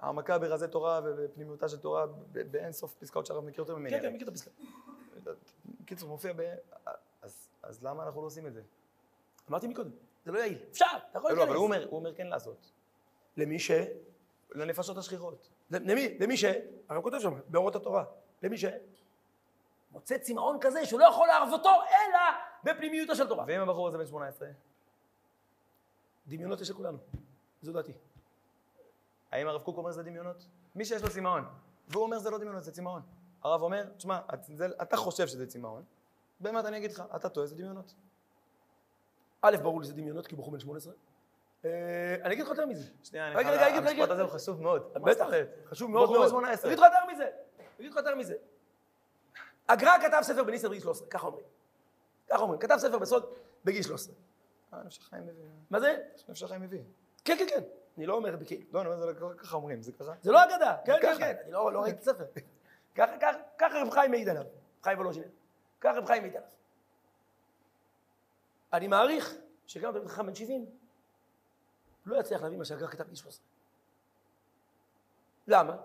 בהעמקה ברזי תורה ובפנימיותה של תורה, באין סוף פסקאות שהרב מכיר יותר ממני. כן, כן, מכיר את הפסקה. בקיצור, מופיע ב... אז, אז למה אנחנו לא עושים את זה? אמרתי מקודם, זה לא יעיל. אפשר, אתה יכול לא, להיכנס. אבל הוא אומר, הוא אומר כן לעשות. למי ש... לנפשות השכיחות. למי? למי ש... הרב כותב שם, באורות התורה. למי ש... מוצא צמאון כזה שהוא לא יכול לערבותו אלא בפנימיותה של תורה. ואם הבחור הזה בן 18, דמיונות יש לכולנו. זו דעתי. האם הרב קוק אומר שזה דמיונות? מי שיש לו צמאון, והוא אומר זה לא דמיונות, זה צמאון. הרב אומר, תשמע, את- זה- אתה חושב שזה צמאון, באמת אני אגיד לך, אתה טועה, זה דמיונות. א', ברור לי שזה דמיונות, כי בחור בן 18. אה, אני אגיד לך יותר מזה. שנייה, אני חייב- המשפט. הזה הוא חשוב מאוד. בטח? חשוב מאוד בחור בן מאוד. 18. אני אגיד לך יותר מזה. אני אגיד לך יותר מזה. הגר"א כתב ספר בניסן בגיל 13, ככה אומרים. ככה אומרים. כתב ספר בסוד בגיל 13. אה, נפש החיים מביא. מה זה? נפש החיים מביא. כן, כן, כן. אני לא אומר בכאילו. לא, אני אומר, זה לא- ככה אומרים, זה ככה. זה לא אגדה. כן, כן. כן. אני לא לא ראיתי ספר. ככה, ככה, ככה רב חיים מעיד עליו. חיים וולוז'ינר. ככה רב חיים מעיד עליו. אני מעריך שגם תלמיד חכם בן 70 לא יצליח להבין מה שהגר"א כתב בגיל 13. למה?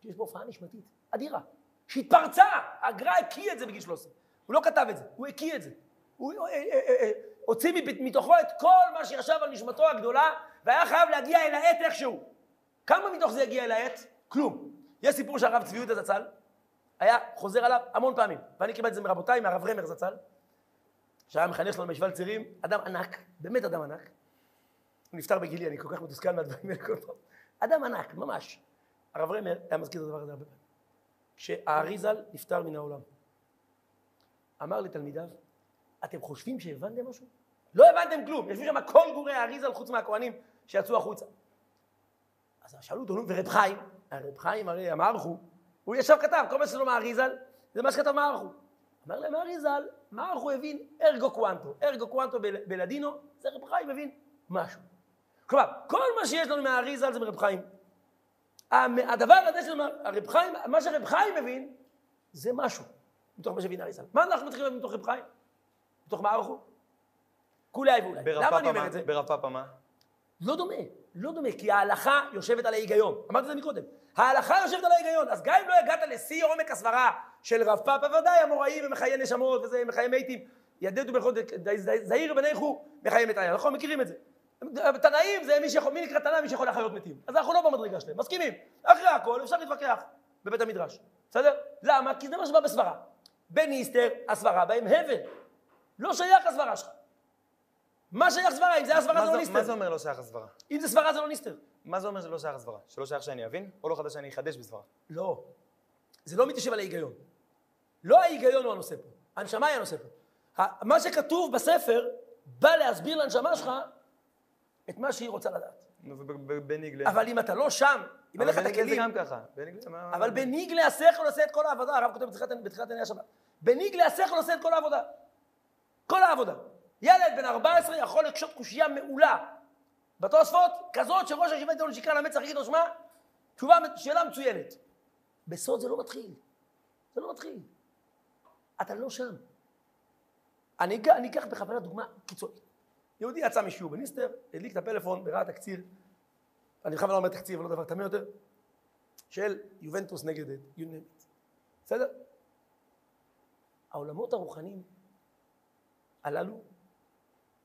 כי יש בו הופעה נשמתית אדירה, שהתפרצה, הגר"א הקיא את זה בגיל 13. הוא לא כתב את זה, הוא הקיא את זה. הוא אה, אה, אה, הוציא מתוכו את כל מה שישב על נשמתו הגדולה, והיה חייב להגיע אל העת איכשהו. כמה מתוך זה הגיע אל העת? כלום. יש סיפור שהרב צבי יהודה זצ"ל היה חוזר עליו המון פעמים, ואני קיבלתי את זה מרבותיי, מהרב רמר זצ"ל, שהיה מחנך שלנו בישיבה לצעירים, אדם ענק, באמת אדם ענק. הוא נפטר בגילי, אני כל כך מתוסכל מהדברים האלה כל פעם. אדם ענק, ממש. הרב רמר היה מזכיר את הדבר הזה הרבה פעמים. כשהאריזל נפטר מן העולם, אמר לתלמידיו, אתם חושבים שהבנתם משהו? לא הבנתם כלום, יושבים שם כל גורי האריזל חוץ מהכוהנים שיצאו החוצה. אז שאלו אותו, ורב חיים? הרב חיים הרי המערכו, הוא ישב כתב, כל מה שלא מהאריזל, זה מה שכתב מערכו. אמר להם האריזל, מערכו הבין ארגו קוונטו, ארגו קוונטו בל- בלדינו, זה רב חיים הבין משהו. כלומר, כל מה שיש לנו מהאריזל זה מרב חיים. הדבר הזה של הרב חיים, מה שרב חיים מבין, זה משהו, מתוך מה שהבין האריזל. מה אנחנו מתחילים מתוך רב חיים? מתוך מערכו? כולי ואולי. למה אני אומר? את זה? ברב פאפה מה? לא דומה, לא דומה, כי ההלכה יושבת על ההיגיון. אמרתי את זה מקודם. ההלכה יושבת על ההיגיון, אז גם אם לא הגעת לשיא עומק הסברה של רב פאפה, ודאי אמוראים ומחיי נשמות וזה, מחיי מתים, ידדו בלכות זעיר בניכו, מחיי מתים. אנחנו מכירים את זה. תנאים זה מי שיכול, מי נקרא תנא? מי שיכול להחיות מתים. אז אנחנו לא במדרגה שלהם, מסכימים. אחרי הכל אפשר להתווכח בבית המדרש, בסדר? למה? כי זה מה שבא בסברה. בניסטר, הסברה בהם הבל. לא שייך הסברה שלך. מה שייך סברה? אם זה היה סברה זה לא ניסטר. מה זה אומר לא שייך לסברה? אם זה סברה זה לא ניסטר. מה זה אומר שלא שייך לסברה? שלא שייך שאני אבין? או לא חדש שאני אחדש בסברה? לא. זה לא מתיישב על ההיגיון. לא ההיגיון הוא הנושא פה. הנשמה היא הנושא פה. מה שכתוב בספר בא להסביר לנשמה שלך את מה שהיא רוצה לדעת. נו, ובניגלה. אבל אם אתה לא שם, אם אין לך את בניגלה זה הכלים... גם ככה. בניגלה, אבל בניגלה השכל עושה את כל העבודה, הרב כותב בתחילת- ענייני השבת. בניגלה השכל עושה את כל העבודה. כל העבודה. ילד בן 14 יכול לקשוט קושייה מעולה. בתוספות, כזאת שראש הישיבה ידעו שיקרא למצח יגיד לו, שמע, תשובה, שאלה מצוינת. בסוד זה לא מתחיל. זה לא מתחיל. אתה לא שם. אני, אני אקח בכוונה דוגמה קיצונית. יהודי יצא משיעור בניסטר, הדליק את הפלאפון, וראה תקציר, אני בכוונה לא אומר תקציר ולא דבר תמים יותר, של יובנטוס נגד יונט. בסדר? העולמות הרוחניים הללו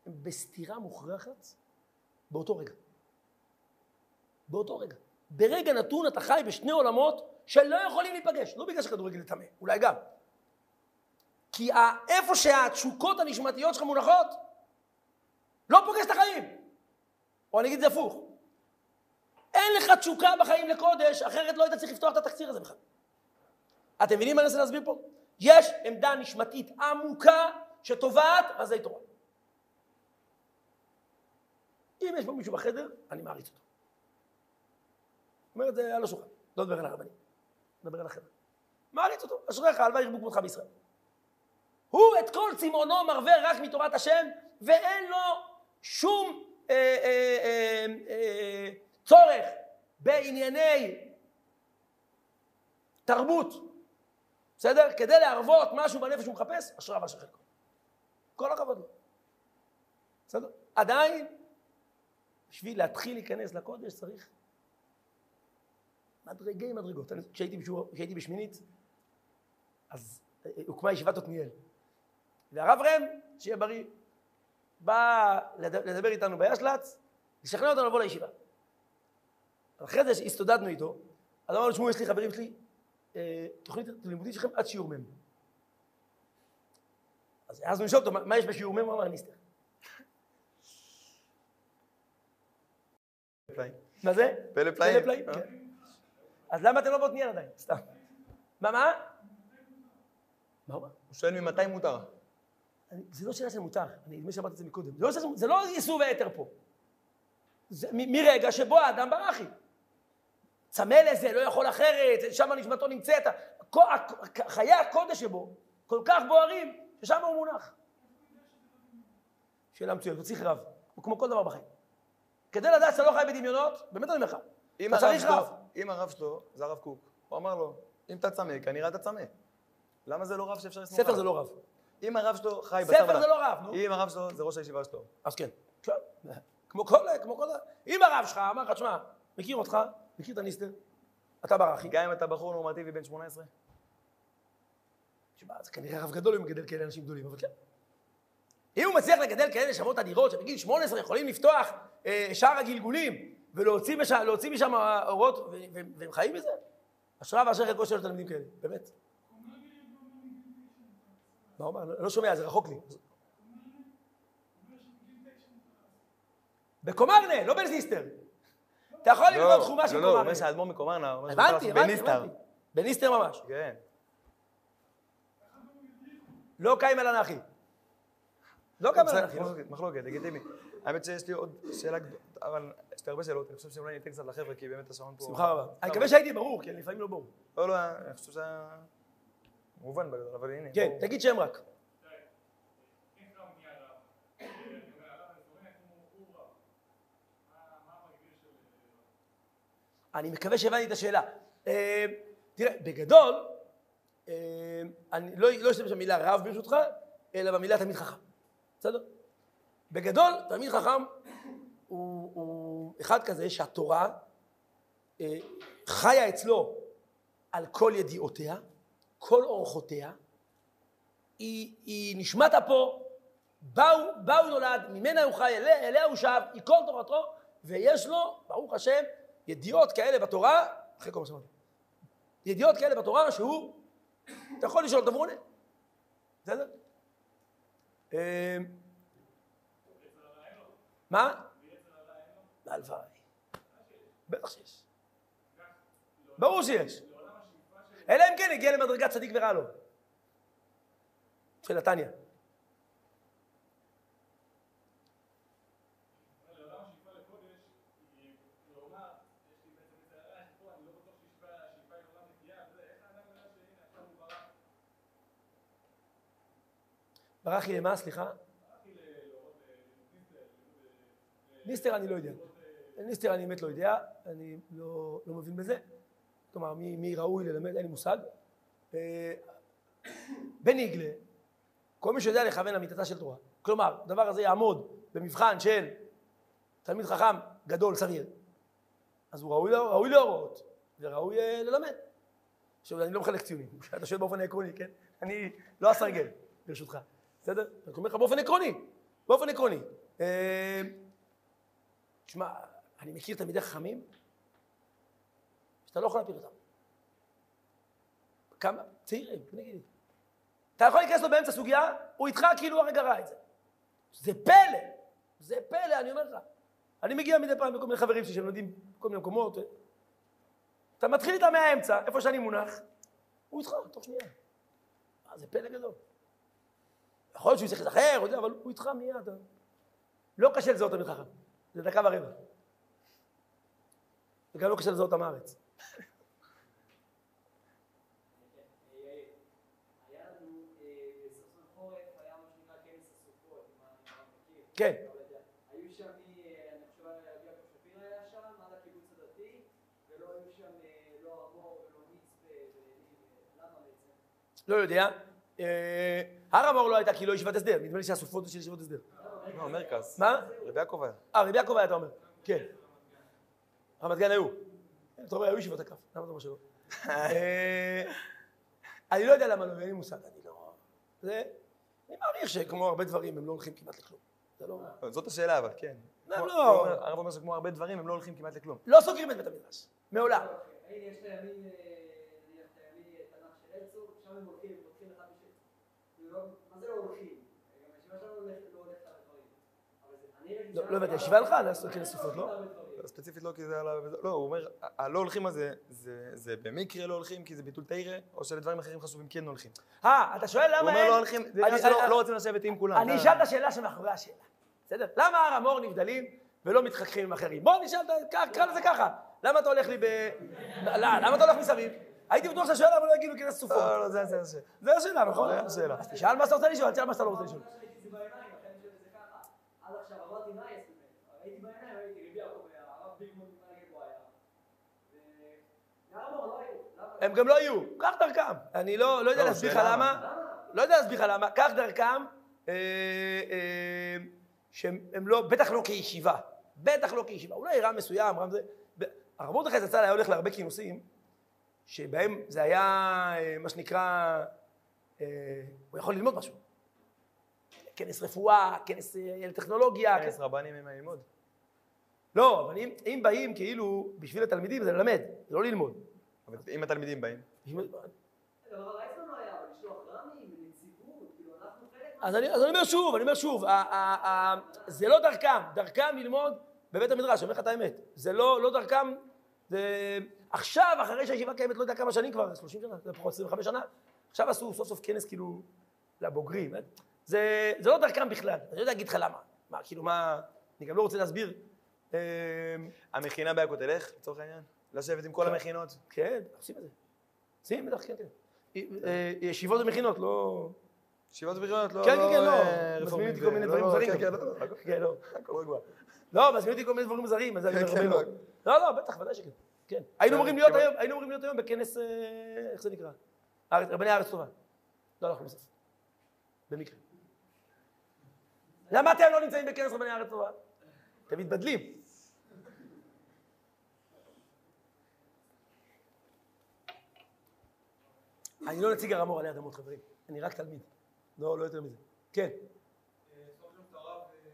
הם בסתירה מוכרחת באותו רגע. באותו רגע. ברגע נתון אתה חי בשני עולמות שלא יכולים להיפגש. לא בגלל שכדורגל טמא, אולי גם. כי איפה שהתשוקות הנשמתיות שלך מונחות, לא פוגש את החיים. או אני אגיד את זה הפוך. אין לך תשוקה בחיים לקודש, אחרת לא היית צריך לפתוח את התקציר הזה בכלל. אתם מבינים מה אני מנסה להסביר פה? יש עמדה נשמתית עמוקה שטובעת רזי תורה. אם יש פה מישהו בחדר, אני מעריץ אותו. אומר את זה על השולחן, לא מדבר על הרבנים, מדבר על החדר. מעריץ אותו, אשריך, הלוואי ירבו כמותך בישראל. הוא את כל צמאונו מרווה רק מתורת השם, ואין לו שום אה, אה, אה, אה, צורך בענייני תרבות, בסדר? כדי להרוות משהו בנפש שהוא מחפש, אשרה ואשר חלקו. כל הכבוד לו. בסדר? עדיין, בשביל להתחיל להיכנס לקודש צריך מדרגי מדרגות. אני, כשהייתי, בשיעור, כשהייתי בשמינית, אז אה, הוקמה ישיבת עתניאל. והרב ראם, שיהיה בריא, בא לדבר איתנו בישל"צ, לשכנע אותנו לבוא לישיבה. אחרי זה הסתודדנו איתו, אז אמרנו, תשמעו, יש לי חברים שלי, אה, תוכנית לימודית שלכם עד שיעור מ'. אז העזנו לשאול אותו, מה יש בשיעור מ'? הוא אמר, ניסטר. מה זה? פלא פלאים. פלא פלאים, כן. אז למה אתם לא בעתניאל עדיין? סתם. מה, מה? מה הוא שואל ממתי מותר. זה לא שאלה של מותר, אני נדמה שאמרתי את זה מקודם. זה לא, זה לא איסור והיתר פה. זה מרגע שבו האדם ברחי. צמא לזה, לא יכול אחרת, שם נשמתו נמצאת. חיי הקודש שבו כל כך בוערים, ששם הוא מונח. שאלה מצוינת, הוא צריך רב, הוא כמו כל דבר בחיים. כדי לדעת שאתה לא חי בדמיונות, באמת אני אומר לך, אתה צריך רב. אם הרב שלו זה הרב קוק, הוא אמר לו, אם אתה צמא, כנראה אתה צמא. למה זה לא רב שאפשר לסמוך ספר עליו? זה לא רב. אם הרב שלו חי ספר בשר זה לא רב, נו. אם הרב שלו זה ראש הישיבה שלו. אז כן. כמו כל, כמו כל, אם הרב שלך אמר לך, תשמע, מכיר אותך, מכיר את הניסטר, אתה ברחי. גם אם אתה בחור נורמטיבי בן 18? תשמע, זה כנראה רב גדול אם הוא מגדל כאלה אנשים גדולים, אבל כן. אם הוא מצליח לגדל כאלה נשמות אדירות שבגיל 18 יכולים לפתוח אה, שער הגלגולים ולהוציא משם, משם אורות, ו- ו- והם חיים מזה, אשרה ואשר חלקו של תלמידים כאלה, באמת. מה הוא אמר? אני לא שומע, זה רחוק לי. בקומרנה, לא בניסטר. אתה יכול ללמוד חומש לא, עם לא, הוא קומרנה. אומר שהאדמו"ר מקומרנה, הוא אומר הבנתי, בניסטר. הבנתי. בניסטר ממש. כן. לא קיים על אנכי. לא אנכי. לא. מחלוקת, לגיטימי. האמת שיש לי עוד שאלה אבל יש לי הרבה שאלות, אני חושב שאולי ניתן קצת לחבר'ה, כי באמת השעון פה... בשמחה רבה. אני מקווה שהייתי ברור, כי אני לפעמים לא ברור. לא, לא, אני חושב שהיה מובן בגדול, אבל הנה. כן. תגיד שם רק. אני מקווה שהבנתי את השאלה. אה, תראה, בגדול, אה, אני לא לא אשתמש במילה רב ברשותך, אלא במילה תלמיד חכם. בסדר? בגדול, תלמיד חכם הוא, הוא אחד כזה שהתורה אה, חיה אצלו על כל ידיעותיה, כל אורחותיה, היא, היא נשמת אפו, בה הוא נולד, ממנה הוא חי, אליה, אליה הוא שב, היא כל תורתו, ויש לו, ברוך השם, ידיעות כאלה בתורה, אחרי כל מה שאמרתי, ידיעות כאלה בתורה שהוא, אתה יכול לשאול והוא עונה, בסדר? מה? הלוואי. בטח שיש. ברור שיש. אלא אם כן הגיע למדרגת צדיק ורע לו. של נתניה. ברחי למה? סליחה? ניסטר אני לא יודע. ניסטר אני באמת לא יודע, אני לא, לא מבין בזה. כלומר, מי, ראוי ללמד, אין לי מושג. אה, בניגלה, כל מי שיודע לכוון למיטתה של תורה, כלומר, הדבר הזה יעמוד במבחן של תלמיד חכם גדול, סביר, אז הוא ראוי, ראוי להוראות, וראוי אה, ללמד. עכשיו, אני לא מחלק ציונים, אתה שואל באופן עקרוני, כן? אני לא אסרגל, ברשותך, בסדר? אני אומר לך באופן עקרוני, באופן עקרוני. אה, תשמע, אני מכיר תלמידי חכמים, שאתה לא יכול להפיל אותם. כמה? צעירים, גילי. אתה יכול להיכנס לו באמצע סוגיה, הוא איתך כאילו הרגע ראה את זה. זה פלא, זה פלא, אני אומר לך. אני מגיע מדי פעם לכל מיני חברים שלי שהם לומדים בכל מיני מקומות. אתה מתחיל איתם מהאמצע, איפה שאני מונח, הוא איתך, תוך שנייה. אה, זה פלא גדול. יכול להיות שהוא יצטרך להיזכר, אבל הוא איתך מיד. לא קשה לזהות תלמיד חכם, זה דקה ורבע. וגם לא קשה לזהות אותם הארץ. כן. היו שם, אני חושב, יעקב שפיר היה שם, עד הקיבוץ הדתי, ולא היו שם לא אמור ולא מצפה, למה בעצם? לא יודע. אה, הר המור לא הייתה כי לא ישיבת הסדר, נדמה לי שהסופות של ישיבות הסדר. לא, מרכז. מה? רבי יעקב היה. אה, רבי יעקב היה, אתה אומר. כן. רמת גן היו. אתה אומר, היו ישיבות הכף, למה אתה אומר שלא? אה, אני לא יודע למה לא, אין לי מושג, אני לא... זה... אני מעריך שכמו הרבה דברים, הם לא הולכים כמעט לכלום. זה לא... זאת השאלה, אבל כן. לא, לא. הרב אומר שכמו הרבה דברים, הם לא הולכים כמעט לכלום. לא סוגרים את בית המדרש. מעולם. הנה, יש את הימים, נניח את הימים תנ"ך של הרצוג, שם הם הולכים, הם הולכים אחד בשני. לא- מה זה לא הולכים? גם הישיבה שלנו לא הולכת לא הולכת על הדברים. לא לא הבנתי, הלכה לא? ספציפית לא כי זה על ה... לא, הוא אומר, הלא הולכים הזה, זה- זה במקרה לא הולכים כי זה ביטול תרא, או שלדברים אחרים חשובים כן הולכים. אה, אתה שואל למה הוא אין... אומר לא הולכים, זה אני- עניין שלא לא רוצים לשבת עם כולם. אני אשאל את השאלה שמאחורי השאלה, בסדר? למה הר המור נבדלים ולא מתחככים עם אחרים? בוא נשאל, קרא לזה ככה. למה אתה הולך לי ב... לא, למה אתה הולך מסביב? הייתי בטוח שאתה שואל למה לא יגידו כנס סופות. לא, לא, זה זה זה. השאלה, נכון? זה השאלה. אז תשאל מה שאתה רוצה לשאול, אל תשאל מה שאתה לא רוצה לשאול. לא היו. למה? הם גם לא יהיו, קח דרכם. אני לא לא יודע לא, להסביר לך למה. לא יודע להסביר לך למה. קח דרכם, אה, אה, שהם הם לא, בטח לא כישיבה. בטח לא כישיבה. אולי רם מסוים, רם זה... הרב מרדכי זצ"ל היה הולך להרבה כינוסים, שבהם זה היה, אה, מה שנקרא, אה, הוא יכול ללמוד משהו. כנס רפואה, כנס אה, טכנולוגיה. כנס רבנים אין מה ללמוד. לא, אבל אם, אם באים כאילו בשביל התלמידים זה ללמד, זה לא ללמוד. אבל אם התלמידים באים. לא כאילו אז אני, אז אני אומר שוב, אני אומר שוב, ה, ה, ה, זה לא דרכם, דרכם ללמוד בבית המדרש, אני אומר לך את האמת, זה לא, לא דרכם, זה... עכשיו, אחרי שהישיבה קיימת, לא יודע כמה שנים כבר, 30 שנה, זה פחות 25 שנה, עכשיו עשו סוף סוף כנס כאילו לבוגרים, זה, זה לא דרכם בכלל, אני לא יודע להגיד לך למה, מה, כאילו מה, אני גם לא רוצה להסביר, אה, המכינה בעכו תלך, לצורך העניין? לשבת עם כל המכינות. כן, עושים את זה, עושים בטח, כן, כן, ישיבות ומכינות, לא... ישיבות בחירות, לא... כן, כן, כן, לא. אה, מזמינים אותי כל מיני לא, דברים לא, זרים כן. כן, לא, לא, כן, לא. הכל רגוע. לא, מזמין אותי כל מיני דברים זרים, אז אני אומר כן, הרבה כן, לא. לא, לא, בטח, ודאי שכן. כן. היינו אמורים להיות היום, היינו אמורים להיות היום בכנס, אה, איך זה נקרא? רבני הארץ טובה. לא הלכנו בסוף. במקרה. למה אתם לא נמצאים בכנס רבני הארץ טובה? אתם מתבדלים. אני לא נציג הרמור עלי אדמות, חברים. אני רק תלמיד. לא, לא יותר מזה. כן. הרב, אה,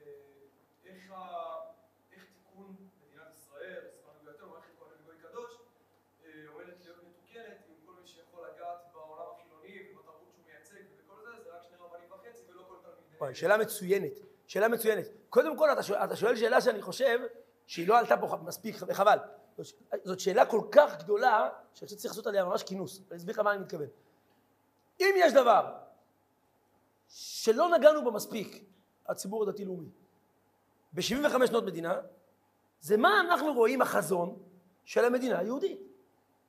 איך ה- איך תיקון מדינת ישראל, סליחה בגללתנו, מערכת כהן וגוי קדוש, אה, עומדת להיות מתוקנת עם כל מי שיכול לגעת בעולם החילוני ובתרבות שהוא מייצג ובכל זה, זה רק שני רבנים וחצי ולא כל תלמידי... וואי, שאלה מצוינת, שאלה מצוינת. קודם כל, אתה שואל, אתה שואל שאלה שאני חושב שהיא לא עלתה פה מספיק, וחבל. זאת שאלה כל כך גדולה, שאני חושב שצריך לעשות עליה ממש כינוס. אני אסביר לך מה אני מתכוון. אם יש דבר שלא נגענו בו מספיק, הציבור הדתי-לאומי, ב-75 שנות מדינה, זה מה אנחנו רואים החזון של המדינה היהודית.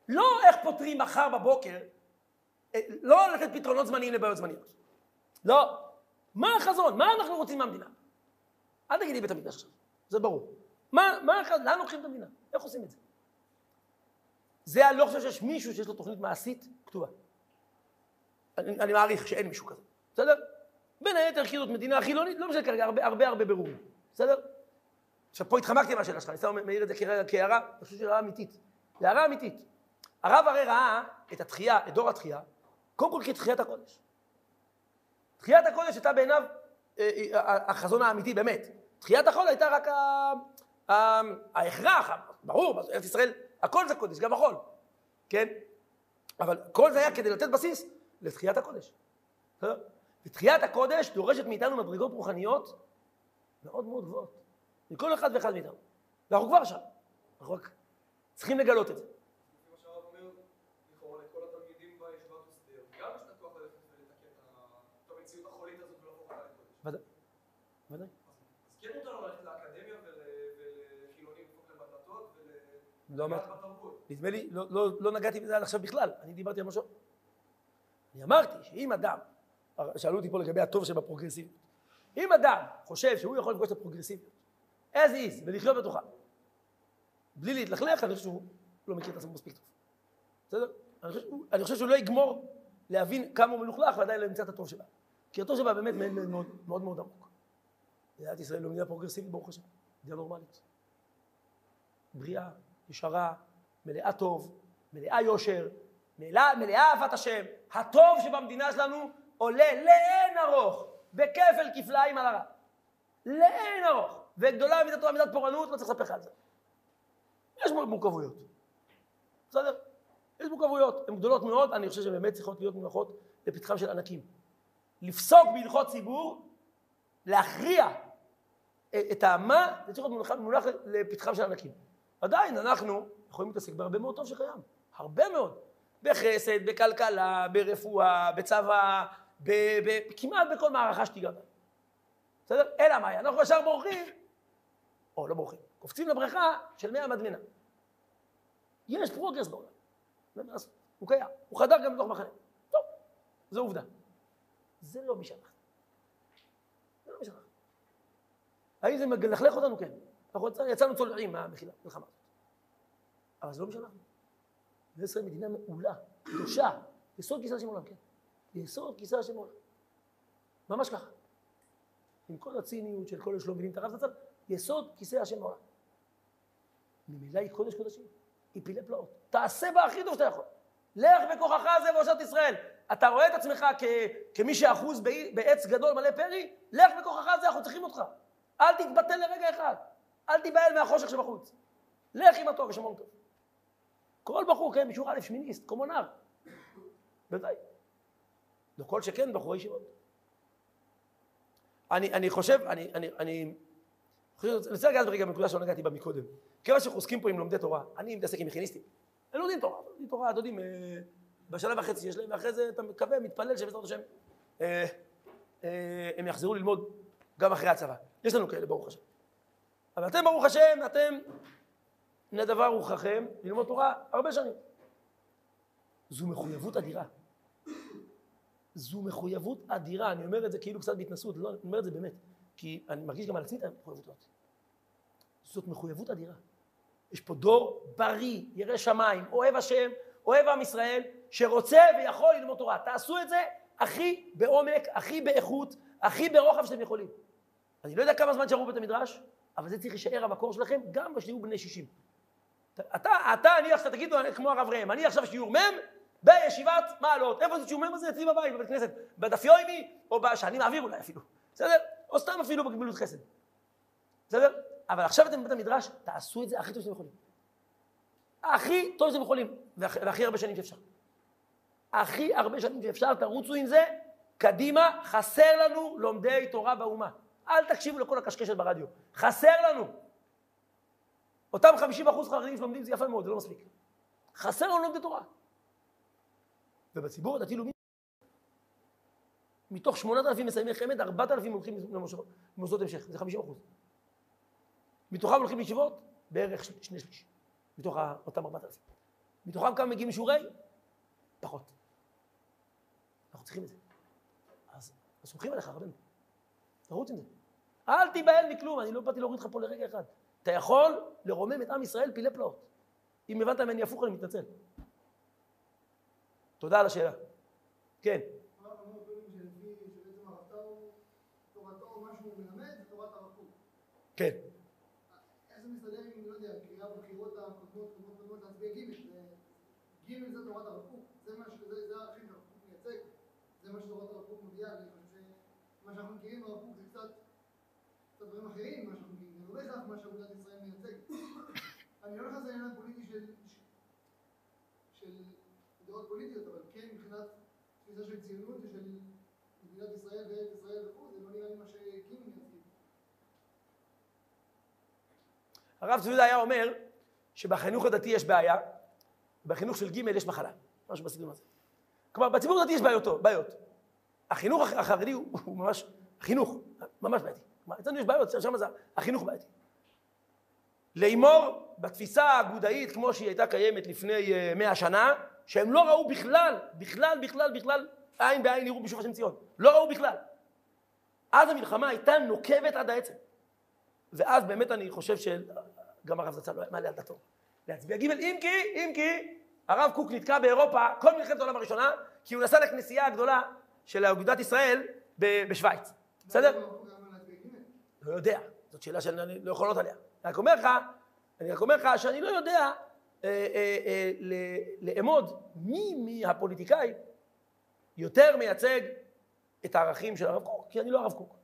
לא איך פותרים מחר בבוקר, אה, לא לתת פתרונות זמניים לבעיות זמניות. לא. מה החזון? מה אנחנו רוצים מהמדינה? אל תגיד לי בית המקדש עכשיו, זה ברור. מה, מה, הח- לאן לוקחים את המדינה? איך עושים את זה? זה, אני לא חושב שיש מישהו שיש לו תוכנית מעשית כתובה. אני, אני מעריך שאין מישהו כזה, בסדר? בין היתר כי זאת מדינה חילונית, לא משנה כרגע, הרבה הרבה הרבה בירורים, בסדר? עכשיו פה התחמקתי מהשאלה שלך, אני סתם מעיר את זה כהערה, אני חושב שהיא הערה אמיתית. זו הערה אמיתית. הרב הרי ראה את התחייה, את דור התחייה, קודם כל כתחיית הקודש. תחיית הקודש הייתה בעיניו אה, אה, החזון האמיתי באמת. תחיית החול הייתה רק ההכרח, ברור, ארץ ישראל, הכל זה קודש, גם החול, כן? אבל כל זה היה כדי לתת בסיס לתחיית הקודש. ותחיית הקודש דורשת מאיתנו מדרגות רוחניות מאוד מאוד גבוהות. מכל אחד ואחד מאיתנו. ואנחנו כבר שם. אנחנו רק צריכים לגלות את זה. לפי מה שהרב אומר, לכאורה לכל התלמידים בישיבת הסדר, גם יש את הכוח ללכת ולתקן את ה- את המציאות החולית הזאת ולהפוך אותה לקודש. ודאי. ודאי. אז כן מותר לו ללכת לאקדמיה ול- ולחילונים לדפוק להם בדלתות לא. נדמה לי, לא, לא, לא נגעתי בזה עד עכשיו בכלל, אני דיברתי על משהו. אני אמרתי שאם אדם, שאלו אותי פה לגבי הטוב שבפרוגרסיביות, אם אדם חושב שהוא יכול לפגוש את הפרוגרסיביות, as is, ולחיות בתוכה, בלי להתלכלך, אני חושב שהוא לא מכיר את עצמו מספיק טוב. בסדר? אני חושב, אני חושב שהוא לא יגמור להבין כמה הוא מלוכלך ועדיין לא ימצא את הטוב שבה. כי הטוב שבה באמת מאוד מאוד מאוד, מאוד עמוק. מדינת ישראל לא מדינה פרוגרסיבית, ברוך השם, מדינה נורמלית. בריאה, ישרה, מלאה טוב, מלאה יושר, מלאה, מלאה אהבת השם. הטוב שבמדינה שלנו עולה לאין ארוך, בכפל כפליים על הרע. לאין ארוך. וגדולה מידתו על מידת פורענות, לא צריך לספר לך על זה. יש מורכבויות. בסדר? יש מורכבויות, הן גדולות מאוד, אני חושב שהן באמת צריכות להיות מונחות לפתחם של ענקים. לפסוק בהלכות ציבור, להכריע את האמה, זה צריך להיות מונח, מונח לפתחם של ענקים. עדיין אנחנו יכולים להתעסק בהרבה מאוד טוב שקיים, הרבה מאוד. בחסד, בכלכלה, ברפואה, בצבא, ב, ב, כמעט בכל מערכה שתיגע בה. בסדר? אלא מאי, אנחנו ישר בורחים, או לא בורחים, קופצים לבריכה של מי המדמנה. יש progress בעולם, הוא קיים, הוא חדר גם בתוך מחנה. טוב, זו עובדה. זה לא מי שאנחנו. זה לא מי שאנחנו. האם זה מלכלך אותנו? כן. אנחנו יצא- יצאנו צולעים מהמלחמה הזאת. אבל זה לא שאנחנו. מדינת ישראל מדינה מעולה, קדושה, יסוד כיסא השם עולם, כן. יסוד כיסא השם עולם. ממש ככה. עם כל הציניות של כל אלה שלא מבינים את הרב זצ"ל, יסוד כיסא השם עולם. ממילא היא קודש קודשים, היא פילי פלאות. תעשה בה הכי טוב שאתה יכול. לך בכוחך זה והושעת ישראל. אתה רואה את עצמך כ- כמי שאחוז בעץ גדול מלא פרי? לך בכוחך זה, אנחנו צריכים אותך. אל תתבטל לרגע אחד. אל תיבהל מהחושך שבחוץ. לך עם התואר ושמור טוב. כל בחור, כן, בשיעור א', שמיניסט, קומונר. בוודאי. לא כל שכן בחורי ישיבות. אני, אני חושב, אני, אני, אני, אני רוצה לגעת ברגע בנקודה שלא נגעתי בה מקודם. כיוון שאנחנו עוסקים פה עם לומדי תורה, אני מתעסק עם מכיניסטים. הם לומדים תורה, לומדים תורה, אתם יודעים, אה, בשנה וחצי שיש להם, ואחרי זה אתה מקווה, מתפלל שבעזרת השם אה, אה, הם יחזרו ללמוד גם אחרי הצבא. יש לנו כאלה, ברוך השם. אבל אתם, ברוך השם, אתם נדבה רוחכם ללמוד תורה הרבה שנים. זו מחויבות אדירה. זו מחויבות אדירה, אני אומר את זה כאילו קצת בהתנסות, לא, אני אומר את זה באמת, כי אני מרגיש גם על עצמי את המחויבות הזאת. זאת מחויבות אדירה. יש פה דור בריא, ירא שמיים, אוהב השם, אוהב עם ישראל, שרוצה ויכול ללמוד תורה. תעשו את זה הכי בעומק, הכי באיכות, הכי ברוחב שאתם יכולים. אני לא יודע כמה זמן תשארו בבית המדרש, אבל זה צריך להישאר המקור שלכם גם כשתהיו בני 60. אתה, אתה, אני עכשיו, תגידו כמו הרב ראם, אני עכשיו שיעור מ' בישיבת מעלות. איפה זה שיעור מ' הזה? אצלי בבית, בבית כנסת. בדף יוימי, או שאני מעביר אולי אפילו. בסדר? או סתם אפילו בגמילות חסד. בסדר? אבל עכשיו אתם בבית המדרש, תעשו את זה הכי טוב שאתם יכולים. הכי טוב שאתם יכולים, והכי, הרבה שנים שאפשר. הכי הרבה שנים שאפשר, תרוצו עם זה, קדימה, חסר לנו לומדי תורה באומה. אל תקשיבו לכל הקשקשת ברדיו. חסר לנו. אותם 50 אחוז חרדים שלומדים זה יפה מאוד, זה לא מספיק. חסר לנו לומדי תורה. ובציבור הדתי-לאומי, מתוך 8,000 מסיימי חמד, 4,000 הולכים למוסדות המשך, זה 50 אחוז. מתוכם הולכים לישיבות, בערך שני שליש, מתוך אותם 4,000. מתוכם כמה מגיעים לשיעורי? פחות. אנחנו צריכים את זה. אז סומכים עליך, רבנו. תרוץ עם זה. אל תיבהל מכלום, אני לא באתי להוריד לך פה לרגע אחד. אתה יכול לרומם את עם ישראל פילי פלאות. אם הבנת ממני הפוך, אני מתנצל. תודה על השאלה. כן. הרב הרב הרב. כן. זה הרב מה שתורת הרב קוק מביאה. אני חושב שמה שאנחנו מכירים ברב קוק זה קצת דברים אחרים ממה שאנחנו מכירים. זה לא בהכרח מה שאגודת ישראל מייצגת. אני לא נכנס לעניין הפוליטי של... של דעות פוליטיות, אבל כן מבחינת תפיסה של ציונות ושל מדינת ישראל וארץ ישראל וכו', זה לא נראה לי מה שקימו מייצגים. הרב צבי היה אומר שבחינוך הדתי יש בעיה, בחינוך של ג' יש מחלה, משהו בסגנון הזה. כלומר, בציבור הדתי יש בעיות, בעיות. החינוך הח- החרדי הוא, הוא ממש, חינוך, ממש בעייתי. אצלנו יש בעיות, שם זה החינוך בעייתי. לאמור בתפיסה האגודאית כמו שהיא הייתה קיימת לפני אה, מאה שנה, שהם לא ראו בכלל, בכלל, בכלל, בכלל, עין בעין יראו בשוב השם ציון. לא ראו בכלל. אז המלחמה הייתה נוקבת עד העצם. ואז באמת אני חושב שגם הרב זצ"ל לא היה מעלה על דתו. להצביע ג' אם כי, אם כי, הרב קוק נתקע באירופה כל מלחמת העולם הראשונה, כי הוא נסע לכנסייה הגדולה של אגודת ישראל בשוויץ. בסדר? למה הוא גם להצביע ג'? לא יודע, זאת שאלה שאני לא יכול לענות עליה. אני רק אומר לך, אני רק אומר לך שאני לא יודע אה, אה, אה, ל- לאמוד מי מהפוליטיקאים יותר מייצג את הערכים של הרב קוק, כי אני לא הרב קוק.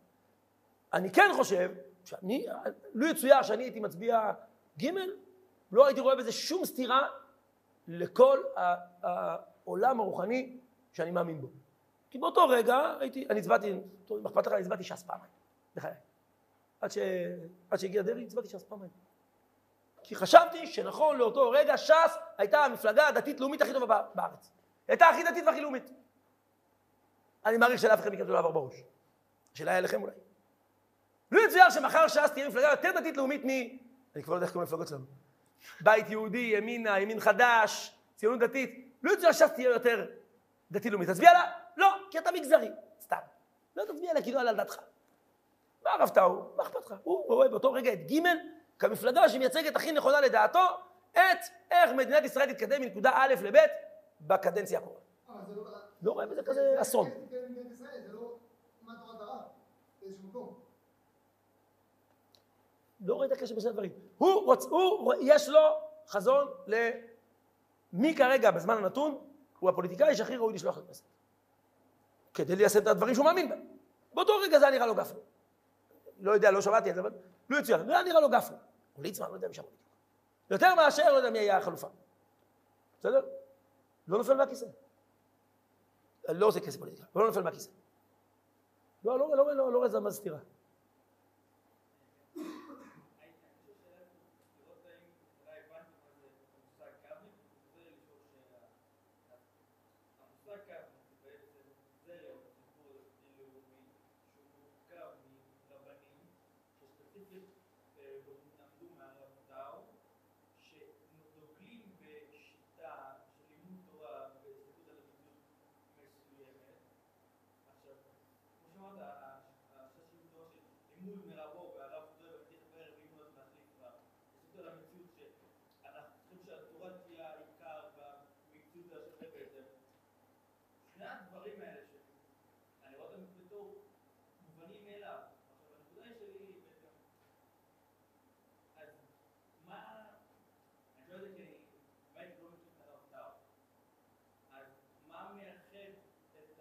אני כן חושב, שאני, לו יצויר שאני הייתי מצביע ג', לא הייתי רואה בזה שום סתירה לכל העולם הרוחני שאני מאמין בו. כי באותו רגע הייתי, אני הצבעתי, אם אכפת לך, אני הצבעתי ש"ס פעמיים, בחיי. עד, ש... עד שהגיע דרעי, הצבעתי ש"ס פעמיים. כי חשבתי שנכון לאותו רגע ש"ס הייתה המפלגה הדתית-לאומית הכי טובה בא- בארץ. הייתה הכי דתית והכי לאומית. אני מעריך שלאף אחד מכם זה לא עבר בראש. השאלה היא אליכם אולי. לא יצויר שמחר ש"ס תהיה מפלגה יותר דתית-לאומית מ... אני כבר לא יודע איך קוראים למפלגות שלנו. בית יהודי, ימינה, ימין חדש, ציונות דתית. לא יצויר ש"ס תהיה יותר דתית-לאומית. תצביע לה? לא, כי אתה מגזרי. סתם. לא תצביע לה כי לא עלה על דעתך. מה הרב טאו? מה אכפת לך? הוא רואה באותו רגע את ג' כמפלגה שמייצגת הכי נכונה לדעתו את איך מדינת ישראל תתקדם מנקודה א' לב' בקדנציה הקרובה. לא... לא רואה בזה כזה אסון. זה כן ישראל, זה לא. לא רואה את הקשר בין שני הדברים. הוא, רוצ, הוא, יש לו חזון למי כרגע בזמן הנתון הוא הפוליטיקאי שהכי ראוי לשלוח לכנסת. כדי ליישם את הדברים שהוא מאמין בהם. באותו רגע זה היה נראה לו גפני. לא יודע, לא שמעתי את זה, אבל לא זה היה נראה לו גפני. או ליצמן, לא יודע מי שם. יותר מאשר, לא יודע מי היה החלופה. בסדר? לא נופל מהכיסא. לא עושה כסף פוליטיקה, לא נופל מהכיסא. לא, לא, לא, לא, לא רואה את זה מה זה סתירה. שדוגלים בשיטה של לימוד תורה והסתכלות על המציאות מסוימת. עכשיו, כמו שאמרת, השיטה של לימוד תורה של לימוד מרבו והרב דובר ותכף בערב לימוד אז נחליף רב. הסתכלות על המציאות שאנחנו צריכים שהתורה תהיה העיקר והמקצועיות תעשה בעצם. שני הדברים האלה שאני רואה אותם בתור מובנים מאליו. עכשיו, הנקודה שלי היא בעצם, אז מה, אני שואל את זה כי אני באמת לא מכיר את הרב טאו. אז מה מייחד את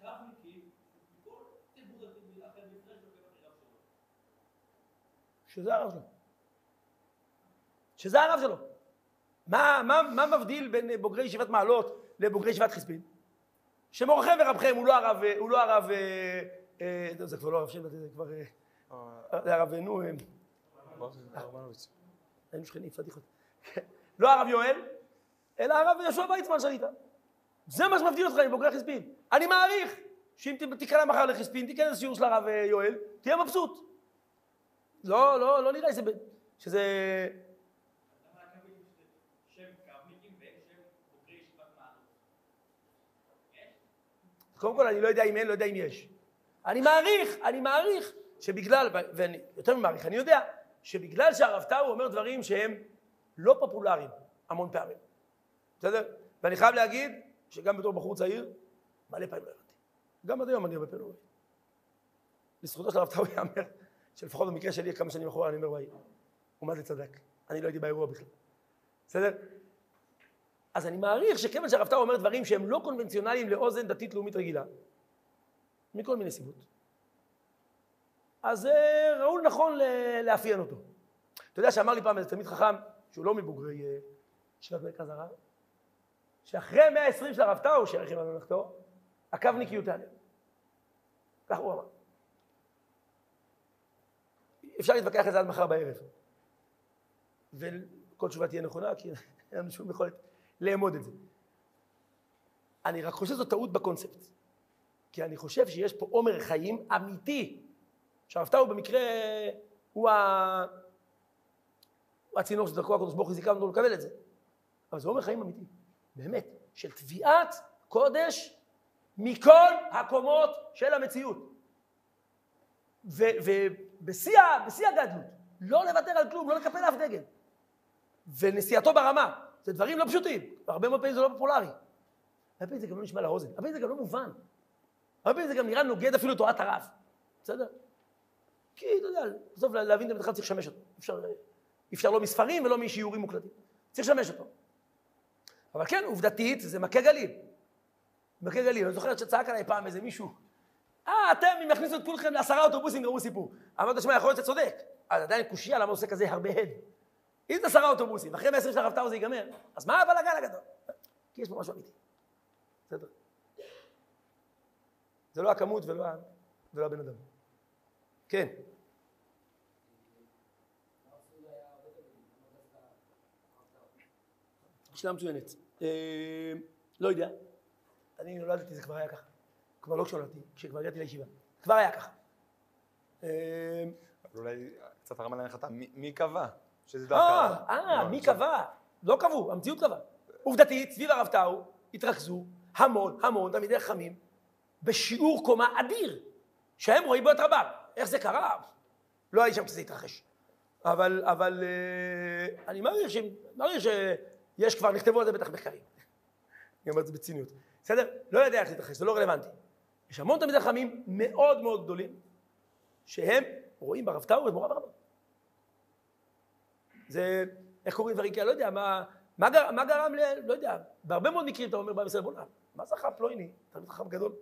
הקרבניקים מכל ציבור דתי אחר בישראל שעוקב אחרי רב שלו? שזה הרב שלו. שזה הרב שלו. מה, מה, מה מבדיל בין בוגרי ישיבת מעלות לבוגרי ישיבת חספין? שמורכם ורבכם הוא לא הרב, הוא לא הרב, אה, אה, זה כבר לא הרב שם, זה כבר, אה, זה הרב, נו, אה, היינו שכנים, פדיחות. לא הרב יואל, אלא הרב יהושע ויצמן שליטה. זה מה שמבדיל אותך מבוגרי חספין. אני מעריך שאם תקרא מחר לחספין, תיכנס לשיעור של הרב אה, יואל, תהיה מבסוט. לא, לא, לא נראה שזה... שזה... קודם כל, אני לא יודע אם אין, לא יודע אם יש. אני מעריך, אני מעריך שבגלל, ואני יותר ממעריך, אני יודע שבגלל שהרב טאו אומר דברים שהם לא פופולריים המון פעמים. בסדר? ואני חייב להגיד שגם בתור בחור צעיר, מלא פעמים לא הבנתי. גם עד היום אני הרבה פעמים לא מבין. לזכותו של הרב טאו ייאמר, שלפחות במקרה שלי, כמה שנים אחורה, אני אומר, וואי, הוא מה זה צדק. אני לא הייתי באירוע בכלל. בסדר? אז אני מעריך שכיוון שהרב טאו אומר דברים שהם לא קונבנציונליים לאוזן דתית לאומית רגילה, מכל מיני סיבות, אז אה, ראוי נכון לאפיין אותו. אתה יודע שאמר לי פעם איזה תלמיד חכם, שהוא לא מבוגרי אה, ישיבת מרכז הרב, שאחרי 120 של הרב טאו, שירחיב על ממלכתו, הקו נקיות. כך הוא אמר. אפשר להתווכח על זה עד מחר בערב. וכל תשובה תהיה נכונה, כי אין לנו שום יכולת לאמוד את זה. אני רק חושב שזו טעות בקונספט. כי אני חושב שיש פה עומר חיים אמיתי. טאו במקרה הוא, ה... הוא הצינור שדרכו הקדוש ברוך הוא זיכה אותנו לקבל את זה. אבל זה עומר חיים אמיתי, באמת, של תביעת קודש מכל הקומות של המציאות. ובשיא הגדלות, לא לוותר על כלום, לא לקפל אף דגל. ונסיעתו ברמה, זה דברים לא פשוטים, והרבה מאוד פעמים זה לא פופולרי. הרבה פעמים זה גם לא נשמע לאוזן, הרבה פעמים זה גם לא מובן. הרבה פעמים זה גם נראה נוגד אפילו תורת הרב, בסדר? כי אתה יודע, בסוף להבין את בכלל צריך לשמש אותו. אפשר, אפשר לא מספרים ולא משיעורים מוקלטים. צריך לשמש אותו. אבל כן, עובדתית, זה מכה גליל. מכה גליל. אני זוכר שצעק עליי פעם איזה מישהו, אה, אתם, אם יכניסו את כולכם לעשרה אוטובוסים, גמרו סיפור. אמרת, שמע, יכול להיות שאתה צודק. אז עדיין קושייה, למה עושה כזה הרבה הד? אם זה עשרה אוטובוסים, אחרי 120 של הרב טאו זה ייגמר, אז מה הבלאגן הגדול? כי יש פה משהו אמיתי. בסדר? זה לא הכמות ולא, ולא הבן אדם. כן. שאלה מצוינת. אה, לא יודע. אני נולדתי, זה כבר היה ככה. כבר לא כשנולדתי, כשכבר הגעתי לישיבה. כבר היה ככה. אבל אולי קצת הרמה להנחתה, מי קבע? שזה אה, דווקא... אה, לא, מי קבע? לא קבעו, המציאות קבעה. עובדתית, סביב הרב טאו התרכזו המון המון תלמידי חכמים בשיעור קומה אדיר, שהם רואים בו את רבם. איך זה קרה? לא היה לי שם כשזה התרחש. אבל, אבל אה, אני מעריך, ש... מעריך שיש כבר, נכתבו על זה בטח מחקרים. אני אומר את זה בציניות. בסדר? לא יודע איך זה התרחש, זה לא רלוונטי. יש המון תלמידי חכמים מאוד מאוד גדולים, שהם רואים ברב טאו את מורה. זה, איך קוראים דברים כאלה, לא יודע, מה, מה, גר, מה גרם ל... לא יודע, בהרבה מאוד מקרים אתה אומר בעם ישראל, בוא'נה, מה זכה פלויני, תלמיד חכם גדול,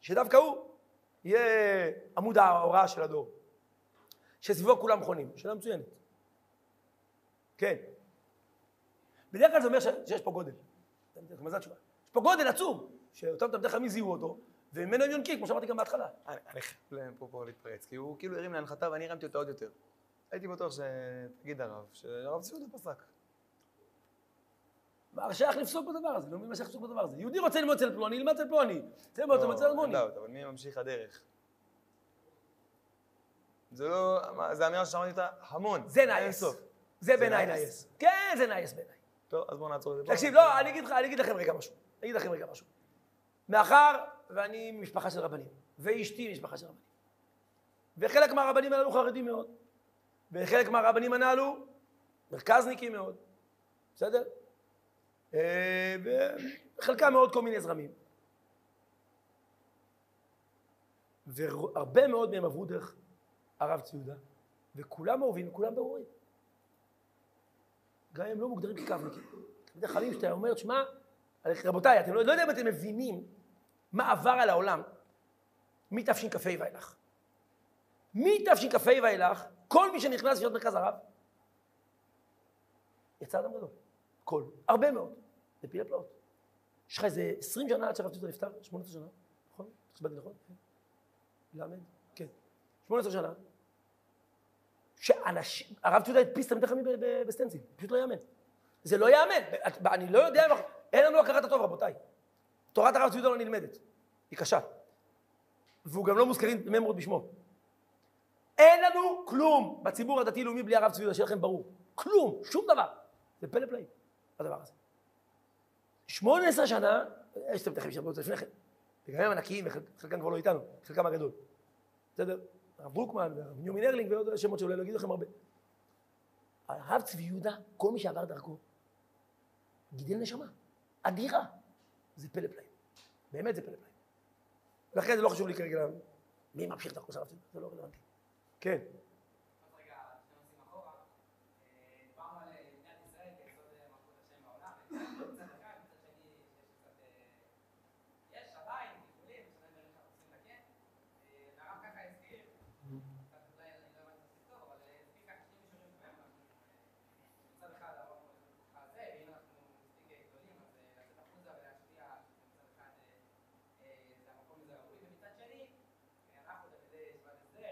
שדווקא הוא יהיה עמוד ההוראה של הדור, שסביבו כולם חונים, שאלה מצוינת. כן. בדרך כלל זה אומר שיש פה גודל. מה זה התשובה? יש פה גודל עצום, שאותם תלמידי חכמים זיהו אותו, וממנו הם יונקים, כמו שאמרתי גם בהתחלה. אני אני חייב פה פה להתפרץ, כי הוא כאילו הרים להנחתה ואני הרמתי אותה עוד יותר. הייתי בטוח שתגיד הרב, שהרב ציודה פסק. מה שייך לפסוק בדבר הזה? לא מבין מה שייך לפסוק בדבר הזה. יהודי רוצה ללמוד אצל פלוני, ילמד אצל פלוני. לא, אלמוני. אין בעיות, אבל מי ממשיך הדרך? זה לא, זה אמירה ששמעתי אותה המון. זה nice. זה בעיניי nice? כן, זה nice בעיניי. טוב, אז בואו נעצור את זה. תקשיב, לא, אני אגיד לכם רגע משהו. אני אגיד לכם רגע משהו. מאחר ואני ממשפחה של רבנים, ואשתי משפחה של רבנים, וחלק מהרבנים הללו חרדים מאוד, וחלק מהרבנים הללו מרכזניקים מאוד, בסדר? אה, וחלקם מאוד כל מיני זרמים. והרבה מאוד מהם עברו דרך הרב ציודה, וכולם אוהבים וכולם ברורים. גם אם הם לא מוגדרים כקבניקים. תלמידי חכמים שאתה אומר, שמע, רבותיי, אתם לא, לא יודע אם אתם מבינים מה עבר על העולם מתשכ"ה ואילך. מתשכ"ה ואילך, כל מי שנכנס להיות מרכז הרב, יצא אדם גדול. כל. הרבה מאוד. זה פלאי פלאות. יש לך איזה 20 שנה עד שהרב צבי יהודה נפטר, 18 שנה, נכון? הסברתי נכון? כן. למד? כן. 18 שנה. שאנשים, הרב צבי יהודה הדפיס ב- ב- בסטנסיל, פשוט לא יאמן. זה לא יאמן. אני לא יודע, אין לנו הכרת הטוב, רבותיי. תורת הרב צבי יהודה לא נלמדת. היא קשה. והוא גם לא מוזכרים מימרות בשמו. אין לנו כלום בציבור הדתי-לאומי בלי הרב צבי, שיהיה לכם ברור. כלום, שום דבר. זה פלא פלאים, הדבר הזה. 18 שנה, יש אתם תכף זה לפני כן. וגם הם ענקיים, וחלקם כבר לא איתנו, חלקם הגדול. בסדר? הרב דרוקמן, והרב ניומין ארלינג ועוד שמות שאולי לא אגיד לכם הרבה. הרב צבי יהודה, כל מי שעבר דרכו, גידל נשמה, אדירה. זה פלא פלאים. באמת זה פלא. לכן זה לא חשוב לי כרגע מי ממשיך דרכו של הרב זה לא רלוונטי. כן. עוד רגע, שני נושאים אחורה, אה, דיברנו על אה, מדינת ישראל כיסוד אה, מלכות השם בעולם, מצד אחד, מצד שני, יש קצת, אה, יש עדיין גידולים, יש עדיין דברים שאנחנו צריכים לתקן. אה, והרב ככה הזכיר, קצת אולי אני לא הבנתי מספיק טוב, אבל אה, הזכיר ככה שני מישורים שבהם אנחנו, אה, מצד אחד הרב ככה זה, ואם אנחנו מספיק אה, גדולים, אז אה, לצאת החוצה ולהשפיע, מצד אחד אה, אה, זה המקום הזה ראוי, ומצד שני, אנחנו תלמידי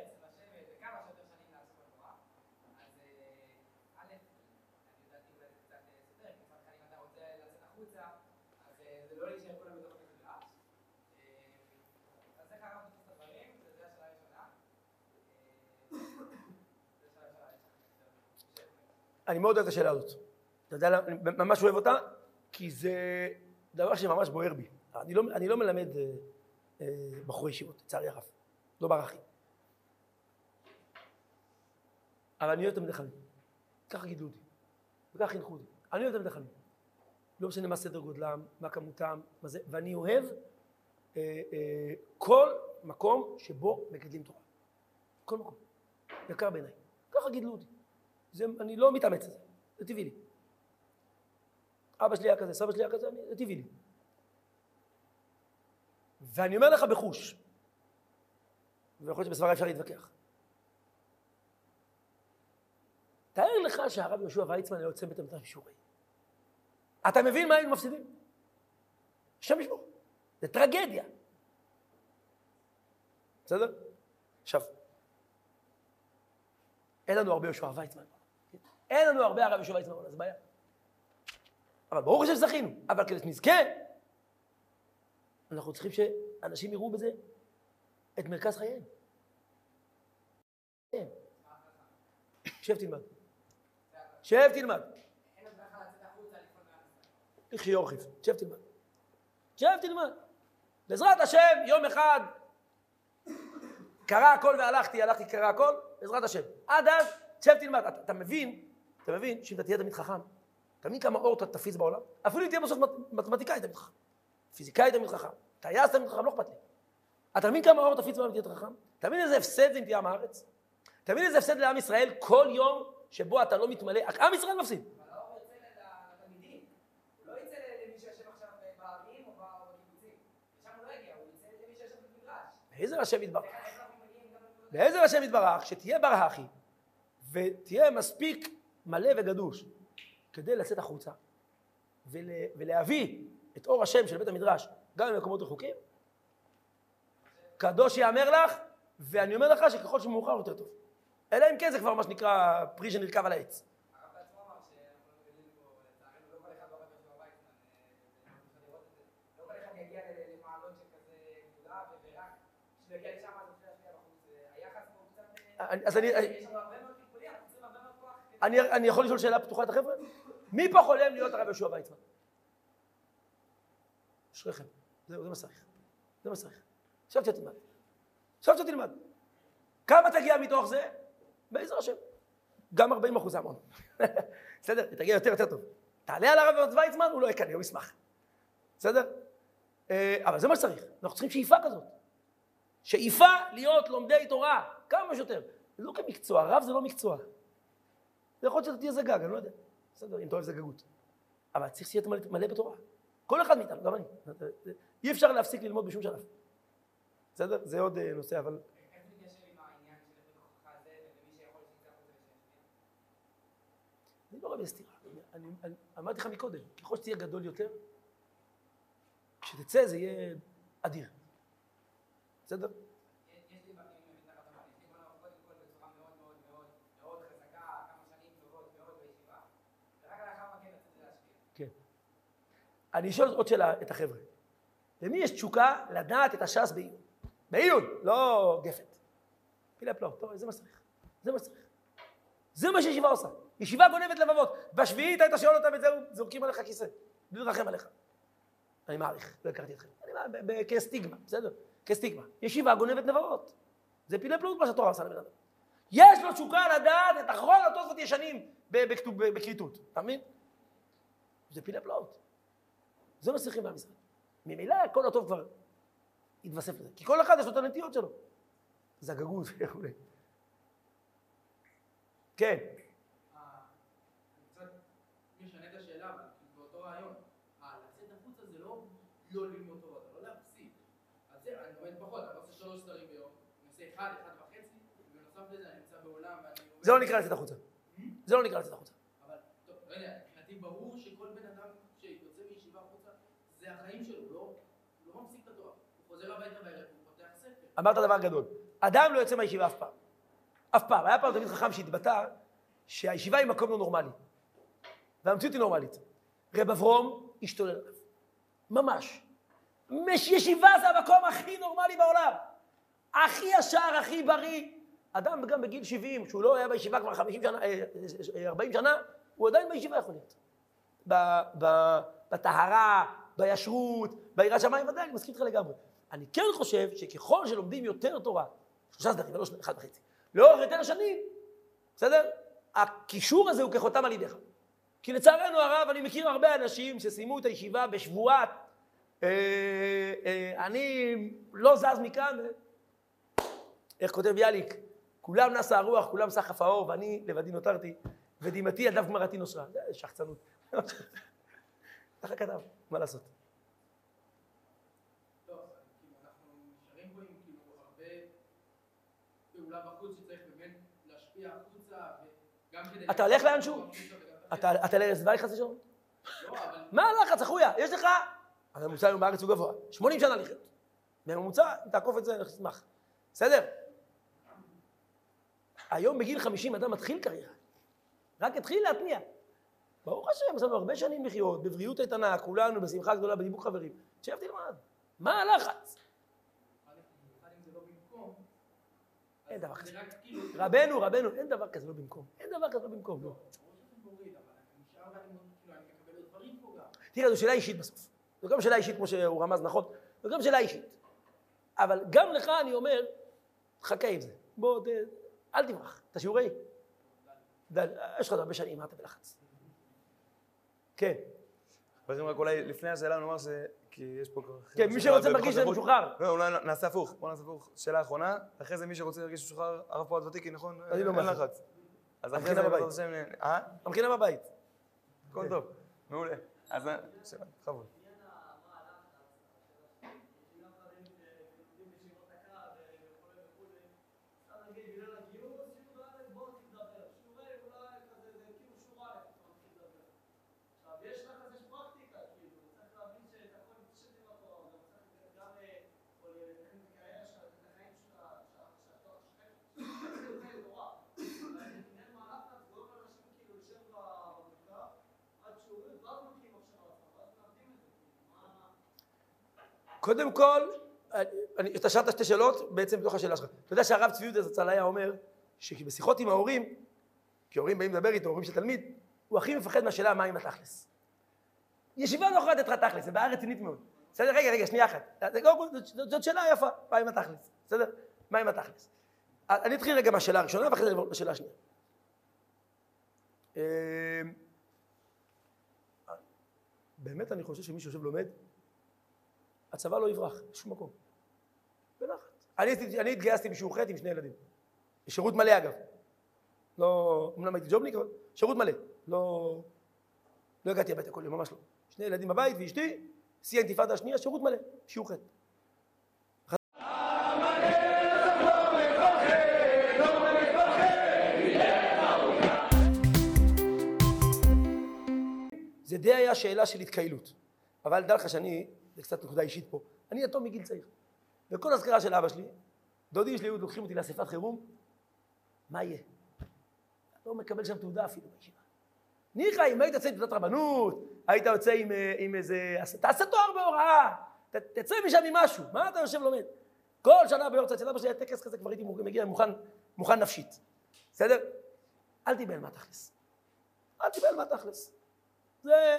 ישיבת הסדר, צריכים לשבת וכמה שיותר אני מאוד אוהב את השאלה הזאת. אתה יודע למה? אני ממש אוהב אותה, כי זה דבר שממש בוער בי. אני לא, אני לא מלמד אה, אה, בחורי ישיבות, לצערי הרב. לא בערכים. אבל אני אוהב תלמידי חכמים. ככה גידלו אותי. וככה חינכו אותי. אני אוהב תלמידי חכמים. לא משנה מה סדר גודלם, מה כמותם, מה זה, ואני אוהב אה, אה, כל מקום שבו מגדלים תורה. כל מקום. יקר בעיניי. ככה גידלו אותי. זה, אני לא מתאמץ לזה, זה טבעי לי. אבא שלי היה כזה, סבא שלי היה כזה, זה טבעי לי. ואני אומר לך בחוש, ויכול להיות שבסברה אפשר להתווכח. תאר לך שהרב יהושע ויצמן היה יוצא בית בשיעורי. אתה מבין מה היינו מפסידים? השם ישמור. זה טרגדיה. בסדר? עכשיו, אין לנו הרבה יהושע ויצמן. אין לנו הרבה הרב יהושע ויצמן, זה בעיה. אבל ברוך השם זכינו. אבל כדי שנזכה, אנחנו צריכים שאנשים יראו בזה את מרכז חייהם. שב תלמד. שב תלמד. לכי יורחיב. שב תלמד. שב תלמד. בעזרת השם, יום אחד קרה הכל והלכתי, הלכתי קרה הכל, בעזרת השם. עד אז, שב תלמד. אתה מבין, אתה מבין שאם אתה תהיה תלמיד חכם, אתה מבין כמה אור אתה תפיץ בעולם? אפילו אם תהיה בסוף מת- מתמטיקאי תלמיד חכם, פיזיקאי תלמיד חכם, טייס תלמיד חכם, לא אכפת לי. אתה מבין כמה אור תפיץ בעולם אם תהיה חכם? אתה מבין איזה הפסד זה אם תהיה עם הארץ? אתה מבין איזה הפסד לעם ישראל כל יום שבו אתה לא מתמלא? עם ישראל מפסיד. למי שיושב במדרש. באיזה השם יתברך? בעזר השם יתברך, שתהיה בר הכי, ותהיה מספיק מלא וגדוש כדי לצאת החוצה ול, ולהביא את אור השם של בית המדרש גם למקומות רחוקים, קדוש יאמר לך, ואני אומר לך שככל שמאוחר יותר טוב. אלא אם כן זה כבר מה שנקרא פרי שנרכב על העץ. אז הוא אני, אני יכול לשאול שאלה פתוחה את החבר'ה? מי פה חולם להיות הרב יהושע ויצמן? אשריכם. זהו, זה מה שצריך. זה מה שצריך. עכשיו תלמד. עכשיו תלמד. כמה תגיע מתוך זה? בעזר השם. גם 40 אחוז זה המון. בסדר? תגיע יותר יותר טוב. תעלה על הרב ויצמן, הוא לא יקנא, הוא ישמח. בסדר? אה, אבל זה מה שצריך. אנחנו צריכים שאיפה כזאת. שאיפה להיות לומדי תורה, כמה שיותר. לא כמקצוע, רב זה לא מקצוע. זה יכול להיות שאתה תהיה זגג, אני לא יודע. בסדר, אם אתה אוהב זגגות. אבל צריך שיהיה מלא, מלא בתורה. כל אחד מאיתנו, גם אני. אי אפשר להפסיק ללמוד בשום שלב. בסדר? זה עוד אה, נושא, אבל... אני לא רואה. אני, אני, אמרתי לך מקודם, ככל שתהיה גדול יותר, כשתצא זה יהיה אדיר. בסדר? יש יש לי בתים מתחת לבית, יש לי בוא נאמר קודם כל בצורה מאוד מאוד מאוד מאוד חזקה, כמה שנים טובות מאוד בישיבה, ורק לאחר מכן רציתי להשפיע. כן. אני אשאל עוד שאלה את החבר'ה. למי יש תשוקה לדעת את הש"ס בעיון? בעיון, לא גפת. פילה פלאות, טוב, זה מה שצריך. זה מה שצריך. זה מה שישיבה עושה. ישיבה גונבת לבבות. בשביעית היית שואל אותם את זה, זורקים עליך כיסא. בלי לרחם עליך. אני מעריך, לא הכרתי אתכם. אני מעריך, כסטיגמה, בסדר? כסטיגמה. ישיבה גונבת לבבות. זה פילי פלאות מה שהתורה עושה לבן אדם. יש לו תשוקה לדעת את אחרון התוספות ישנים בכריתות. אתה מבין? זה פילי פלאות. זה מה שצריכים ישראל. ממילא כל הטוב כבר יתווסף לזה. כי כל אחד יש לו את הנטיות שלו. זגגות וכולי. כן. אה, אני זה לא ללמוד תורה, זה לא. אז זה, אני לומד פחות, אני עושה שלוש סדרים ביום, אני עושה אחד, אחד וחצי, ובנוסף לזה אני נמצא בעולם ואני... זה לא נקרא לצאת החוצה. זה לא נקרא לצאת החוצה. אבל, טוב, לא יודע, מבחינתי ברור שכל בן אדם שיוצא מישיבה החוצה, זה החיים שלו, הוא לא, הוא לא מפסיק את התואר. הוא חוזר הביתה בערב, הוא פותח ספר. אמרת דבר גדול. אדם לא יוצא מהישיבה אף פעם. אף פעם. היה פעם תלמיד חכם שהתבטא שהישיבה היא מקום לא נורמלי. והמציאות היא נורמלית. רב אברום השתולל עליו. ממש. מש- ישיבה זה המקום הכי נורמלי בעולם. הכי ישר, הכי בריא. אדם גם בגיל 70, שהוא לא היה בישיבה כבר 50 שנה, אה, אה, 40 שנה, הוא עדיין בישיבה יכול להיות. בטהרה, בישרות, ביראת שמיים, ודאי, אני מסכים איתך לגמרי. אני כן חושב שככל שלומדים יותר תורה, שלושה סדרים, ולא אחד וחצי, לאורך יותר שנים, בסדר? הקישור הזה הוא כחותם על ידיך. כי לצערנו הרב, אני מכיר הרבה אנשים שסיימו את הישיבה בשבועת, אה, אה, אני לא זז מכאן, ו- איך כותב ביאליק, כולם נסה הרוח, כולם סחף האור, ואני לבדי נותרתי, ודמעתי על דף גמרתי נושרה. זה שחצנות. ככה כתב, מה לעשות? טוב, אז כאילו אנחנו נשארים פה עם כאילו הרבה פעולה בחוץ שצריך באמת להשפיע החוצה, וגם כדי... אתה הולך לאנשהו? אתה לערש דווי חס ושלום? לא. מה הלחץ, אחויה? יש לך... הממוצע היום בארץ הוא גבוה, 80 שנה לחיות. בממוצע, אם תעקוף את זה, אני אשמח. בסדר? היום בגיל 50 אדם מתחיל קריירה. רק התחיל להתניע. ברוך השם, יש לנו הרבה שנים לחיות, בבריאות איתנה, כולנו, בשמחה גדולה, בדיבור חברים. תשב תלמד. מה הלחץ? במיוחד אם זה לא במקום, אין דבר כזה. כאילו... רבנו, רבנו, אין דבר כזה לא במקום. אין דבר כזה לא במקום, לא. אבל נשאר ואני כאילו. תראה, זו שאלה אישית בסוף. זו גם שאלה אישית, כמו שהוא רמז נכון, זו גם שאלה אישית. אבל גם לך אני אומר, חכה עם זה. בוא, ת, אל תברח. את השיעורי. דל, יש לך עוד הרבה שנים, מה אתה בלחץ? כן, חברים, רק אולי לפני השאלה נאמר ש... כי יש פה... כן, מי שרוצה להרגיש שזה משוחרר. לא, אולי נעשה הפוך. בוא נעשה הפוך. שאלה אחרונה. אחרי זה מי שרוצה להרגיש משוחרר, הרב פועד ותיקי, נכון? אני לא אין מאחר. לחץ. אז אחרי זה בבית. בעזרת השם... נ- אה? המכינה בבית. הכל טוב. מעולה. אז... שאלה, בכבוד. קודם כל, אני- אתה שאלת שתי שאלות, בעצם בתוך השאלה שלך. אתה יודע שהרב צבי יהודה זצ"ל היה אומר, שבשיחות עם ההורים, כי הורים באים לדבר איתו, הורים של תלמיד, הוא הכי מפחד מהשאלה מה עם התכלס. ישיבה לא יכולה לתת לך תכלס, זו בעיה רצינית מאוד. בסדר? רגע, רגע, שנייה אחת. זה זאת- זאת שאלה יפה, מה עם התכלס? בסדר? מה עם התכלס? אני אתחיל רגע מהשאלה הראשונה, ואחרי זה נעבור לשאלה השנייה. אמ, באמת אני חושב שמי שיושב לומד, הצבא לא יברח, בשום מקום. בנחת. אני, אני התגייסתי בשיעור ח' עם שני ילדים. שירות מלא אגב. לא, אמנם הייתי ג'ובניק, אבל שירות מלא. לא, לא הגעתי הביתה כל יום, ממש לא. שני ילדים בבית ואשתי, שיא האינתיפאדה השנייה, שירות מלא, שיעור ח'. זה די היה שאלה של התקהלות. אבל דע לך שאני, זה קצת נקודה אישית פה, אני יתום מגיל צעיר. וכל אזכרה של אבא שלי, דודים שלי היו לוקחים אותי לאספת חירום, מה יהיה? לא מקבל שם תעודה אפילו בישיבה. ניחא, אם היית יוצא עם תעודת רבנות, היית יוצא עם, אה, עם איזה... תעשה תואר בהוראה, ת, תצא משם עם משהו, מה אתה יושב לומד? כל שנה ביורצה אצל אבא שלי היה טקס כזה, כבר הייתי מגיע מוכן, מוכן נפשית. בסדר? אל תיבהל מהתכלס. אל תיבהל מהתכלס. זה,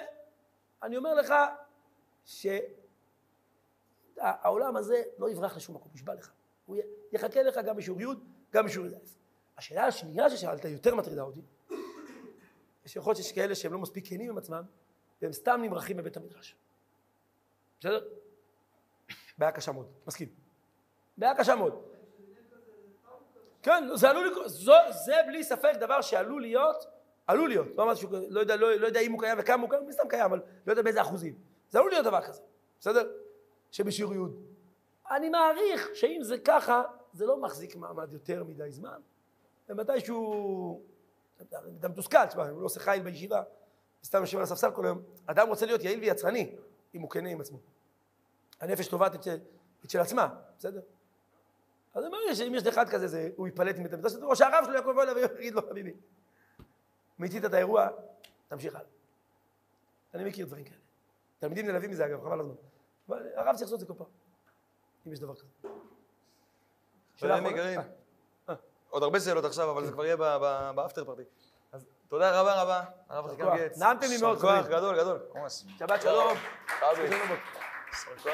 אני אומר לך שהעולם הזה לא יברח לשום מקום, נשבע לך. הוא י- יחכה לך גם בשיעור י', גם בשיעור י"א. השאלה השנייה ששאלת יותר מטרידה אותי, שיכול להיות שיש כאלה שהם לא מספיק כנים עם עצמם, והם סתם נמרחים בבית המדרש. בסדר? בעיה קשה מאוד, מסכים. בעיה קשה מאוד. כן, זה עלול לקרות, זו- זה בלי ספק דבר שעלול להיות, עלול להיות, לא אמרתי לא יודע, לא, לא יודע אם הוא קיים וכמה הוא קיים, סתם קיים, אבל לא יודע באיזה אחוזים. זה עלול להיות דבר כזה, בסדר? שבשיעור י'. אני מעריך שאם זה ככה, זה לא מחזיק מעמד יותר מדי זמן, ומתישהו, אתה מתוסכל, תשמע, הוא לא עושה חיל בישיבה, סתם יושב על הספסל כל היום, אדם רוצה להיות יעיל ויצרני, אם הוא כנה עם עצמו. הנפש תובעת את, של- את של עצמה, בסדר? אז אני אומר שאם יש אחד כזה, זה, הוא יפלט מבית המדרש, או שהרב שלו יבוא אליו ויגיד לו, חביבי, מיצית את האירוע, תמשיך הלאה. אני מכיר דברים כאלה. תלמידים נלווים מזה אגב, חבל הזמן. אבל הרב צריך לעשות את זה כל פעם, אם יש דבר כזה. חברים? יקרים, אה, עוד הרבה שאלות עכשיו, אבל זה כבר יהיה באפטר פארטי. אז תודה רבה רבה, הרב כוח. גץ. נעמתם לי מאוד, חברים. גדול, גדול. שבת שלום. יישר כוח.